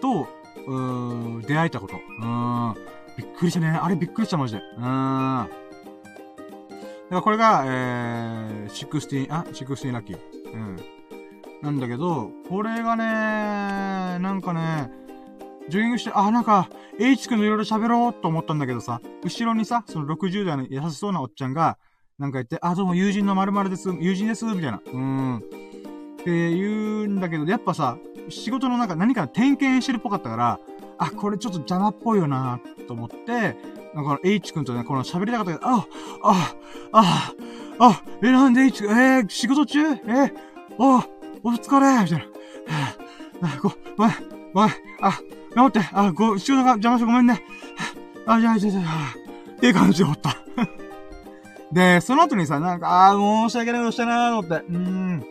と、うーん、出会えたこと。うん、びっくりしたね。あれびっくりした、マジで。うん。だからこれが、えー、16、あ、16ラッキー。うん。なんだけど、これがね、なんかね、ジョギングして、あ、なんか、H 君のいろいろ喋ろうと思ったんだけどさ、後ろにさ、その60代の優しそうなおっちゃんが、なんか言って、あ、どうも友人の〇〇です、友人です、みたいな。うーん。って言うんだけど、やっぱさ、仕事の中何か点検してるっぽかったから、あ、これちょっと邪魔っぽいよなと思って、なんか H 君とね、この喋りたかったけど、あ、あ、あ、あ、え、なんで H 君、えー、仕事中？えー、お、お疲れみたいな。あ、ご、ごめん、ごめん、あ、頑張って、あ、ご、仕事が邪魔してごめんね。あ、じゃあ、じゃあ、じゃあ、っていう感じで思った。で、その後にさ、なんか、あー、申し訳ないことしたなーと思って、うーん。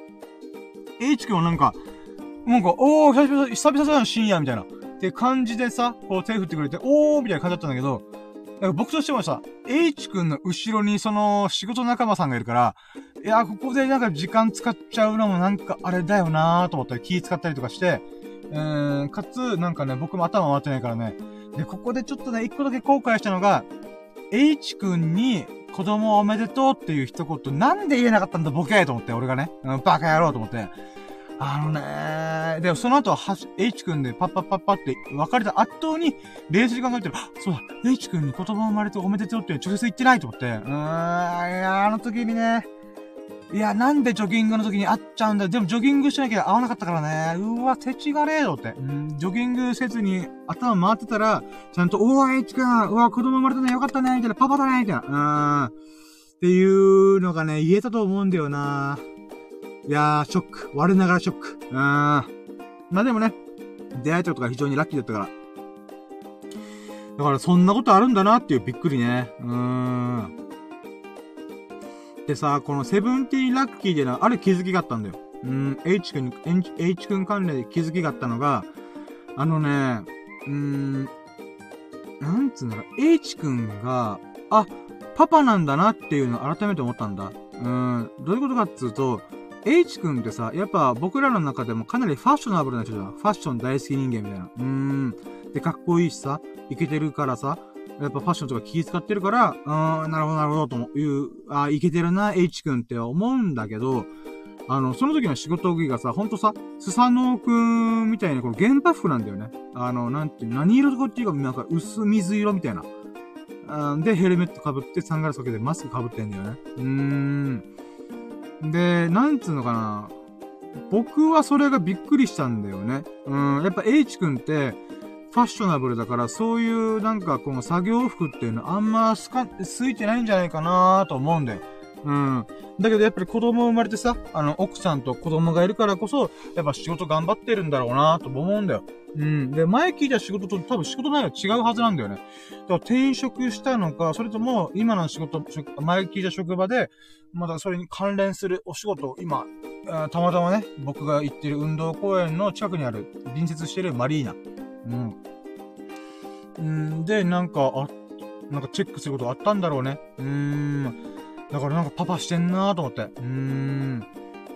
H 君はなんか、なんか、おー、久々、久々の深夜みたいな。って感じでさ、こう手振ってくれて、おーみたいな感じだったんだけど、僕としてもさ、H 君の後ろにその仕事仲間さんがいるから、いや、ここでなんか時間使っちゃうのもなんかあれだよなーと思ったり気使ったりとかして、うーん、かつ、なんかね、僕も頭回ってないからね。で、ここでちょっとね、一個だけ後悔したのが、H 君に子供おめでとうっていう一言なんで言えなかったんだボケーと思って、俺がね、うん、バカ野郎と思って。あのねー、で、その後、は、H 君でパッパッパッパって別れた後に、冷静に考えてる、あ、そうだ、H 君に言葉生まれておめでとうって直接言ってないと思って、うーん、いや、あの時にね、いや、なんでジョギングの時に会っちゃうんだよ。でもジョギングしなきゃ会わなかったからね。うわ、手違がれよって。うん、ジョギングせずに頭回ってたら、ちゃんと、おー、H 君、うわ、子供生まれたね、よかったね、みたいな、パパだね、みたいな。うん。っていうのがね、言えたと思うんだよないやー、ショック。我ながらショック。うーん。まあでもね、出会えたことが非常にラッキーだったから。だからそんなことあるんだなっていうびっくりね。うーん。でさ、このセブンティーラッキーでな、ある気づきがあったんだよ。うん、H 君、H 君関連で気づきがあったのが、あのね、うーん、なんつうんだろう、H 君が、あ、パパなんだなっていうのを改めて思ったんだ。うん、どういうことかっつうと、H 君ってさ、やっぱ僕らの中でもかなりファッショナブルな人じゃん。ファッション大好き人間みたいな。うーん。で、かっこいいしさ、イケてるからさ、やっぱファッションとか気使ってるから、うーん、なるほどなるほどという、あ、イケてるな、H 君って思うんだけど、あの、その時の仕事着がさ、ほんとさ、スサノオくんみたいな、この原パフなんだよね。あの、なんて、何色とかっていうか、なんか薄水色みたいな。で、ヘルメット被って、サングラスかけてマスク被ってんだよね。うーん。で、なんつうのかな。僕はそれがびっくりしたんだよね。うん、やっぱ H 君って、ファッショナブルだから、そういうなんかこの作業服っていうのあんますか、すいてないんじゃないかなと思うんだよ。うん。だけどやっぱり子供生まれてさ、あの、奥さんと子供がいるからこそ、やっぱ仕事頑張ってるんだろうなと思うんだよ。うん。で、前聞いた仕事と多分仕事内容違うはずなんだよね。だから転職したのか、それとも今の仕事、前聞いた職場で、まだそれに関連するお仕事を今、たまたまね、僕が行ってる運動公園の近くにある、隣接してるマリーナ。うん。んで、なんか、あ、なんかチェックすることあったんだろうね。うーん。だからなんかパパしてんなーと思って。うーん。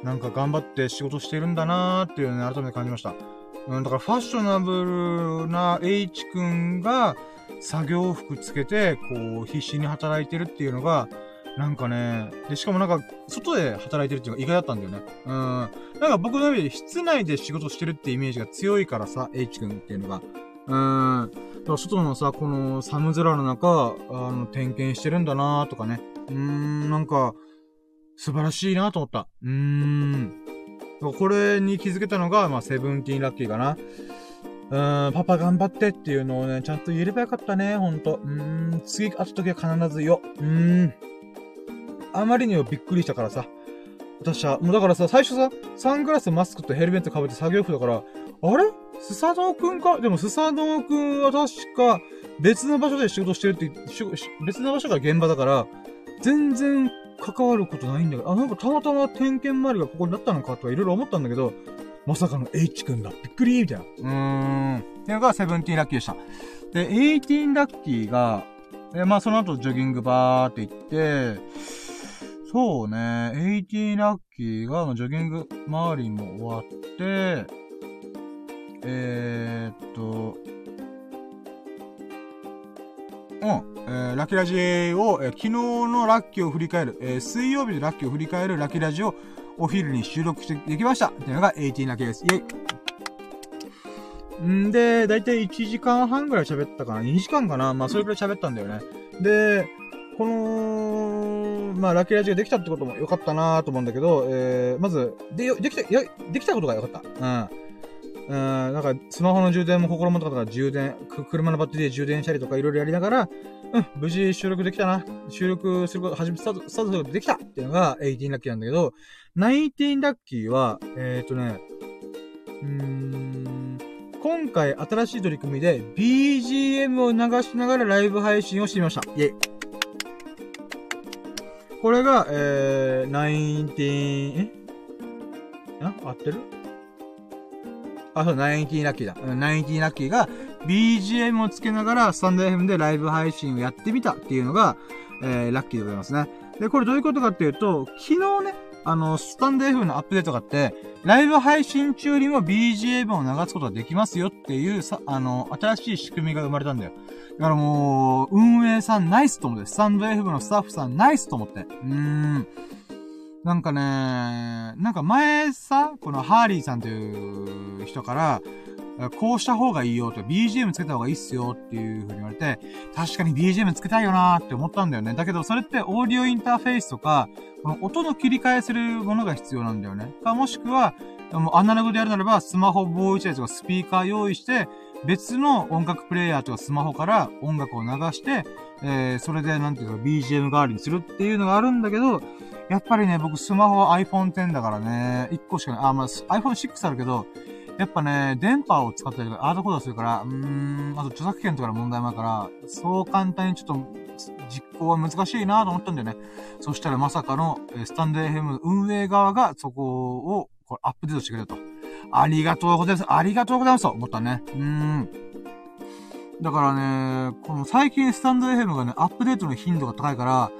なんか頑張って仕事してるんだなーっていうのをね、改めて感じました。うん、だからファッショナブルな H 君が作業服つけて、こう、必死に働いてるっていうのが、なんかね、で、しかもなんか、外で働いてるっていうのが意外だったんだよね。うん。なんか僕の上で室内で仕事してるってイメージが強いからさ、H 君っていうのが。うん。だから外のさ、この寒空の中、あの、点検してるんだなーとかね。うーん、なんか、素晴らしいなと思った。うーん。これに気づけたのが、まあ、セブンティーンラッキーかな。うーん、パパ頑張ってっていうのをね、ちゃんと言えればよかったね、ほんと。うーん、次会った時は必ずよ。うーん。あまりにもびっくりしたからさ。私は、もうだからさ、最初さ、サングラス、マスクとヘルメット被って作業服だから、あれ？スサノオくんか？でもスサノオくんは確か別の場所で仕事してるって、別の場所が現場だから、全然関わることないんだけど、あ、なんかたまたま点検周りがここになったのかとかいろいろ思ったんだけど、まさかの H 君だ。びっくりみたいな。うーん。っていうのがセブンティーンラッキーでした。で、エイティーンラッキーが、え、まあその後ジョギングバーって行って、そうね、エイティーンラッキーが、ジョギング周りも終わって、えー、っと、うん、えー、ラッキーラジを、えー、昨日のラッキーを振り返る、えー、水曜日でラッキーを振り返るラッキーラジをお昼に収録してできました。っていうのが18ラッキーです。イェイ。んで、だいたい1時間半ぐらい喋ったかな ?2 時間かな？まあ、それくらい喋ったんだよね。で、この、まあ、ラッキーラジオできたってことも良かったなと思うんだけど、えー、まず、で、できた、や、できたことが良かった。うん。うん、なんか、スマホの充電も心もとか充電、車のバッテリーで充電したりとかいろいろやりながら、うん、無事収録できたな。収録すること、始め、スタート、スタートすることできたっていうのが18ラッキーなんだけど、19ラッキーは、えっ、ー、とね、うーん、今回新しい取り組みで BGM を流しながらライブ配信をしてみました。イェイ。これが、えー、19、え？あ合ってる？あ、そう、ナインティーラッキーだ。ナインティーラッキーが BGM をつけながらスタンド FM でライブ配信をやってみたっていうのが、えー、ラッキーでございますね。で、これどういうことかっていうと、昨日ね、あの、スタンド FM のアップデートがあって、ライブ配信中にも BGM を流すことができますよっていうさ、あの、新しい仕組みが生まれたんだよ。だからもう、運営さんナイスと思って、スタンド FM のスタッフさんナイスと思って。うーん。なんかね、なんか前さ、このハーリーさんという人から、こうした方がいいよと、BGM つけた方がいいっすよっていう風に言われて、確かに BGM つけたいよなーって思ったんだよね。だけどそれってオーディオインターフェースとか、この音の切り替えするものが必要なんだよね。か、もしくは、もうアナログでやるならば、スマホボーイチャイとかスピーカー用意して、別の音楽プレイヤーとかスマホから音楽を流して、えー、それでなんていうか BGM 代わりにするっていうのがあるんだけど、やっぱりね、僕スマホは iPhone X だからね、1個しかない。あ、まあ、iPhone 6あるけど、やっぱね、電波を使ったりとか、アートコードするから、うーん、あと著作権とかの問題もあるから、そう簡単にちょっと、実行は難しいなと思ったんだよね。そしたらまさかの、スタンド FM 運営側がそこを、これアップデートしてくれると。ありがとうございます。ありがとうございますと思ったね。うーん。だからね、この最近スタンド FM がね、アップデートの頻度が高いから、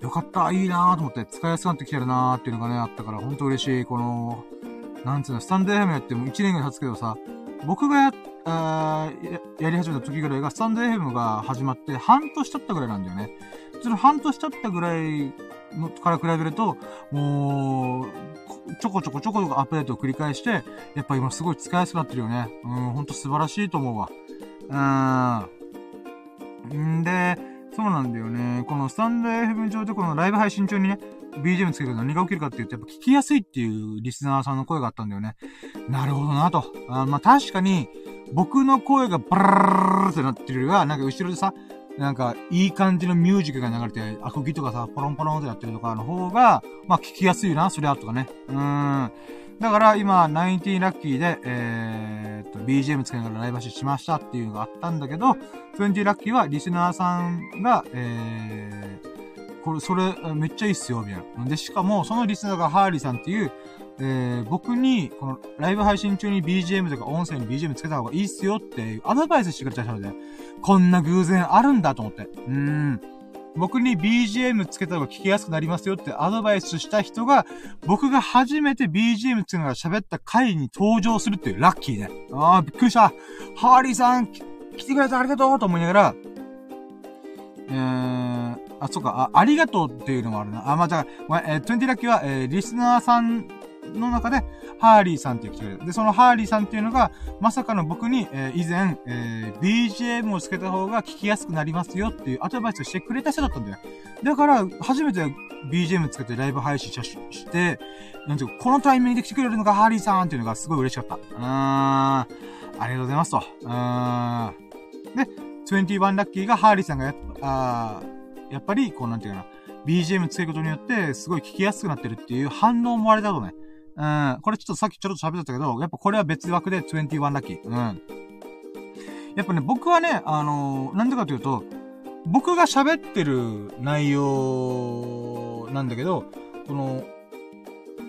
よかった、いいなーと思って、使いやすくなってきてるなーっていうのがね、あったから、ほんと嬉しい。この、なんつうの、スタンド FM やっても1年ぐらい経つけどさ、僕がや、あややり始めた時ぐらいが、スタンド FM が始まって半年経ったぐらいなんだよね。その半年経ったぐらいのから比べると、もう、ちょこちょこちょこちょこアップデートを繰り返して、やっぱ今すごい使いやすくなってるよね。うん、ほんと素晴らしいと思うわ。うん。んで、そうなんだよね。このスタンド FM 上でこのライブ配信中にね、BGM つけると何が起きるかって言うと、やっぱ聞きやすいっていうリスナーさんの声があったんだよね。なるほどなと。あまあ確かに、僕の声がバラーってなってるよりは、なんか後ろでさ、なんか、いい感じのミュージックが流れて、アコギとかさ、ポロンポロンってやってるとかの方が、まあ聞きやすいな、それあとかね。うーん。だから今、19ラッキーで、えー、っと、BGM つけながらライブ配信しましたっていうのがあったんだけど、20ラッキーはリスナーさんが、えー、これ、それ、めっちゃいいっすよ、みたいな。で、しかも、そのリスナーがハーリーさんっていう、えー、僕に、この、ライブ配信中に BGM とか音声に BGM つけた方がいいっすよっていうアドバイスしてくれた人で、こんな偶然あるんだと思って。うーん。僕に BGM つけた方が聞きやすくなりますよってアドバイスした人が、僕が初めて BGM つけながら喋った回に登場するっていうラッキーね。ああ、びっくりした。ハーリーさん、来てくれてありがとうと思いながら、えー、あ、そっか、あ、ありがとうっていうのもあるな。あ、まあ、じゃあ、えー、20ラッキーは、えー、リスナーさんの中で、ハーリーさんっていう人がいる。で、そのハーリーさんっていうのが、まさかの僕に、えー、以前、えー、BGM をつけた方が聞きやすくなりますよっていうアドバイスをしてくれた人だったんだよ。だから、初めて BGM つけてライブ配信して、なんていうか、このタイミングで来てくれるのがハーリーさんっていうのがすごい嬉しかった。うーん。ありがとうございますと。うーん。で、21ラッキーがハーリーさんがやっあやっぱり、こうなんていうかな、BGM つけることによって、すごい聞きやすくなってるっていう反応もあれだとね。うん。これちょっとさっきちょっと喋ったけど、やっぱこれは別枠で21ラッキー。うん。やっぱね、僕はね、あのー、なんでかというと、僕が喋ってる内容なんだけど、この、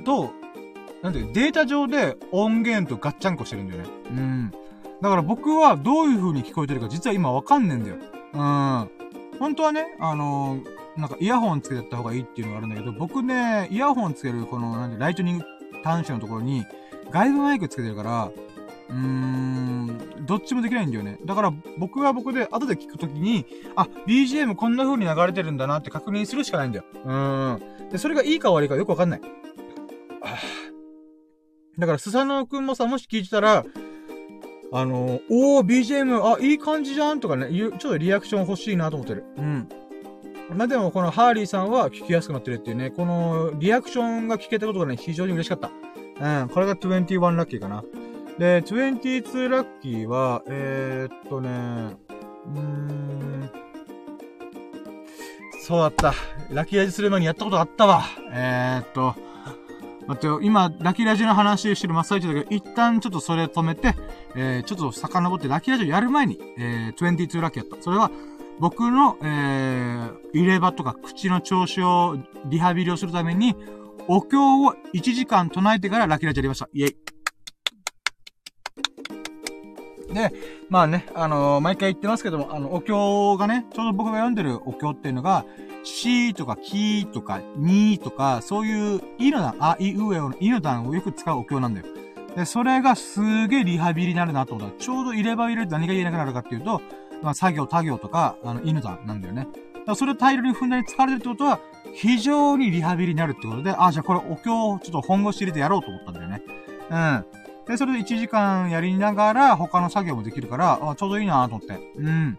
と、なんで、データ上で音源とガッチャンコしてるんだよね。うん。だから僕はどういう風に聞こえてるか実は今わかんねえんだよ。うん。本当はね、あのー、なんかイヤホンつけてった方がいいっていうのがあるんだけど、僕ね、イヤホンつけるこの、なんで、ライトニング端子のところに、外部マイクつけてるから、うーん、どっちもできないんだよね。だから僕は僕で後で聞くときに、あ、BGM こんな風に流れてるんだなって確認するしかないんだよ。うーん。で、それがいいか悪いかよくわかんない。だから、スサノオくんもさ、もし聞いてたら、あのー、おー、BGM、あ、いい感じじゃんとかね、ちょっとリアクション欲しいなと思ってる。うん。まあ、でも、このハーリーさんは聞きやすくなってるっていうね、このリアクションが聞けたことがね、非常に嬉しかった。うん、これが21ラッキーかな。で、22ラッキーは、えー、っとね、うーん、そうだった。ラッキーラジする前にやったことあったわ。えー、っと、待ってよ、今、ラッキーラジの話してる真っ最中だけど、一旦ちょっとそれ止めて、えー、ちょっと遡ってラッキーラジオやる前に、えー、22ラッキーやった。それは、僕の、えー、入れ歯とか口の調子をリハビリをするために、お経を1時間唱えてからラキラジやりました。イェイ。で、まあね、あのー、毎回言ってますけども、あの、お経がね、ちょうど僕が読んでるお経っていうのが、しとかきとかにとか、そういういの段、あ、い、うえおのいの段をよく使うお経なんだよ。で、それがすげえリハビリになるなと思った、ちょうど入れ歯入れると何が言えなくなるかっていうと、まあ、作業、他行とか、あの、犬段なんだよね。だからそれを大量に踏んだり疲れてるってことは、非常にリハビリになるってことで、あ、じゃあこれお経をちょっと本腰入れてやろうと思ったんだよね。うん。で、それで1時間やりながら、他の作業もできるから、あ、ちょうどいいなと思って。うん。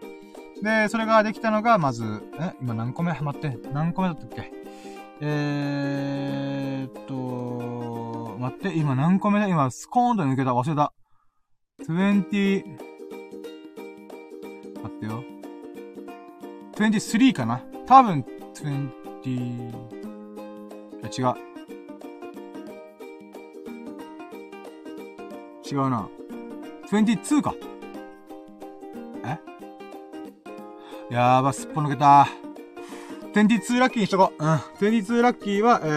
で、それができたのが、まず、え、今何個目？ハマって、何個目だったっけ？えーっと、待って、今何個目だ？今、スコーンと抜けた。忘れた。20、待ってよ。23かな多分、20、いや違う。違うな。22か。え？やーば、すっぽ抜けた。22ラッキーにしとこう。うん。22ラッキーは、え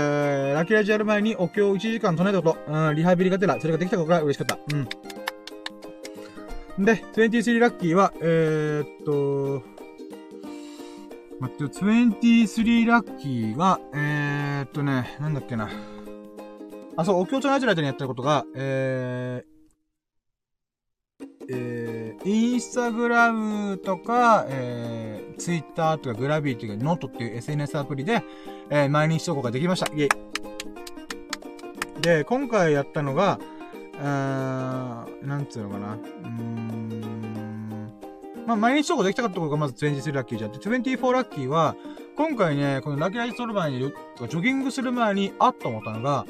ー、ラッキーラジやる前にお経を1時間唱えたこと。うん、リハビリが出た。それができたことが嬉しかった。うん。で、23ラッキーは、えー、っと、待ってよ、23ラッキーは、えー、っとね、なんだっけな。あ、そう、お経唱えてる間にやったことが、えー、えー、インスタグラムとか、えー、ツイッターとかグラビティというか、ノートっていう SNS アプリで、えー、毎日投稿ができました。イイ。で、今回やったのが、ー、なんつうのかな。うーん。まあ、毎日投稿できたかったことがまず23ラッキーじゃって、24ラッキーは、今回ね、このラッキーライト取る前に、ジョギングする前に、あっと思ったのが、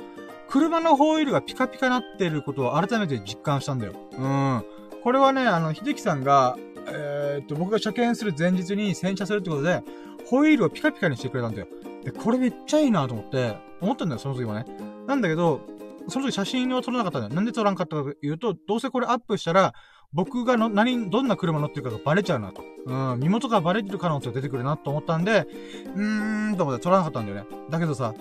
車のホイールがピカピカなってることを改めて実感したんだよ。うん。これはね、あの、秀樹さんが、えー、っと、僕が車検する前日に洗車するってことで、ホイールをピカピカにしてくれたんだよ。で、これめっちゃいいなと思って、思ったんだよ、その時はね。なんだけど、その時写真を撮らなかったんだよ。なんで撮らんかったかというと、どうせこれアップしたら、僕がの、何、どんな車乗ってるかがバレちゃうなと。うん、身元がバレてる可能性が出てくるなと思ったんで、うーん、と思って撮らなかったんだよね。だけどさ、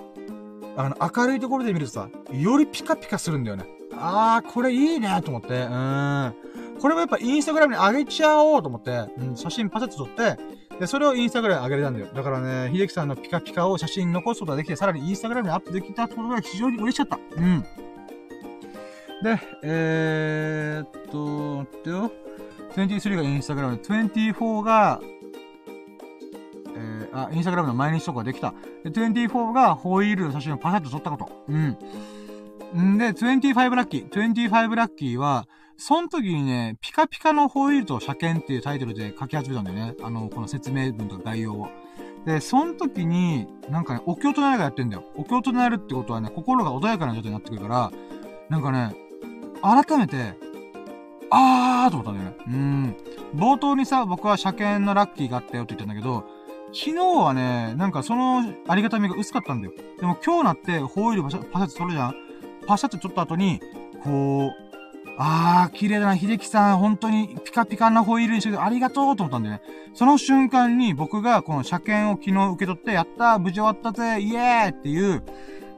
あの、明るいところで見るとさ、よりピカピカするんだよね。あー、これいいねと思って、うーん。これもやっぱインスタグラムに上げちゃおうと思って、うん、写真パセッと撮って、で、それをインスタグラムに上げれたんだよ。だからね、秀樹さんのピカピカを写真に残すことができて、さらにインスタグラムにアップできたことが非常に嬉しかった。うん。で、えー、っと、待ってよ。23がインスタグラムで、24が、えー、あ、インスタグラムの毎日とかできた。で、24がホイールの写真をパセッと撮ったこと。うん。んで、25ラッキー。25ラッキーは、その時にね、ピカピカのホイールと車検っていうタイトルで書き始めたんだよね。あの、この説明文とか概要を。で、その時に、なんかね、お経となるがやってんだよ。お経となるってことはね、心が穏やかな状態になってくるから、なんかね、改めて、あーと思ったんだよね。うん。冒頭にさ、僕は車検のラッキーがあったよって言ったんだけど、昨日はね、なんかそのありがたみが薄かったんだよ。でも今日なってホイールパシャパシャって取るじゃんパシャって取った後に、こう、あー、綺麗だな、秀樹さん、本当にピカピカなホイールにしててありがとうと思ったんでね。その瞬間に僕がこの車検を昨日受け取って、やった、無事終わったぜ、イエーイっていう、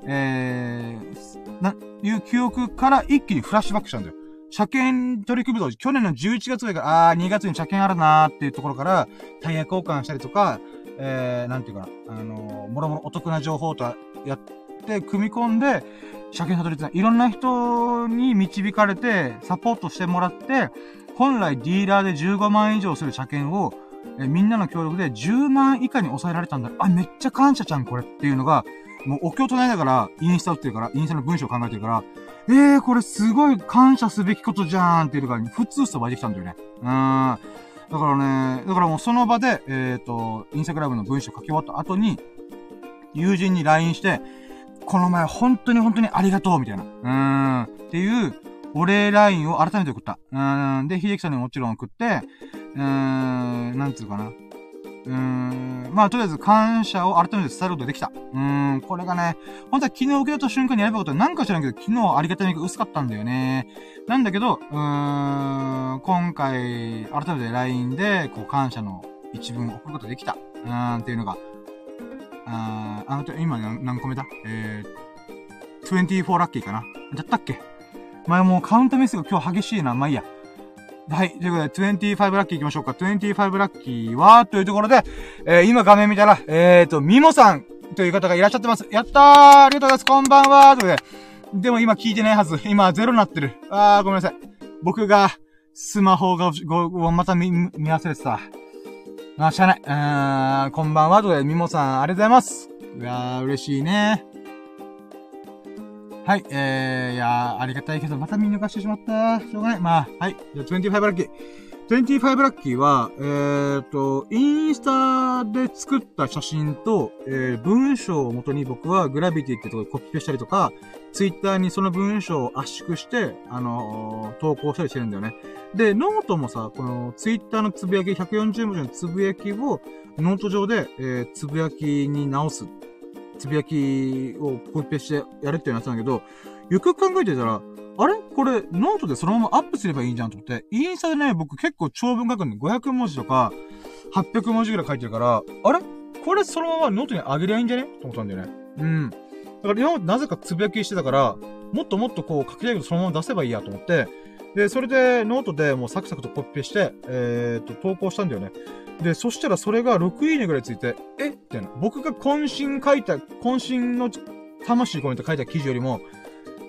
えー、な、いう記憶から一気にフラッシュバックしたんだよ。車検取り組むと、去年の11月ぐらいから、あー、2月に車検あるなーっていうところから、タイヤ交換したりとか、えー、なんていうかな、あのー、もろもろお得な情報とやって、組み込んで、車検たどり着いいろんな人に導かれて、サポートしてもらって、本来ディーラーで15万以上する車検を、えみんなの協力で10万以下に抑えられたんだ。あ、めっちゃ感謝ちゃんこれっていうのが、もうお経唱えながら、インスタ打ってるから、インスタの文章を考えてるから、えー、これすごい感謝すべきことじゃーんっていうか、普通さ湧いてきたんだよね。うーん。だからね、だからもうその場で、えっ、ー、と、インスタグラムの文章書き終わった後に、友人に LINE して、この前本当に本当にありがとうみたいな。うーん。っていう、お礼 LINE を改めて送った。うーん。で、秀樹さんにもちろん送って、うーん、なんつうかな。うーん、まあ、とりあえず感謝を改めて伝えることができた。うーん、これがね、本当は昨日受け取った瞬間にやればよかったなんか知らんけど、昨日ありがたみが薄かったんだよね。なんだけど、うーん、今回、改めて LINE で、こう、感謝の一文を送ることができた。うーん、っていうのが、あー、あの、今何個目だ？えー、24ラッキーかな？だったっけ？前もうカウントミスが今日激しいな。まあいいや。はい。ということで、25ラッキー行きましょうか。25ラッキーは、というところで、えー、今画面見たら、えーと、ミモさんという方がいらっしゃってます。やったーありがとうございますこんばんはということで、でも今聞いてないはず。今ゼロになってる。あー、ごめんなさい。僕が、スマホが、ご、ご、また見、見忘れてた。あ、しゃあない。うーん、こんばんはということで、ミモさん、ありがとうございます。うわー、嬉しいね。はい、えー、いやー、ありがたいけど、また見逃してしまった。しょうがない。まあ、はい。じゃあ、25ラッキー。25ラッキーは、えーと、インスタで作った写真と、えー、文章をもとに僕はグラビティってとこでコピペしたりとか、ツイッターにその文章を圧縮して、あのー、投稿したりしてるんだよね。で、ノートもさ、このツイッターのつぶやき、140文字のつぶやきを、ノート上で、えー、つぶやきに直すつぶやきをコピペしてやるっていうやつなんだけど、よく考えてたら、あれ？これ、ノートでそのままアップすればいいじゃんと思って、インスタでね、僕結構長文書くんで500文字とか、800文字ぐらい書いてるから、あれ？これそのままノートに上げりゃいいんじゃね？と思ったんだよね。うん。だから今までなぜかつぶやきしてたから、もっともっとこう書きたいことそのまま出せばいいやと思って、で、それでノートでもうサクサクとコピペして、えー、っと、投稿したんだよね。で、そしたらそれが6いいねぐらいついて、え？ってな。僕が渾身書いた、渾身の魂込めて書いた記事よりも、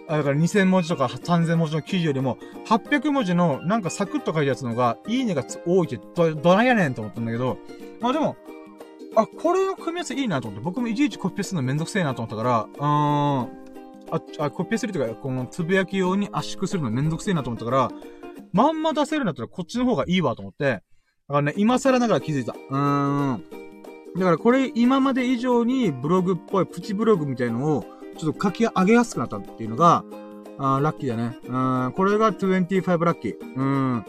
あ、だから2000文字とか3000文字の記事よりも、800文字のなんかサクッと書いたやつのが、いいねが多いってど、どないやねんと思ったんだけど、まあでも、あ、これの組み合わせいいなと思って、僕もいちいちコピペするのめんどくせえなと思ったから、うーん、あ、あ、コピペするというか、このつぶやき用に圧縮するのめんどくせえなと思ったから、まんま出せるんだったらこっちの方がいいわと思って、だからね、今更ながら気づいた。うーん。だからこれ今まで以上にブログっぽいプチブログみたいのをちょっと書き上げやすくなったっていうのが、あラッキーだね。うん、これが25ラッキー。うん。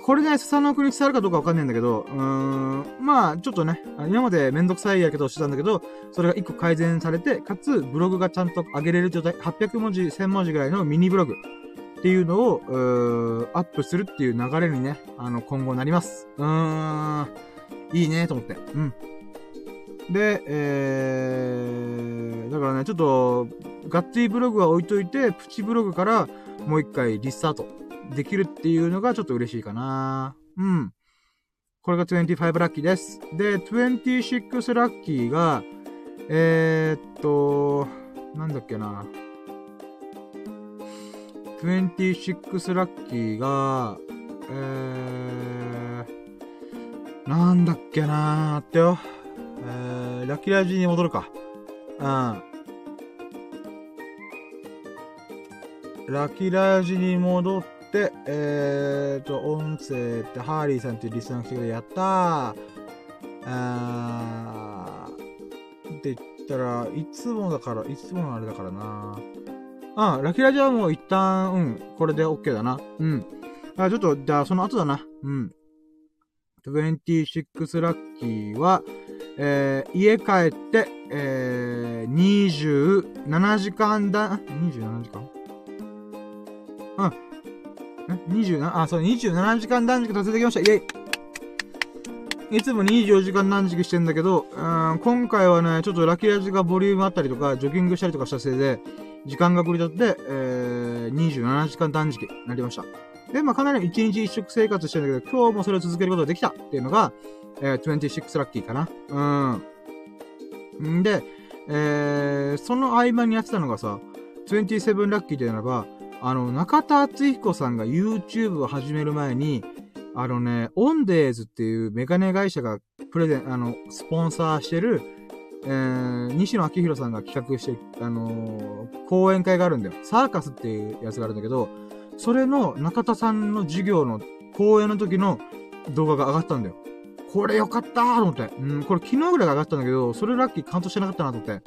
これ、ね、笹の国伝わるかどうかわかんないんだけど、うーん、まあ、ちょっとね、今までめんどくさいやけどしてたんだけど、それが一個改善されて、かつ、ブログがちゃんと上げれる状態、800文字、1000文字ぐらいのミニブログ。っていうのを、うアップするっていう流れにね、あの、今後なります。うーん、いいね、と思って。うん。で、えー、だからね、ちょっと、ガッツリブログは置いといて、プチブログからもう一回リスタートできるっていうのがちょっと嬉しいかな。うん。これが25ラッキーです。で、26ラッキーが、えー、っと、なんだっけな。26ラッキーが、えー、なんだっけなーってよ。えー、ラッキーラジに戻るか。うん。ラキラジに戻って、えーと、音声ってハーリーさんっていうリスナーが来てくれやったー。あー。って言ったら、いつもだから、いつものあれだからなああ、ラキラジはもう一旦、うん、これで OK だな。うん。あ、ちょっと、じゃあその後だな。うん。26ラッキーは、えー、家帰って、えー、27時間だ、27時間？うん。?27、あ、そう、27時間断食達成できました。イェイいつも24時間断食してんだけど、うん、今回はね、ちょっとラッキーラジがボリュームあったりとか、ジョギングしたりとかしたせいで、時間が繰り立って、えー、27時間断食になりました。で、まあ、かなり一日一食生活してんだけど、今日もそれを続けることができたっていうのが、えー、26ラッキーかな。うん。んで、えー、その合間にやってたのがさ、27ラッキーでならば、あの、中田敦彦さんが YouTube を始める前に、あのね、オンデーズっていうメガネ会社がプレゼン、あの、スポンサーしてる、えー、西野昭弘さんが企画して、あのー、講演会があるんだよ。サーカスっていうやつがあるんだけど、それの中田さんの授業の講演の時の動画が上がったんだよ。これよかったーと思って。うん、これ昨日ぐらい上がったんだけど、それラッキーカウントしてなかったなと思って。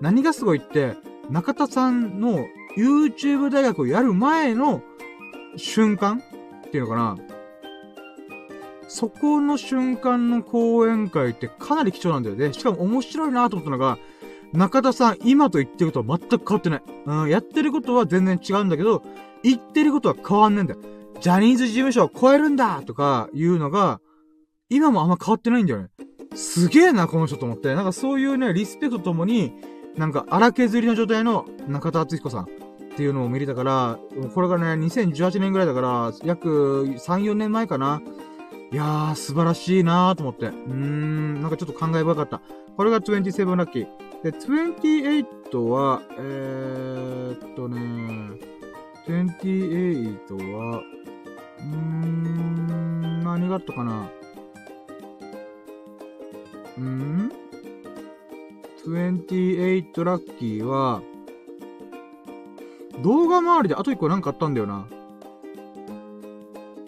何がすごいって、中田さんの YouTube 大学をやる前の瞬間っていうのかな。そこの瞬間の講演会ってかなり貴重なんだよね。しかも面白いなと思ったのが、中田さん、今と言ってることは全く変わってない。うん、やってることは全然違うんだけど、言ってることは変わんねえんだよ。ジャニーズ事務所を超えるんだとかいうのが、今もあんま変わってないんだよね。すげえな、この人と思って。なんかそういうね、リスペクトともに、なんか荒削りの状態の中田敦彦さんっていうのを見れたから、これがね、2018年ぐらいだから、約3、4年前かな。いやー、素晴らしいなーと思って。うーん、なんかちょっと感慨深かった。これが27ラッキー。で、28は、えーっとね、28は、うーん、何があったかなうん？?28 ラッキーは、動画周りであと1個なんかあったんだよな。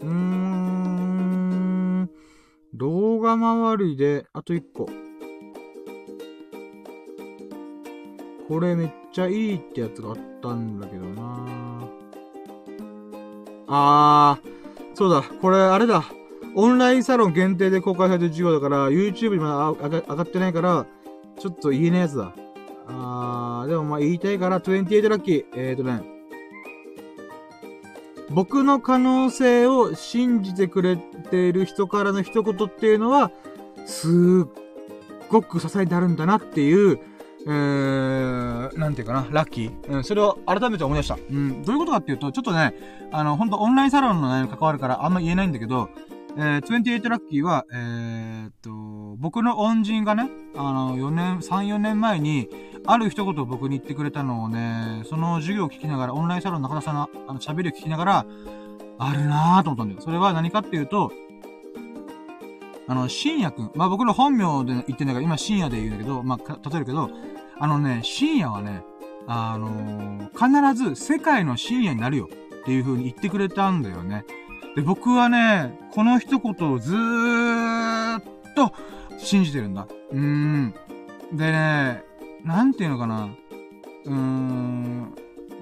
うーん。動画周りであと1個。これめっちゃいいってやつがあったんだけどなあー、そうだ、これあれだ。オンラインサロン限定で公開されてる授業だから、YouTube にまだ上がってないから、ちょっと言えないやつだ。あー、でもまあ言いたいから、28ラッキー。えーとね。僕の可能性を信じてくれている人からの一言っていうのは、すっごく支えてあるんだなっていう、えー、なんていうかな、ラッキー。うん、それを改めて思い出した。うん、どういうことかっていうと、ちょっとね、あの、ほんとオンラインサロンの内容に関わるからあんま言えないんだけど、えー、28ラッキーは、えー、っと、僕の恩人がね、あの、4年、3、4年前に、ある一言を僕に言ってくれたのをね、その授業を聞きながら、オンラインサロンの中田さんの、あの、喋りを聞きながら、あるなぁと思ったんだよ。それは何かっていうと、あの、深夜くん。まあ、僕の本名で言ってんだから、今深夜で言うんだけど、まあ、例えるけど、あのね、深夜はね、あのー、必ず世界の深夜になるよっていう風に言ってくれたんだよね。で、僕はね、この一言をずーっと信じてるんだ。うーん。でね、なんていうのかな。うーん、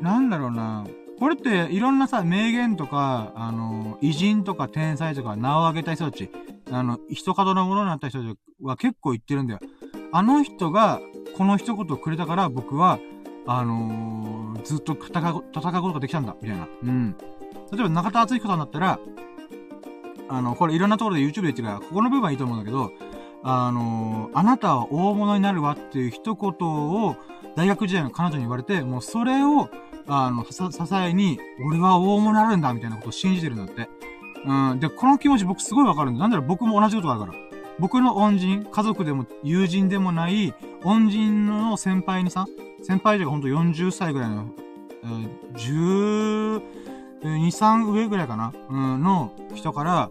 なんだろうな。これっていろんなさ、名言とか、あの、偉人とか天才とか名を挙げた人たち、あの、一角のものになった人たちは結構言ってるんだよ。あの人がこの一言をくれたから僕は、あのー、ずっと戦う、戦うことができたんだ、みたいな。うん。例えば中田敦彦さんだったら、あの、これいろんなところで YouTube で言ってるから、ここの部分はいいと思うんだけど、あの、あなたは大物になるわっていう一言を、大学時代の彼女に言われて、もうそれを、あの、支えに、俺は大物になるんだ、みたいなことを信じてるんだって。うん。で、この気持ち僕すごいわかるんだ。なんだろ僕も同じことがあるから。僕の恩人、家族でも友人でもない、恩人の先輩にさ、先輩というかほんと40歳ぐらいの、えー、2、3上ぐらいかな、うん、の人から、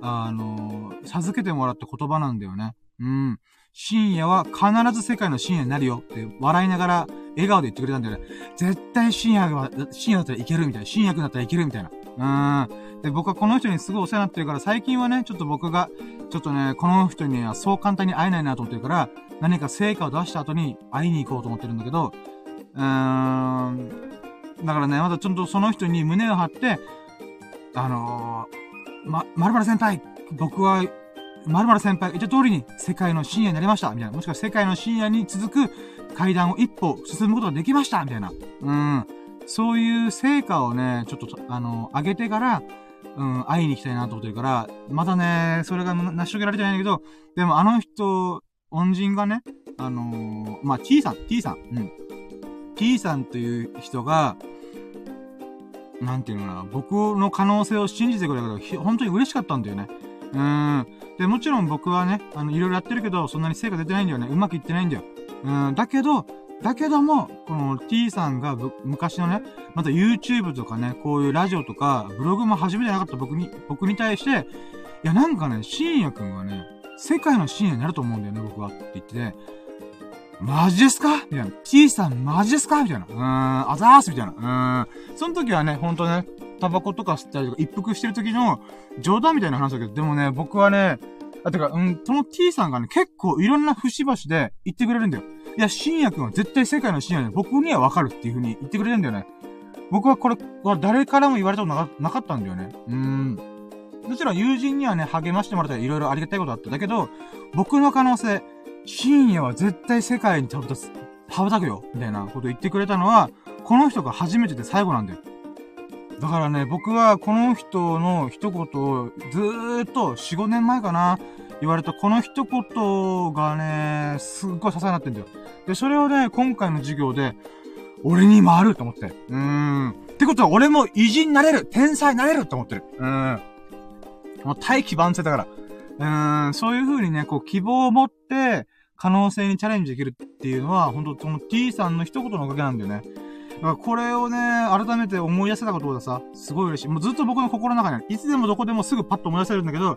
あのー、授けてもらった言葉なんだよね。うん。深夜は必ず世界の深夜になるよって笑いながら笑顔で言ってくれたんだよね。絶対深夜は、深夜だったらいけるみたいな。深夜だったらいけるみたいな。うん。で、僕はこの人にすごいお世話になってるから、最近はね、ちょっと僕が、ちょっとね、この人にはそう簡単に会えないなと思ってるから、何か成果を出した後に会いに行こうと思ってるんだけど、うーん。だからね、まだちょっとその人に胸を張って、あのー、ま、まる先輩、僕は、まるまる先輩言った通りに世界の深夜になりました、みたいな。もしくは世界の深夜に続く階段を一歩進むことができました、みたいな。うん。そういう成果をね、ちょっと、あの、上げてから、うん、会いに行きたいなと思ってるから、まだね、それが成し遂げられてないんだけど、でもあの人、恩人がね、あのー、まあ、T さん、T さん、うん。T さんという人が、なんていうのかな、僕の可能性を信じてくれたから、本当に嬉しかったんだよね。うん。で、もちろん僕はね、あの、いろいろやってるけど、そんなに成果出てないんだよね。うまくいってないんだよ。うん。だけど、だけども、この T さんが昔のね、また YouTube とかね、こういうラジオとか、ブログも始めてなかった僕に、僕に対して、いやなんかね、深夜くんはね、世界の深夜になると思うんだよね、僕は。って言ってて、マジですか？みたいな。T さんマジですか？みたいな。うーん、あざーすみたいな。うーん。その時はね、ほんとね、タバコとか吸ったりとか一服してる時の冗談みたいな話だけど、でもね、僕はね、あ、てか、うん、その T さんがね、結構いろんな節々で言ってくれるんだよ。いや、深夜くんは絶対世界の深夜で僕にはわかるっていう風に言ってくれるんだよね。僕はこれは誰からも言われたことなかったんだよね。うーん。もちろん友人にはね、励ましてもらったりいろいろありがたいことあった。だけど、僕の可能性、深夜は絶対世界に羽ばたす、羽ばたくよみたいなこと言ってくれたのは、この人が初めてで最後なんだよ。だからね、僕はこの人の一言をずーっと4、5年前かな、言われたこの一言がね、すっごい支えになってんだよ。で、それをね、今回の授業で、俺にもあると思って。うーん。ってことは俺も偉人になれる天才になれると思ってる。うーん。もう大器晩成だから。うーん、そういう風にね、こう希望を持って、可能性にチャレンジできるっていうのは、本当その T さんの一言のおかげなんだよね。だからこれをね、改めて思い出せたことがさ、すごい嬉しい。もうずっと僕の心の中に。いつでもどこでもすぐパッと思い出せるんだけど、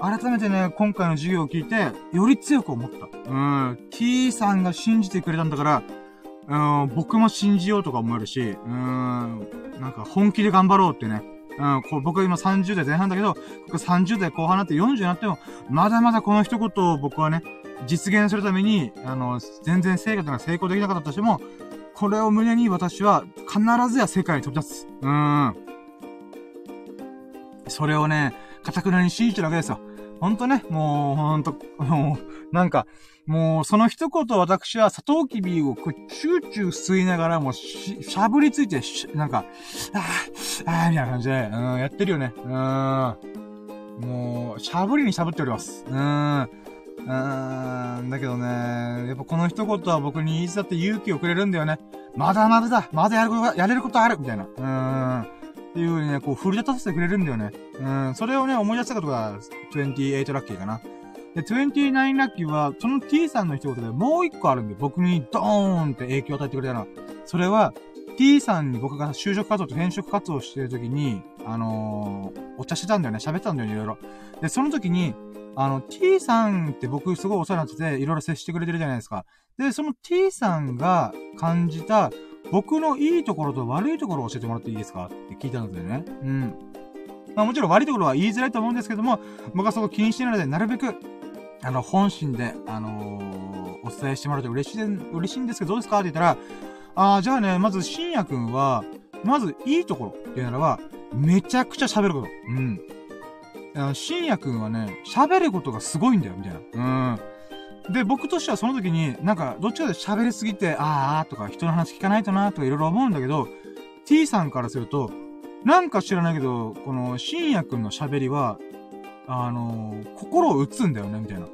改めてね、今回の授業を聞いて、より強く思った。うん。T さんが信じてくれたんだから、うん、僕も信じようとか思えるし、うん、なんか本気で頑張ろうってね。うん、こう僕は今30代前半だけど、僕30代後半になって40になっても、まだまだこの一言を僕はね、実現するために、あの、全然生活が成功できなかったとしても、これを胸に私は必ずや世界に飛び立つ。うーん。それをね、かたくなに信じてるわけですよ。ほんとね、もう、ほんと、もう、なんか、もう、その一言私は、サトウキビをこう、チューチュー吸いながら、もうし、しゃぶりついて、なんか、ああ、ああ、みたいな感じで、うん、やってるよね。うん。もう、しゃぶりにしゃぶっております。うん。うーん、だけどね、やっぱこの一言は僕にいつだって勇気をくれるんだよね。まだまだだまだやることが、やれることあるみたいな。うーん。っていう風にね、こう、振り立たせてくれるんだよね。うん。それをね、思い出したことが、28ラッキーかな。で、29ラッキーは、その T さんの一言でもう一個あるんで、僕にドーンって影響を与えてくれたの。それは、T さんに僕が就職活動と転職活動してる時に、あのー、お茶してたんだよね。喋ったんだよね、いろいろ。で、その時に、あの、T さんって僕すごいお世話になってて、いろいろ接してくれてるじゃないですか。で、その T さんが感じた、僕のいいところと悪いところを教えてもらっていいですかって聞いたんですよね。うん。まあもちろん悪いところは言いづらいと思うんですけども、僕はそこ気にしてないので、なるべく、あの、本心で、あのー、お伝えしてもらうと嬉しい、嬉しいんですけど、どうですかって言ったら、ああ、じゃあね、まず、深夜くんは、まず、いいところっていうならば、めちゃくちゃ喋ること。うん。深夜くんはね、喋ることがすごいんだよ、みたいな。うん。で、僕としてはその時に、なんか、どっちかで喋りすぎて、あーとか、人の話聞かないとなとかいろいろ思うんだけど、T さんからすると、なんか知らないけど、この、深夜くんの喋りは、あのー、心を打つんだよね、みたいな。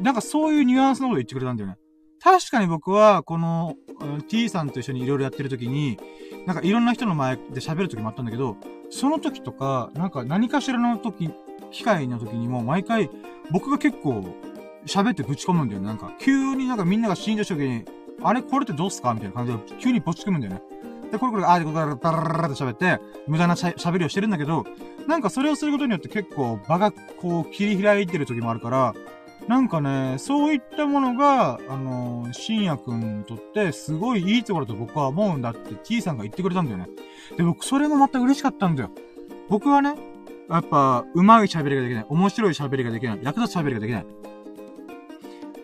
なんかそういうニュアンスのこと言ってくれたんだよね。確かに僕は、この、T さんと一緒にいろいろやってる時に、なんかいろんな人の前で喋る時もあったんだけど、その時とか、なんか何かしらの時機会の時にも毎回、僕が結構、喋ってぶち込むんだよね。なんか、急になんかみんなが死んだ時に、あれこれってどうすかみたいな感じで、急にぶち込むんだよね。で、これこれ、ああ、で、これ、ダラダラって喋って、無駄な喋りをしてるんだけど、なんかそれをすることによって結構場がこう切り開いてる時もあるから、なんかね、そういったものが、あのー、深夜くんにとってすごいいいところだと僕は思うんだって T さんが言ってくれたんだよね。で、僕それもまた嬉しかったんだよ。僕はね、やっぱ、上手い喋りができない。面白い喋りができない。役立つ喋りができない。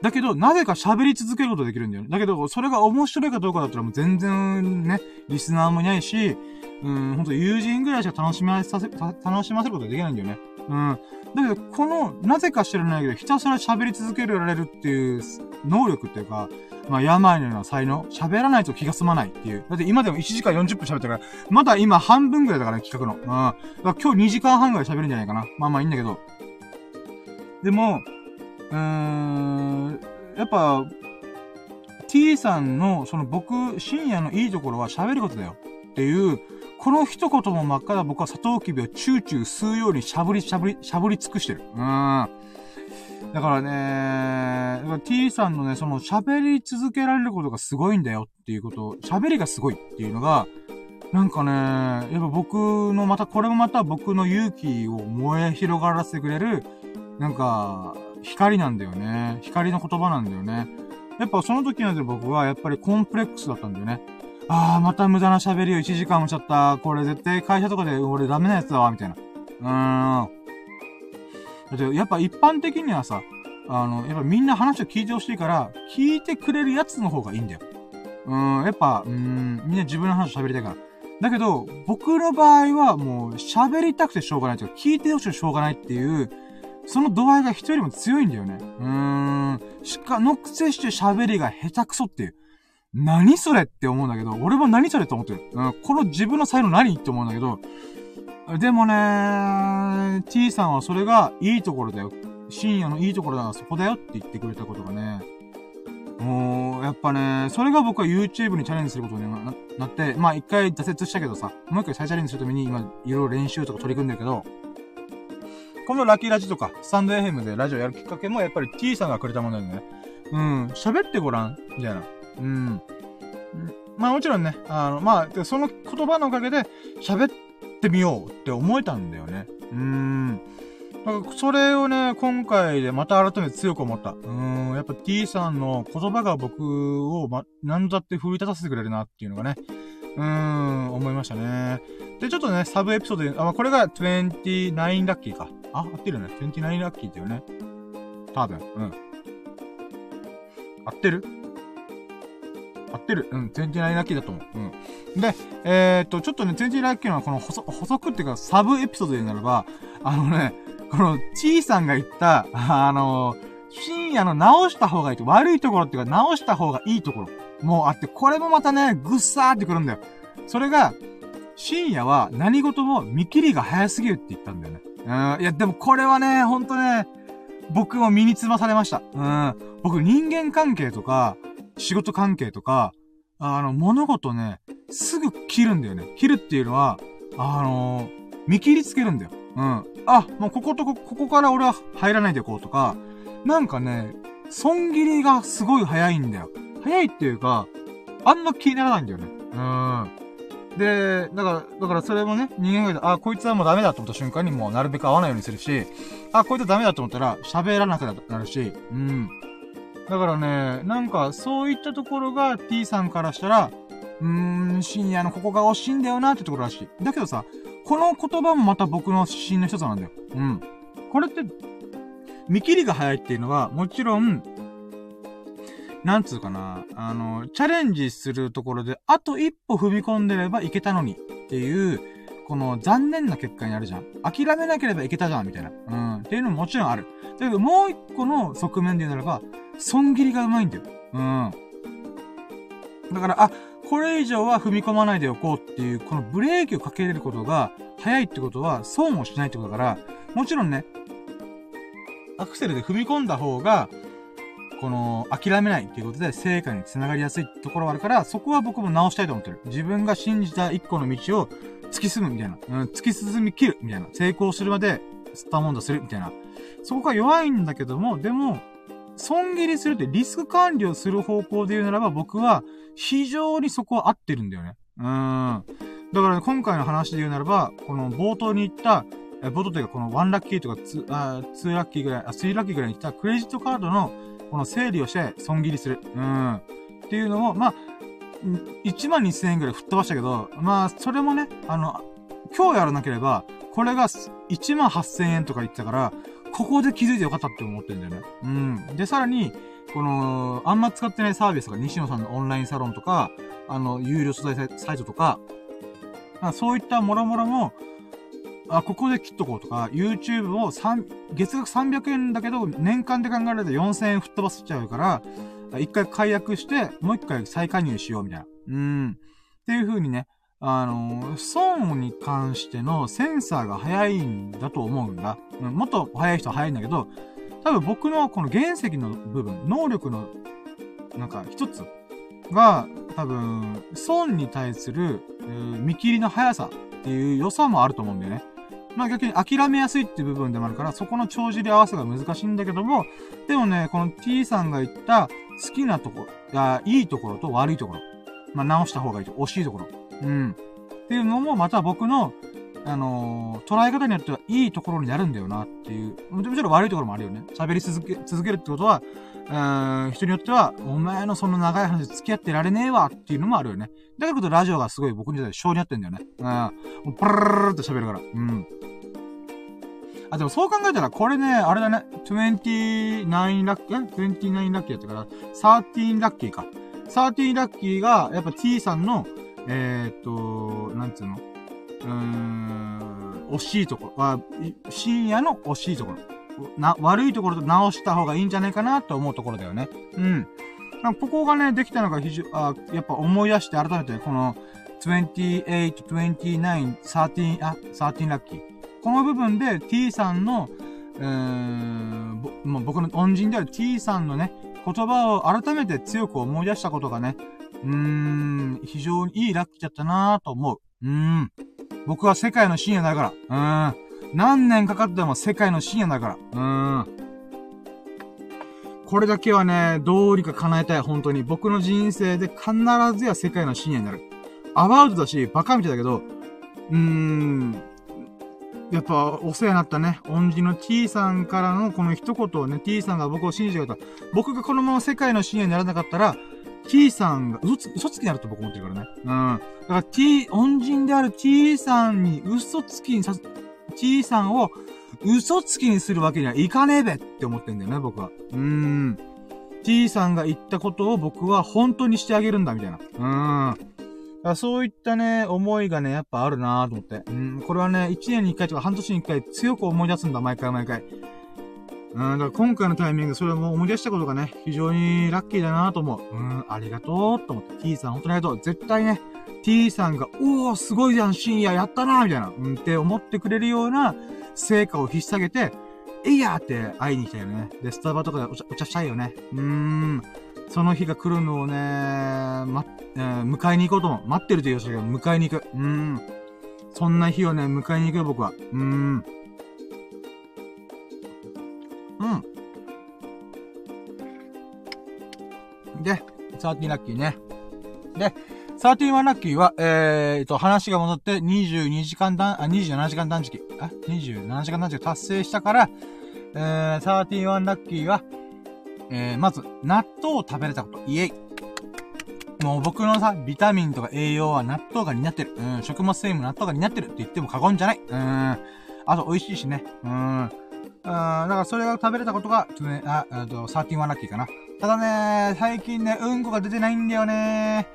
だけど、なぜか喋り続けることできるんだよね。だけど、それが面白いかどうかだったらもう全然ね、リスナーもいないし、うん、ほんと友人ぐらいしか楽しませ、楽しませることができないんだよね。うん。だけど、この、なぜか知らないけど、ひたすら喋り続けられるっていう能力っていうか、まあ、病のような才能。喋らないと気が済まないっていう。だって今でも1時間40分喋ってるから、まだ今半分ぐらいだからね、企画の。うん。だから今日2時間半ぐらい喋るんじゃないかな。まあまあいいんだけど。でも、うーん、やっぱ、T さんの、その僕、深夜のいいところは喋ることだよ。っていう、この一言も真っ赤な僕はサトウキビをチューチュー吸うようにしゃぶりしゃぶり、しゃぶり尽くしてる。うーん。だからね、だから T さんのね、その喋り続けられることがすごいんだよっていうこと、喋りがすごいっていうのが、なんかね、やっぱ僕の、また、これもまた僕の勇気を燃え広がらせてくれる、なんか、光なんだよね。光の言葉なんだよね。やっぱその時ので僕はやっぱりコンプレックスだったんだよね。あー、また無駄な喋りを1時間もしちゃった。これ絶対会社とかで俺ダメなやつだわ、みたいな。うーん。だってやっぱ一般的にはさ、あの、やっぱみんな話を聞いてほしいから、聞いてくれるやつの方がいいんだよ。うん、やっぱ、うん、みんな自分の話を喋りたいから。だけど、僕の場合はもう喋りたくてしょうがないというか、聞いてほしいしょうがないっていう、その度合いが人よりも強いんだよね。うーん。しか、のくせして喋りが下手くそっていう。何それって思うんだけど、俺も何それと思ってる。うん、この自分の才能何って思うんだけど、でもね T さんはそれがいいところだよ。深夜のいいところだからそこだよって言ってくれたことがね、もう、やっぱね、それが僕は YouTube にチャレンジすることになって、まあ一回挫折したけどさ、もう一回再チャレンジするために今、いろいろ練習とか取り組んでるけど、このラッキーラジとか、スタンド FM でラジオやるきっかけもやっぱり T さんがくれたものだよね。うん、喋ってごらん、みたいな。うん。まあもちろんね、あの、まあ、その言葉のおかげで喋ってみようって思えたんだよね。うーん。だからそれをね、今回でまた改めて強く思った。うーん、やっぱ T さんの言葉が僕を、ま、なんだって奮い立たせてくれるなっていうのがね、うーん、思いましたね。で、ちょっとね、サブエピソードで、あ、まあ、これが29ラッキーか。あ、合ってるね。29ラッキーっていうね。多分、うん。合ってる？合ってる。うん、29ラッキーだと思う。うん。で、えー、っと、ちょっとね、29ラッキーのこの補足っていうか、サブエピソードでならば、あのね、この、ちーさんが言った、あの深夜の直した方がいいと、悪いところっていうか、直した方がいいところ、もうあって、これもまたね、ぐっさーってくるんだよ。それが、深夜は何事も見切りが早すぎるって言ったんだよね。うん。いや、でもこれはね、ほんとね、僕も身につまされました。うん。僕人間関係とか、仕事関係とか、あの、物事ね、すぐ切るんだよね。切るっていうのは、あのー、見切りつけるんだよ。うん。あ、もうこことこ、ここから俺は入らないでいこうとか、なんかね、損切りがすごい早いんだよ。早いっていうか、あんま気にならないんだよね。うん。で、だから、だからそれもね、人間が、あ、こいつはもうダメだと思った瞬間にもうなるべく会わないようにするし、あ、こいつはダメだと思ったら喋らなくなるし、うん。だからね、なんかそういったところが T さんからしたら、うーん、深夜のここが惜しいんだよなってところらしい。だけどさ、この言葉もまた僕の指針の一つなんだよ。うん。これって、見切りが早いっていうのは、もちろん、なんつうかな、あの、チャレンジするところで、あと一歩踏み込んでればいけたのにっていう、この残念な結果になるじゃん。諦めなければいけたじゃん、みたいな。うん。っていうのももちろんある。だけど、もう一個の側面で言うならば、損切りがうまいんだよ。うん。だから、あ、これ以上は踏み込まないでおこうっていう、このブレーキをかけれることが早いってことは、損をしないってことだから、もちろんね、アクセルで踏み込んだ方が、この、諦めないっていうことで成果につながりやすいところがあるから、そこは僕も直したいと思ってる。自分が信じた一個の道を突き進むみたいな。うん、突き進み切るみたいな。成功するまで、スターモンドするみたいな。そこが弱いんだけども、でも、損切りするってリスク管理をする方向で言うならば、僕は非常にそこは合ってるんだよね。うん。だから、ね、今回の話で言うならば、この冒頭に言った、え冒頭というかこの1ラッキーとか 2, あ2ラッキーぐらい、あ、3ラッキーぐらいに言ったクレジットカードのこの整理をして損切りする。うん。っていうのを、まあ、1万2000円ぐらい吹っ飛ばしたけど、まあ、それもね、あの、今日やらなければ、これが1万8000円とか言ってたから、ここで気づいてよかったって思ってるんだよね。うん。で、さらに、この、あんま使ってないサービスとか、西野さんのオンラインサロンとか、あの、有料素材サイトとか、そういったもろもろも、あ、ここで切っとこうとか、YouTube を3、月額300円だけど、年間で考えると4000円吹っ飛ばせちゃうから、一回解約して、もう一回再加入しようみたいな。うん。っていう風にね、あの、損に関してのセンサーが早いんだと思うんだ。うん、もっと早い人は早いんだけど、多分僕のこの原石の部分、能力の、なんか一つが、多分、損に対する、見切りの速さっていう良さもあると思うんだよね。まあ逆に諦めやすいっていう部分でもあるから、そこの帳尻合わせが難しいんだけども、でもね、この T さんが言った好きなとこ、や、いいところと悪いところ。まあ直した方がいいと、惜しいところ。うん。っていうのも、また僕の、あのー、捉え方によってはいいところになるんだよなっていう。もちろん悪いところもあるよね。喋り続け、続けるってことは、うん、人によっては、お前のその長い話付き合ってられねえわっていうのもあるよね。だからこそラジオがすごい僕にとって性に合ってんだよね。うん。もうパララララって喋るから。うん。あ、でもそう考えたら、これね、あれだね。29ラッキー、え ?29 ラッキーやったから、13ラッキーか。13ラッキーが、やっぱ T さんの、えー、っと、なんつうの？うーん、惜しいところ。あ、深夜の惜しいところ。な、悪いところと直した方がいいんじゃないかなと思うところだよね。うん。ここがね、できたのが非常、あ、やっぱ思い出して改めて、この、28, 29, 13、13ラッキー。この部分で T さんの、うーん、ぼ、僕の恩人である T さんのね、言葉を改めて強く思い出したことがね、うーん、非常にいいラッキーだったなぁと思う。うーん。僕は世界の深夜だから。うーん。何年かかっても世界の深夜だから。うーん。これだけはね、どうにか叶えたい、本当に。僕の人生で必ずや世界の深夜になる。アバウトだし、バカみたいだけど、うーん、やっぱ、お世話になったね、恩人の T さんからのこの一言をね、T さんが僕を信じてくれた。僕がこのまま世界の深夜にならなかったら、T さんが嘘つ、嘘つきになると僕思ってるからね。うん。だから T、恩人である T さんに嘘つきにさ、T さんを嘘つきにするわけにはいかねえべって思ってんだよね、僕は。うーん。T さんが言ったことを僕は本当にしてあげるんだ、みたいな。うーん。そういったね、思いがね、やっぱあるなぁと思って。うん、これはね、1年に1回とか半年に1回強く思い出すんだ、毎回毎回。うん、だから今回のタイミング、それも思い出したことがね、非常にラッキーだなと思う。うん、ありがとうと思って。T さん、本当にありがとう。絶対ね、T さんが、おー、すごいじゃん、深夜やったなみたいな、うん、って思ってくれるような成果を引っ提げて、えいやーって会いに来たよね。で、スタバとかでお茶、お茶したいよね。うーん。その日が来るのをね、ま、えー、迎えに行こうと思う。待ってると言うしけど、迎えに行く。うーん。そんな日をね、迎えに行くよ、僕は。うーん。うん。で、サーティーラッキーね。で、サーティワンラッキーは、えーと、話が戻って22時間断、あ、27時間断食、あ、27時間断食達成したから、えー、サーティワンラッキーは、えー、まず、納豆を食べれたこと。イエイ。もう僕のさ、ビタミンとか栄養は納豆が担ってる。うん、食物繊維も納豆が担ってるって言っても過言じゃない。うん。あと、美味しいしね。うん。だからそれが食べれたことが、ちょっとね、あ、あと、サーティワンラッキーかな。ただね、最近ね、うんこが出てないんだよね。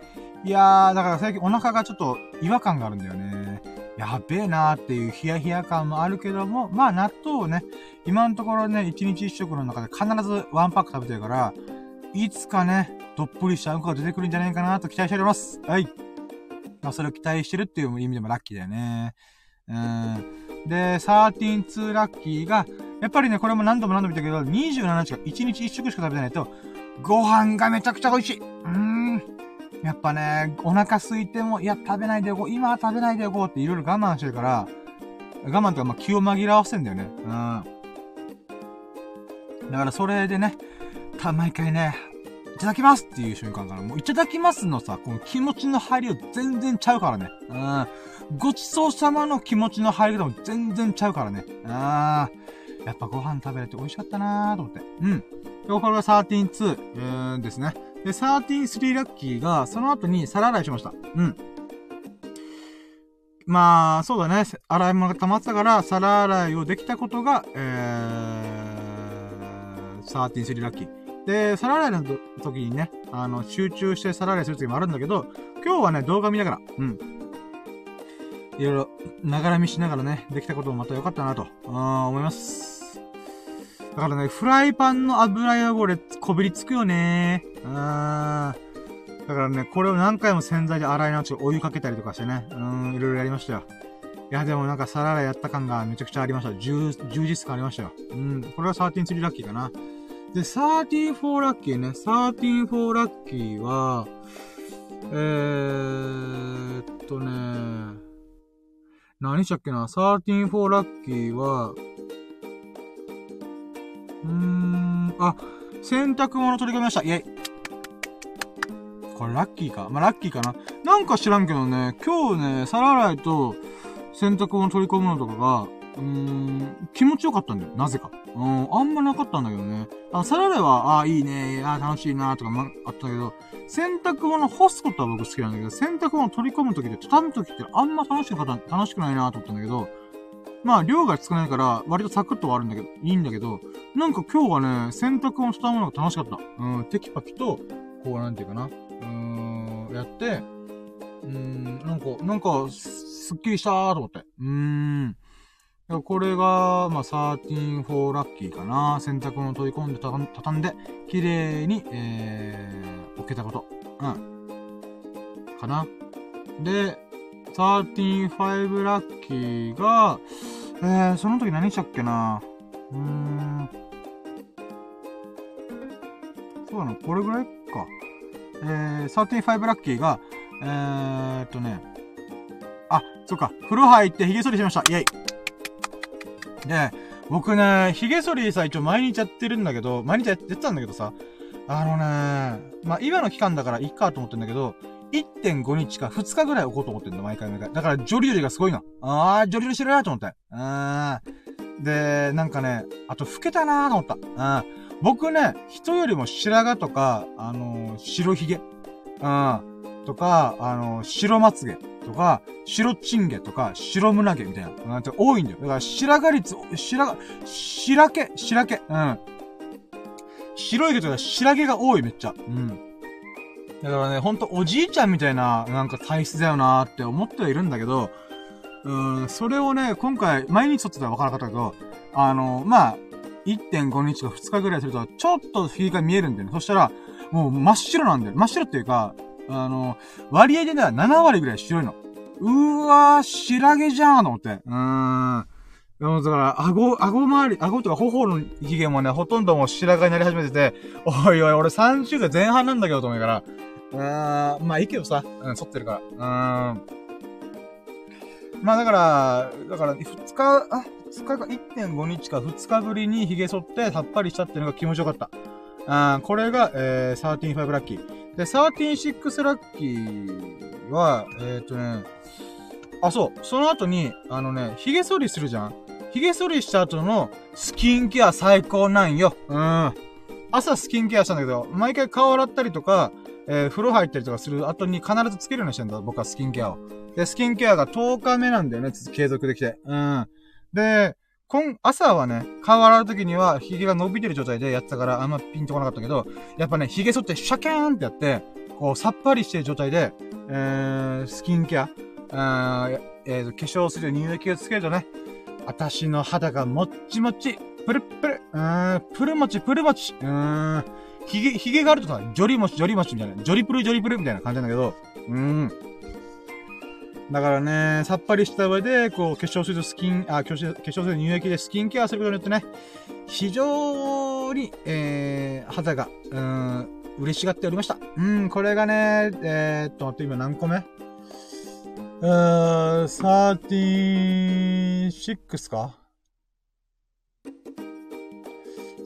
いやー、だから最近お腹がちょっと違和感があるんだよね。やべえなーっていうヒヤヒヤ感もあるけども、まあ納豆をね、今のところね、一日一食の中で必ずワンパック食べてるから、いつかね、どっぷりしたうんこが出てくるんじゃないかなと期待しております。はい。まあそれを期待してるっていう意味でもラッキーだよね。うん。で、13-2ラッキーが、やっぱりね、これも何度も何度も言ったけど、27日か1日1食しか食べてないと、ご飯がめちゃくちゃ美味しい。うーん。やっぱね、お腹空いても、いや、食べないでおこう。今は食べないでおこうっていろいろ我慢してるから、我慢とか、ま気を紛らわせんだよね。うん。だからそれでね、た、毎回ね、いただきますっていう瞬間から、もういただきますのさ、この気持ちの入りを全然ちゃうからね。うん。ごちそうさまの気持ちの入り方も全然ちゃうからね。うん。やっぱご飯食べれて美味しかったなーと思って。うん。今日これが13-2、えー、ですね。で、13-3ラッキーが、その後に皿洗いしました。うん。まあ、そうだね。洗い物が溜まってたから、皿洗いをできたことが、えー、13-3ラッキー。で、皿洗いの時にね、あの、集中して皿洗いする時もあるんだけど、今日はね、動画見ながら、うん。いろいろ、ながら見しながらね、できたこともまた良かったなと、思います。だからね、フライパンの油汚れ、こびりつくよねうーん。だからね、これを何回も洗剤で洗い直してお湯かけたりとかしてね、うん、いろいろやりましたよ。いや、でもなんか皿洗いやった感がめちゃくちゃありました。充、充実感ありましたよ。うん、これは13-3ラッキーかな。で、34ラッキーね。13-4ラッキーは、えーっとね、何したっけな ?13-4 ラッキーは、うーん、あ、洗濯物取り込みました。イェイ。これラッキーか。まあ、ラッキーかな。なんか知らんけどね、今日ね、皿洗いと洗濯物取り込むのとかが、うーん、気持ちよかったんだよ。なぜか。うん、あんまなかったんだけどね。あ、サラダは、ああ、いいね、あ楽しいな、とか、ま、あったけど、洗濯物干すことは僕好きなんだけど、洗濯物取り込むときで、畳むときってあんま楽しくな楽しくないなと思ったんだけど、まあ、量が少ないから、割とサクッとはあるんだけど、いいんだけど、なんか今日はね、洗濯物畳むのが楽しかった。うん、テキパキと、こう、なんていうかな。うーん、やって、うーん、なんか、なんか、すっきりしたーと思って。うーん。これが、まあ、13 4ラッキーかな。洗濯物取り込んで畳んで、綺麗に、えー、置けたこと。うん。かな。で、13 5ラッキーが、えー、その時何したっけなうーん。そうなのこれぐらいか。えー、13 5ラッキーが、えーっとね、あ、そっか、風呂入って髭剃りしました。イェイ。で、僕ね、髭剃りさ、一応毎日やってるんだけど、毎日やってたんだけどさ、あのね、まあ、今の期間だからいいかと思ってんだけど、1.5日か2日ぐらい置こうと思ってんだ、毎回毎回。だから、ジョリジョリがすごいの。あー、ジョリジョリしてるなと思って。うん。で、なんかね、あと、老けたなーと思った。うん。僕ね、人よりも白髪とか、あのー、白髭。うん。とか、あのー、白まつげ。とか、白チンゲとか、白胸毛みたいな、なんて多いんだよ。だから白髪率、白髪、白毛、白毛、うん。白い毛とか白毛が多いめっちゃ。うん。だからね、ほんとおじいちゃんみたいな、なんか体質だよなーって思ってはいるんだけど、うん、それをね、今回、毎日撮ってたら分からなかったけど、あの、まあ、1.5日か2日ぐらいすると、ちょっとフィーが見えるんだよね。そしたら、もう真っ白なんだよ。真っ白っていうか、あの、割合でね、7割ぐらい白いの。うーわー、白毛じゃんと思って。うーん。でもだから、顎、顎周り、顎とか頬の髭もね、ほとんどもう白髪になり始めてて、おいおい、俺30代前半なんだけど、と思うから。うーん、まあいいけどさ、うん、剃ってるから。うん。まあだから、だから、2日、あ、2日か、1.5日か2日ぶりに髭剃ってさっぱりしたっていうのが気持ちよかった。あこれが、えー、135ラッキー。で、136ラッキーは、えっ、ー、とね、あ、そう。その後に、あのね、髭剃りするじゃん髭剃りした後のスキンケア最高なんよ。うん。朝スキンケアしたんだけど、毎回顔洗ったりとか、えー、風呂入ったりとかする後に必ずつけるようにしてんだ、僕はスキンケアを。で、スキンケアが10日目なんだよね、継続できて。うん。で、今、朝はね、顔洗う時には髭が伸びてる状態でやってたからあんまピンとこなかったけど、やっぱね、髭剃ってシャキャーンってやって、こう、さっぱりしてる状態で、えー、スキンケア、あえー、化粧水で乳液をつけるとね、私の肌がもっちもち、プルプル、うーん、プルもち、プルもち、うーん、ひげ、ひげがあるとさ、ジョリもち、ジョリもちみたいな、ジョリプル、ジョリプルみたいな感じなんだけど、うーん。だからね、さっぱりした上で、こう、化粧水とスキン、あ、化粧化粧水と乳液でスキンケアすることによってね、非常に、えー、肌が、うーん、嬉しがっておりました。うん、これがね、えー、っと、待って、今何個目？うーん、36か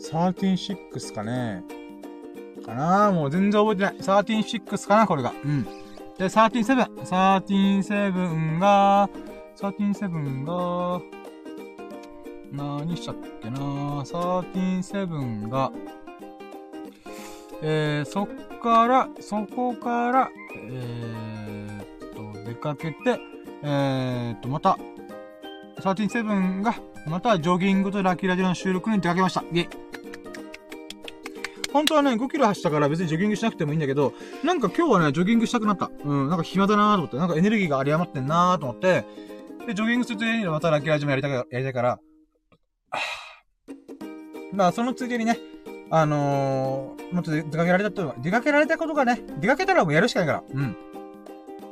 ?136 かねかなもう全然覚えてない。136かなこれが。うん。で、137。137が、137が、何しちゃっけな137が、えー、そっから、そこから、えー、っと、出かけて、えー、っと、また、137が、またジョギングとラッキーラジオの収録に出かけました。イェイ。本当はね、5キロ走ったから別にジョギングしなくてもいいんだけど、なんか今日はね、ジョギングしたくなった。うん、なんか暇だなーと思って、なんかエネルギーがあり余ってんなーと思って、で、ジョギングするついでにまたラッキーラジもやりたいやりたいから、まあ、そのついでにね、あのー、もっと出かけられたと、出かけられたことがね、出かけたらもうやるしかないから。うん。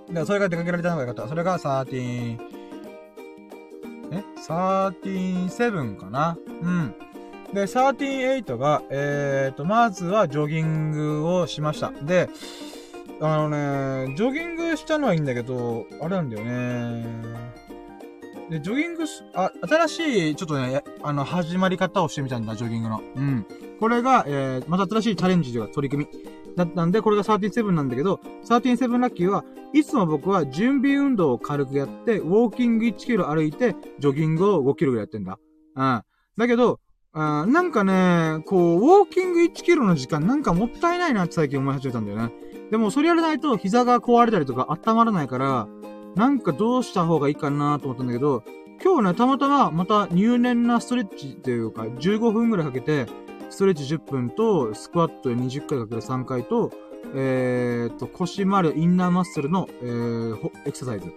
だからそれが出かけられたのがよかった。それが13、え ?137 かな？うん。で、138が、えーと、まずはジョギングをしました。で、あのね、ジョギングしたのはいいんだけど、あれなんだよね。で、ジョギングす、あ、新しい、ちょっとね、あの、始まり方をしてみたんだ、ジョギングの。うん。これが、えー、また新しいチャレンジというか取り組み。だったんで、これが37なんだけど、37ラッキーはいつも僕は準備運動を軽くやって、ウォーキング1キロ歩いて、ジョギングを5キロぐらいやってんだ。うん。だけど、なんかね、こう、ウォーキング1キロの時間なんかもったいないなって最近思い始めたんだよね。でもそれやらないと膝が壊れたりとか温まらないから、なんかどうした方がいいかなと思ったんだけど、今日ね、たまたままた入念なストレッチというか、15分くらいかけて、ストレッチ10分と、スクワットで20回かける3回と、えー、と、腰周りインナーマッスルの、えー、エクササイズ。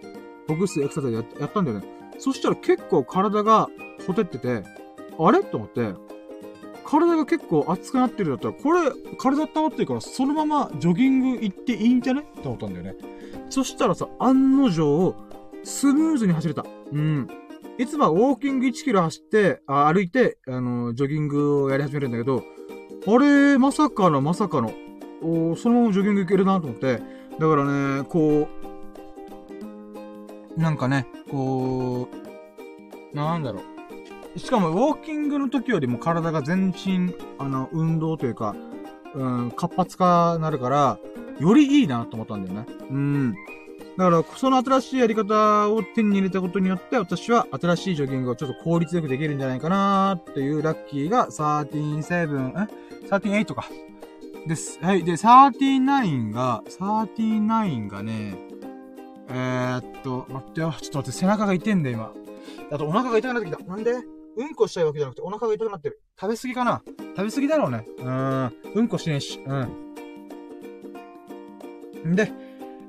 ほぐすエクササイズややったんだよね。そしたら結構体がほてってて、あれ？と思って、体が結構熱くなってるんだったら、これ、体温まってるから、そのままジョギング行っていいんじゃね？って思ったんだよね。そしたらさ、案の定、スムーズに走れた。うん。いつもはウォーキング1キロ走って、あ歩いて、あの、ジョギングをやり始めるんだけど、あれ、まさかの、まさかの、おそのままジョギング行けるなと思って、だからね、こう、なんかね、こう、なんだろう。しかも、ウォーキングの時よりも体が全身、あの、運動というか、うん、活発化なるから、よりいいなと思ったんだよね。うん。だから、その新しいやり方を手に入れたことによって、私は新しいジョギングをちょっと効率よくできるんじゃないかなっていうラッキーが137、え ?38 か。です。はい。で、39が、39がね、えー、っと、待ってよ。ちょっと待って、背中が痛いんだよ、今。あとお腹が痛くなってきた。なんで？うんこしたいわけじゃなくてお腹が痛くなってる。食べ過ぎかな食べ過ぎだろうね。うん。うんこしねえし。うん。んで、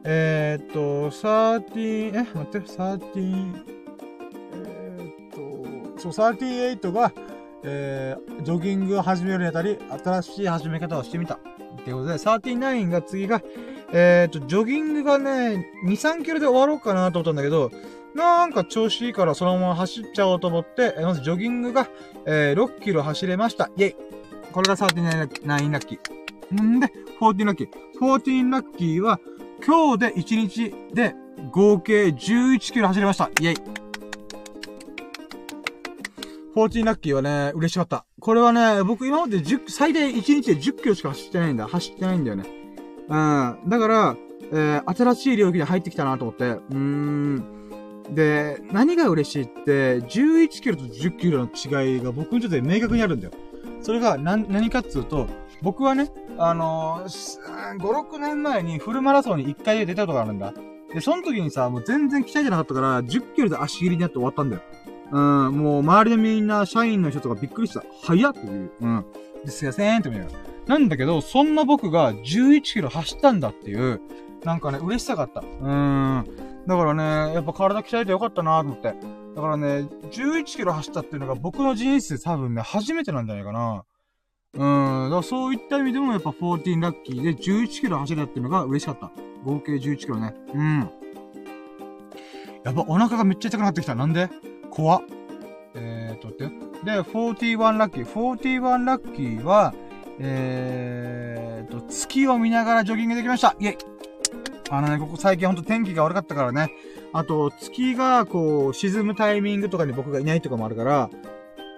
えー、っと、13、え、待って、13、えー、っと、そう、38が、えー、ジョギングを始めるにあたり、新しい始め方をしてみた。っていうことで、39が次が、えー、っと、ジョギングがね、2、3キロで終わろうかなと思ったんだけど、なんか調子いいからそのまま走っちゃおうと思って、まずジョギングが、えー、6キロ走れました。イェイこれが39ラッキー。んで、14ラッキー。14ラッキーは、今日で1日で合計11キロ走りました。イェイ14ラッキーはね、嬉しかった。これはね、僕今まで10、最大1日で10キロしか走ってないんだ。走ってないんだよね。うん。だから、えー、新しい領域に入ってきたなと思って。うーん。で、何が嬉しいって、11キロと10キロの違いが僕にとって明確にあるんだよ。それが何、何かっつうと、僕はね、あのー、5、6年前にフルマラソンに1回出たことがあるんだ。で、その時にさ、もう全然鍛えてなかったから、10キロで足切りになって終わったんだよ。うん、もう周りのみんな、社員の人とかびっくりした。早っっていう。うん。ですいませんって言うよ。なんだけど、そんな僕が11キロ走ったんだっていう、なんかね、嬉しさがあった。うーん。だからね、やっぱ体鍛えてよかったなと思って。だからね、11キロ走ったっていうのが僕の人生多分ね、初めてなんじゃないかな。うん。だからそういった意味でもやっぱ14ラッキーで11キロ走れたっていうのが嬉しかった。合計11キロね。うん。やっぱお腹がめっちゃ痛くなってきた。なんで？怖っ。えーと、ってで、41ラッキー。41ラッキーは、えーと、月を見ながらジョギングできました。イェイあのね、ここ最近ほんと天気が悪かったからね。あと、月がこう、沈むタイミングとかに僕がいないとかもあるから、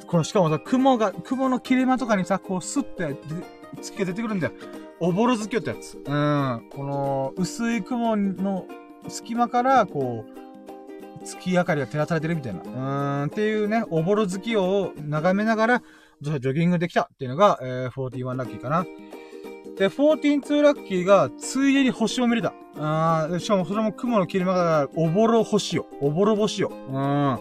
この、しかもさ、雲が、雲の切れ間とかにさ、こう、スッて、月が出てくるんだよ。おぼろ月夜ってやつ。うん。この、薄い雲の隙間から、こう、月明かりが照らされてるみたいな。うーん、っていうね、おぼろ月夜を眺めながら、ジョギングできたっていうのが、えー、41ラッキーかな。で、142ラッキーが、ついでに星を見れた。あー、しかもそれも雲の切れ間が、おぼろ星よ。おぼろ星よ。うん。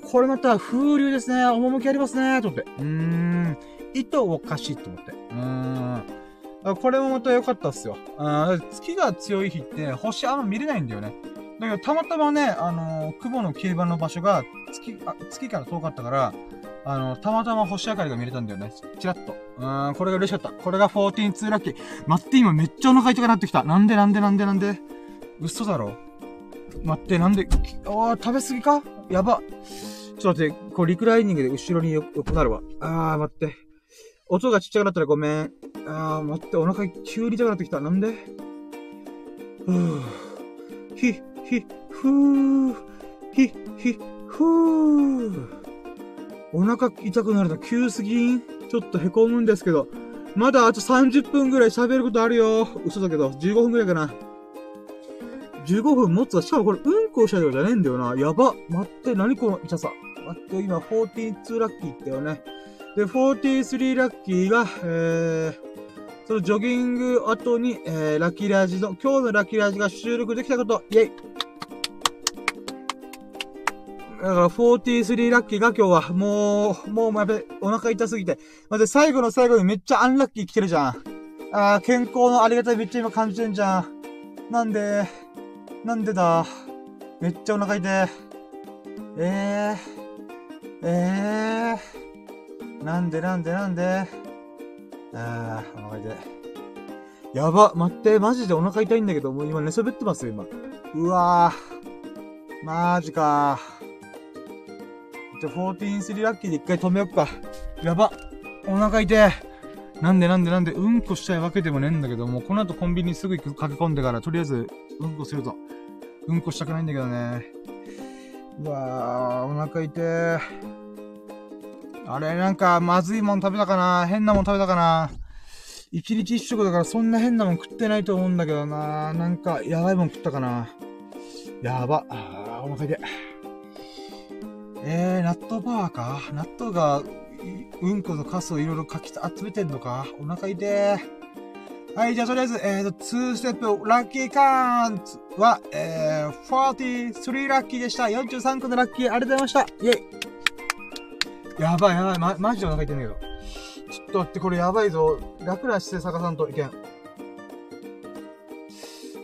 これまた風流ですね。趣ありますね。と思って。うーん。糸おかしいと思って。うーん。これもまた良かったっすよ。あ月が強い日って、星あんま見れないんだよね。だけど、たまたまね、あのー、雲の切れ間の場所が月、あ、月から遠かったから、あの、たまたま星明かりが見れたんだよね。チラッと。うーん、これが嬉しかった。これが142ラッキー。待って、今めっちゃお腹痛くなってきた。なんでなんでなんで？なんで嘘だろ待って、なんで、あー、食べ過ぎか？やば。ちょっと待って、こうリクライニングで後ろに横なるわ。あー、待って。音がちっちゃくなったらごめん。あー、待って、お腹急に痛くなってきた。なんで？ふぅ。ひ、ひ、ふぅ。ひ、ひ、ふふぅ。お腹痛くなるの急すぎん？ちょっと凹むんですけど。まだあと30分ぐらい喋ることあるよ。嘘だけど、15分ぐらいかな。15分持つわ。しかもこれ、うんこしたとかじゃねえんだよな。やば。待って、何この痛さ。待って、今、42ラッキーってよね。で、43ラッキーが、えー、そのジョギング後に、えー、ラッキーラジの、今日のラッキーラジが収録できたこと、イェイだから43ラッキーが今日は、もう、もうやべ、お腹痛すぎて。まず最後の最後にめっちゃアンラッキー来てるじゃん。あー、健康のありがたいめっちゃ今感じてんじゃん。なんで、なんでだ？めっちゃお腹痛い。えー、えー、なんでなんでなんで？あー、お腹痛い。やば、待って、マジでお腹痛いんだけど、もう今寝そべってますよ、今。うわー。マジかじゃ、143ラッキーで一回止めよっか。やば。お腹痛い。なんでなんでなんで、うんこしたいわけでもねえんだけども、この後コンビニすぐ、駆け込んでから、とりあえず、うんこすると。うんこしたくないんだけどね。うわー、お腹痛い。あれ、なんか、まずいもん食べたかな変なもん食べたかな一日一食だからそんな変なもん食ってないと思うんだけどななんか、やばいもん食ったかなやば。あー、お腹痛い。えー、納豆パワーか？納豆が、うんこのカスをいろいろかき集めてんのか？お腹痛い。はい、じゃあとりあえず、えーと、2ステップ、ラッキーカーンは、えー、43ラッキーでした。43個のラッキー、ありがとうございました。イェイ。やばいやばい、ま、マジでお腹痛いんだけど。ちょっと待って、これやばいぞ。楽な姿勢探さんといけん。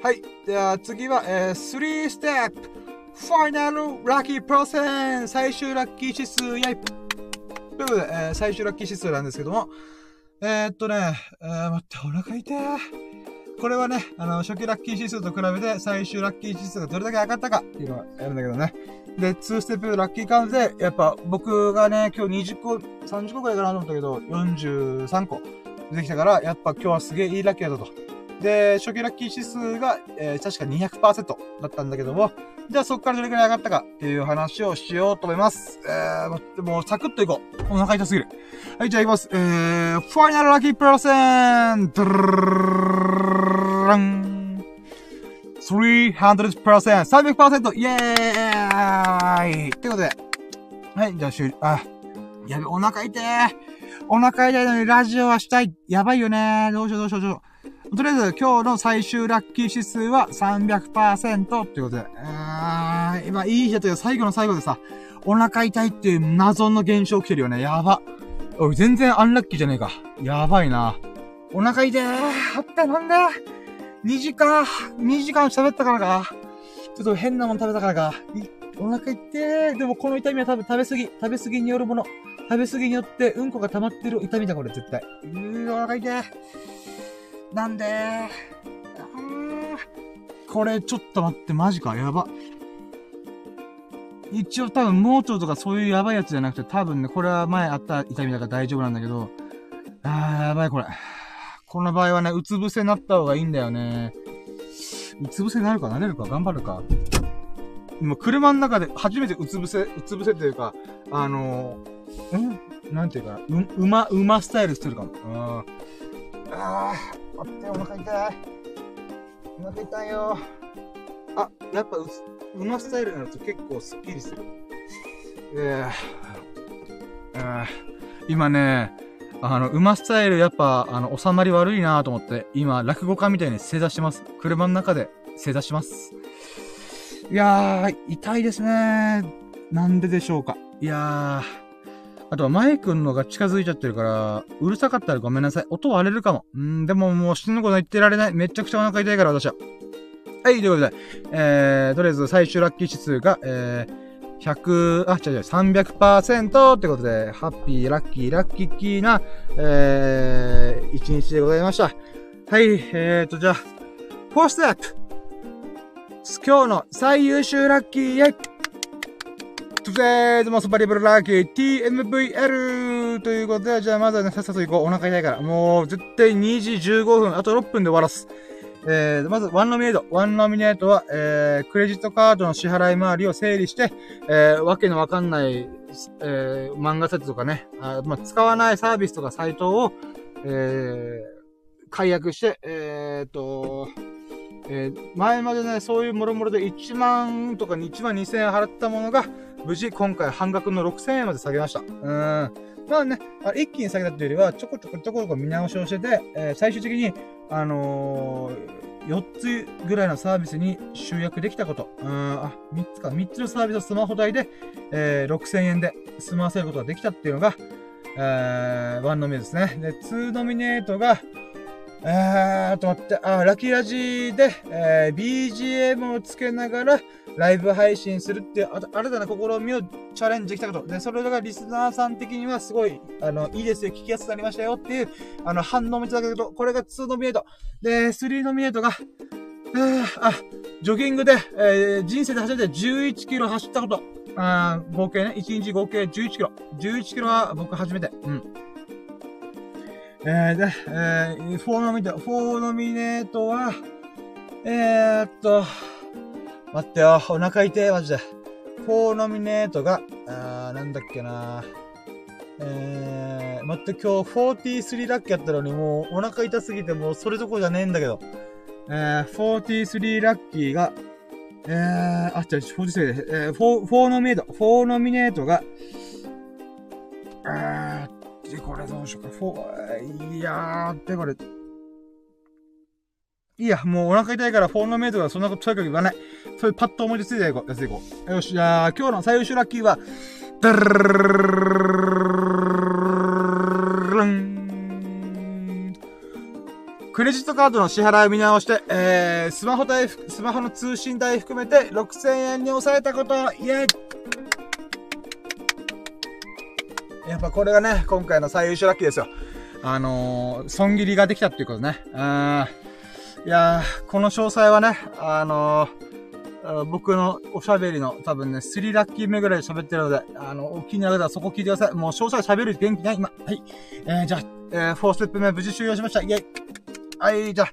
はい。では次は、えー、3ステップ。ファイナルラッキープロセン最終ラッキー指数、やいということで、えー、最終ラッキー指数なんですけども、えー、っとね、えー、待って、お腹痛い。これはね、あの、初期ラッキー指数と比べて最終ラッキー指数がどれだけ上がったかっていうのをやるんだけどね。で、2ステップラッキーカウントで、やっぱ僕がね、今日20個、30個くらいかなと思ったけど、43個出てきたから、やっぱ今日はすげえいいラッキーだと。で、初期ラッキー指数が、えー、確か200%だったんだけども、じゃあそこからどれくらい上がったかっていう話をしようと思います。えー、待って、もうサクッといこう。お腹痛すぎる。はい、じゃあ行きます。えー、ファイナルラッキープロセントドルラン !300%! 300%! イェーイってことで。はい、じゃあ終了。あ、やべ、お腹痛い。お腹痛いのにラジオはしたい。やばいよね。どうしようどうしようどうしよう。とりあえず今日の最終ラッキー指数は300%ってことで、うーん、今いい日だという最後の最後でさ、お腹痛いっていう謎の現象起きてるよね。やば。おい、全然アンラッキーじゃねえか。やばいな。お腹痛い。あったなんで ?2 時間、2時間喋ったからか。ちょっと変なもん食べたからか。お腹痛い。でもこの痛みは多分食べ過ぎ、食べ過ぎによるもの。食べ過ぎによってうんこが溜まってる痛みだ、これ絶対。うー、お腹痛い。なんで？これちょっと待って、マジか、やば。一応多分盲腸とかそういうやばいやつじゃなくて、多分ね、これは前あった痛みだから大丈夫なんだけど、あー、やばいこれ。この場合はね、うつ伏せになった方がいいんだよね。うつ伏せになるかなれるか頑張るかも車の中で初めてうつ伏せ、うつ伏せというか、あのー、んなんていうか、う、馬、馬スタイルしてるかも。うん。あー。待って、お腹痛い。お腹痛いよ。あ、やっぱう、馬スタイルになると結構スッキリする。えー、えー、今ね、あの、馬スタイルやっぱ、あの、収まり悪いなと思って、今、落語家みたいに正座してます。車の中で正座します。いやー、痛いですねなんででしょうか。いやー、あとはマイクのが近づいちゃってるから、うるさかったらごめんなさい。音割れるかも。うんでももう死ぬこと言ってられない。めちゃくちゃお腹痛いから私は。はい、ということで、えー、とりあえず最終ラッキー指数が、えー、100、あ、違う違う、300%ってことで、ハッピー、ラッキー、ラッキーキーな、えー、一日でございました。はい、えーと、じゃあ、4ステップ今日の最優秀ラッキー、イェイ Today's most valuable lucky TMVL! ということで、じゃあまずはね、さっさと行こう。お腹痛いから。もう、絶対2時15分、あと6分で終わらす。えー、まず、ワンノミネート。ワンノミネートは、えー、クレジットカードの支払い回りを整理して、えー、わけのわかんない、えー、漫画セットとかね、あまあ、使わないサービスとかサイトを、えー、解約して、えー、っと、えー、前までね、そういうもろもろで1万とか1万2000円払ったものが、無事今回半額の6000円まで下げました。うん。まあね、一気に下げたというよりは、ちょこちょこちょこちょこ見直しをしてて、えー、最終的に、あのー、4つぐらいのサービスに集約できたこと。うん、あ、3つか。3つのサービスをスマホ代で、えー、6000円で済ませることができたっていうのが、えー、1ノミネートですね。で、2ノミネートが、えーと待って、あ、ラキラジで、えー、BGM をつけながらライブ配信するっていうあ新たな試みをチャレンジできたこと。で、それがリスナーさん的にはすごい、あの、いいですよ、聞きやすくなりましたよっていう、あの、反応もいただけると、これが2ノミネート。で、3ノミネートが、あ、ジョギングで、えー、人生で初めて11キロ走ったこと。あ合計ね、1日合計11キロ。11キロは僕初めて。うん。えー、で、えー、4ノミネート、4ノミネートは、えー、っと、待ってよ、お腹痛い、マジで。4ノミネートが、あー、なんだっけなえー、待って、今日43ラッキーやったのに、もうお腹痛すぎて、もうそれどころじゃねえんだけど。えー、43ラッキーが、えー、あ、違う、43で、えー、4、4ノミネート、4ノミネートが、どうしようか。 four、いやー、で、これ。いや、もうお腹痛いから four ノミネートがそんなこととにかく言わない。それパッと思いついていこう。やっていこう。よし、じゃあ、今日の最優秀ラッキーは、ダルルンクレジットカードの支払いを見直して、えー、スマホ代、スマホの通信代含めて6000円に抑えたこと、イェイやっぱこれがね、今回の最優秀ラッキーですよ。あのー、損切りができたっていうことね。うん。いやー、この詳細はね、あのー、僕のおしゃべりの多分ね、3ラッキー目ぐらい喋ってるので、あの、お気になる方はそこ聞いてください。もう詳細喋る元気ない？今。はい。えー、じゃあ、えー、4ステップ目無事終了しました。イェイ。はい、じゃあ、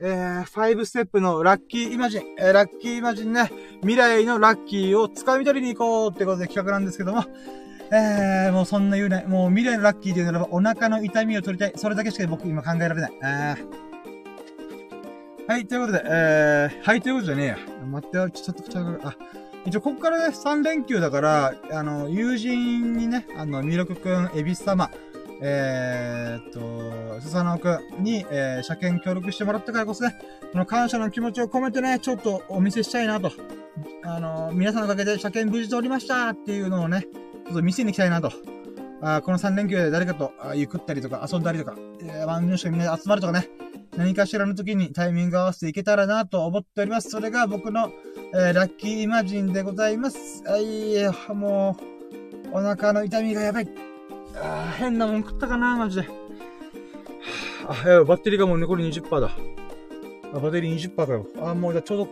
えー、5ステップのラッキーイマジン、えー、ラッキーイマジンね、未来のラッキーを掴み取りに行こうってことで企画なんですけども、えー、もうそんな言うね。もう未来のラッキーで言うならば、お腹の痛みを取りたい。それだけしか僕今考えられない。あはい、ということで、えー、はい、ということじゃねえや。待ってよ、ちょっと、ちょっと、あ、一応、ここからね、3連休だから、あの、友人にね、あの、ミルクくん、エビス様、えー、っと、スサノくんに、えー、車検協力してもらったからこそね、この感謝の気持ちを込めてね、ちょっとお見せしたいなと。あの、皆さんのおかげで車検無事通りましたっていうのをね、っと店に行きたいなと。あこの3連休で誰かとゆくったりとか遊んだりとか、えー、番組の人がみんな集まるとかね、何かしらの時にタイミング合わせていけたらなと思っております。それが僕の、えー、ラッキーイマジンでございます。はい、もう、お腹の痛みがやばい。あ変なもん食ったかな、マジで。あ、やばい、バッテリーがもう残り20%だ。あバッテリー20%かよ。あ、もうじゃちょうど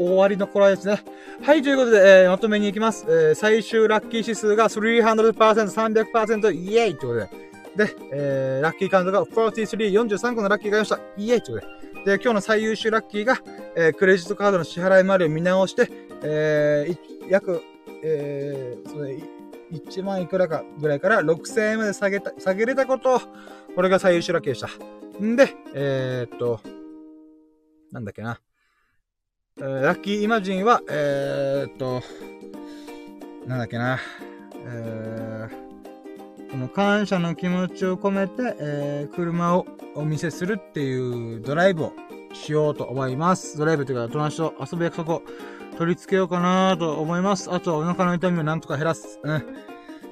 終わりの頃ですね。はい、ということで、えー、まとめに行きます。えー、最終ラッキー指数が300%、300%、イエーイということで。で、えー、ラッキーカウントが43、43個のラッキーがありました。イエーイということで。で、今日の最優秀ラッキーが、えー、クレジットカードの支払い回りを見直して、えー、約、えー、それ、1万いくらかぐらいから6000円まで下げた、下げれたこと、これが最優秀ラッキーでした。んで、えー、っと、なんだっけな。えー、ラッキーイマジンは、えー、っと、なんだっけな、えー、この感謝の気持ちを込めて、えー、車をお見せするっていうドライブをしようと思います。ドライブというか、友達と遊ぶ約束を取り付けようかなと思います。あと、お腹の痛みをなんとか減らす。うん。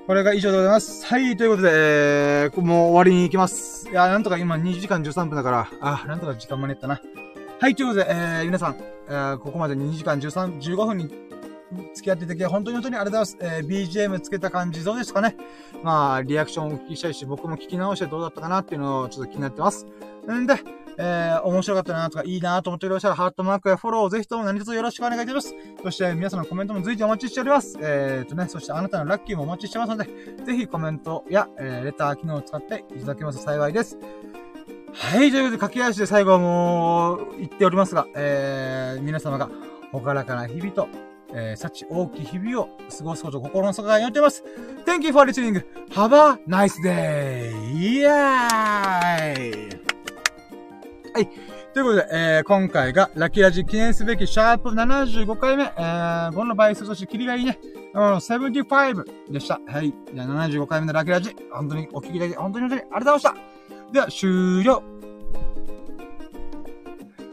これが以上でございます。はい、ということで、えー、もう終わりに行きます。いや、なんとか今2時間13分だから、あ、なんとか時間間に合ったな。はい、ということで、えー、皆さん、えー、ここまで2時間13、15分に付き合っていただき、本当に本当にありがとうございます。えー、BGM つけた感じどうですかねまあ、リアクションをお聞きしたいし、僕も聞き直してどうだったかなっていうのをちょっと気になってます。んで、えー、面白かったなとか、いいなと思ってくれましたら、ハートマークやフォローをぜひとも何卒よろしくお願いいたします。そして、皆さんのコメントも随時お待ちしております。えーとね、そしてあなたのラッキーもお待ちしてますので、ぜひコメントや、えー、レター機能を使っていただけますと幸いです。はい、ということで駆け足で最後はもう言っておりますが、えー、皆様がほからかな日々と、えー、幸大きい日々を過ごすことを心の底から祈っています。Thank you for listening. Have a nice day. イエーイはい。ということで、えー、今回がラッキラジ記念すべきシャープ75回目、えー、ボンの倍数としてキリがいいね。75でした。はい。じゃあ75回目のラッキラジ、本当にお聞きいただき、本当に本当にありがとうございました。では、終了。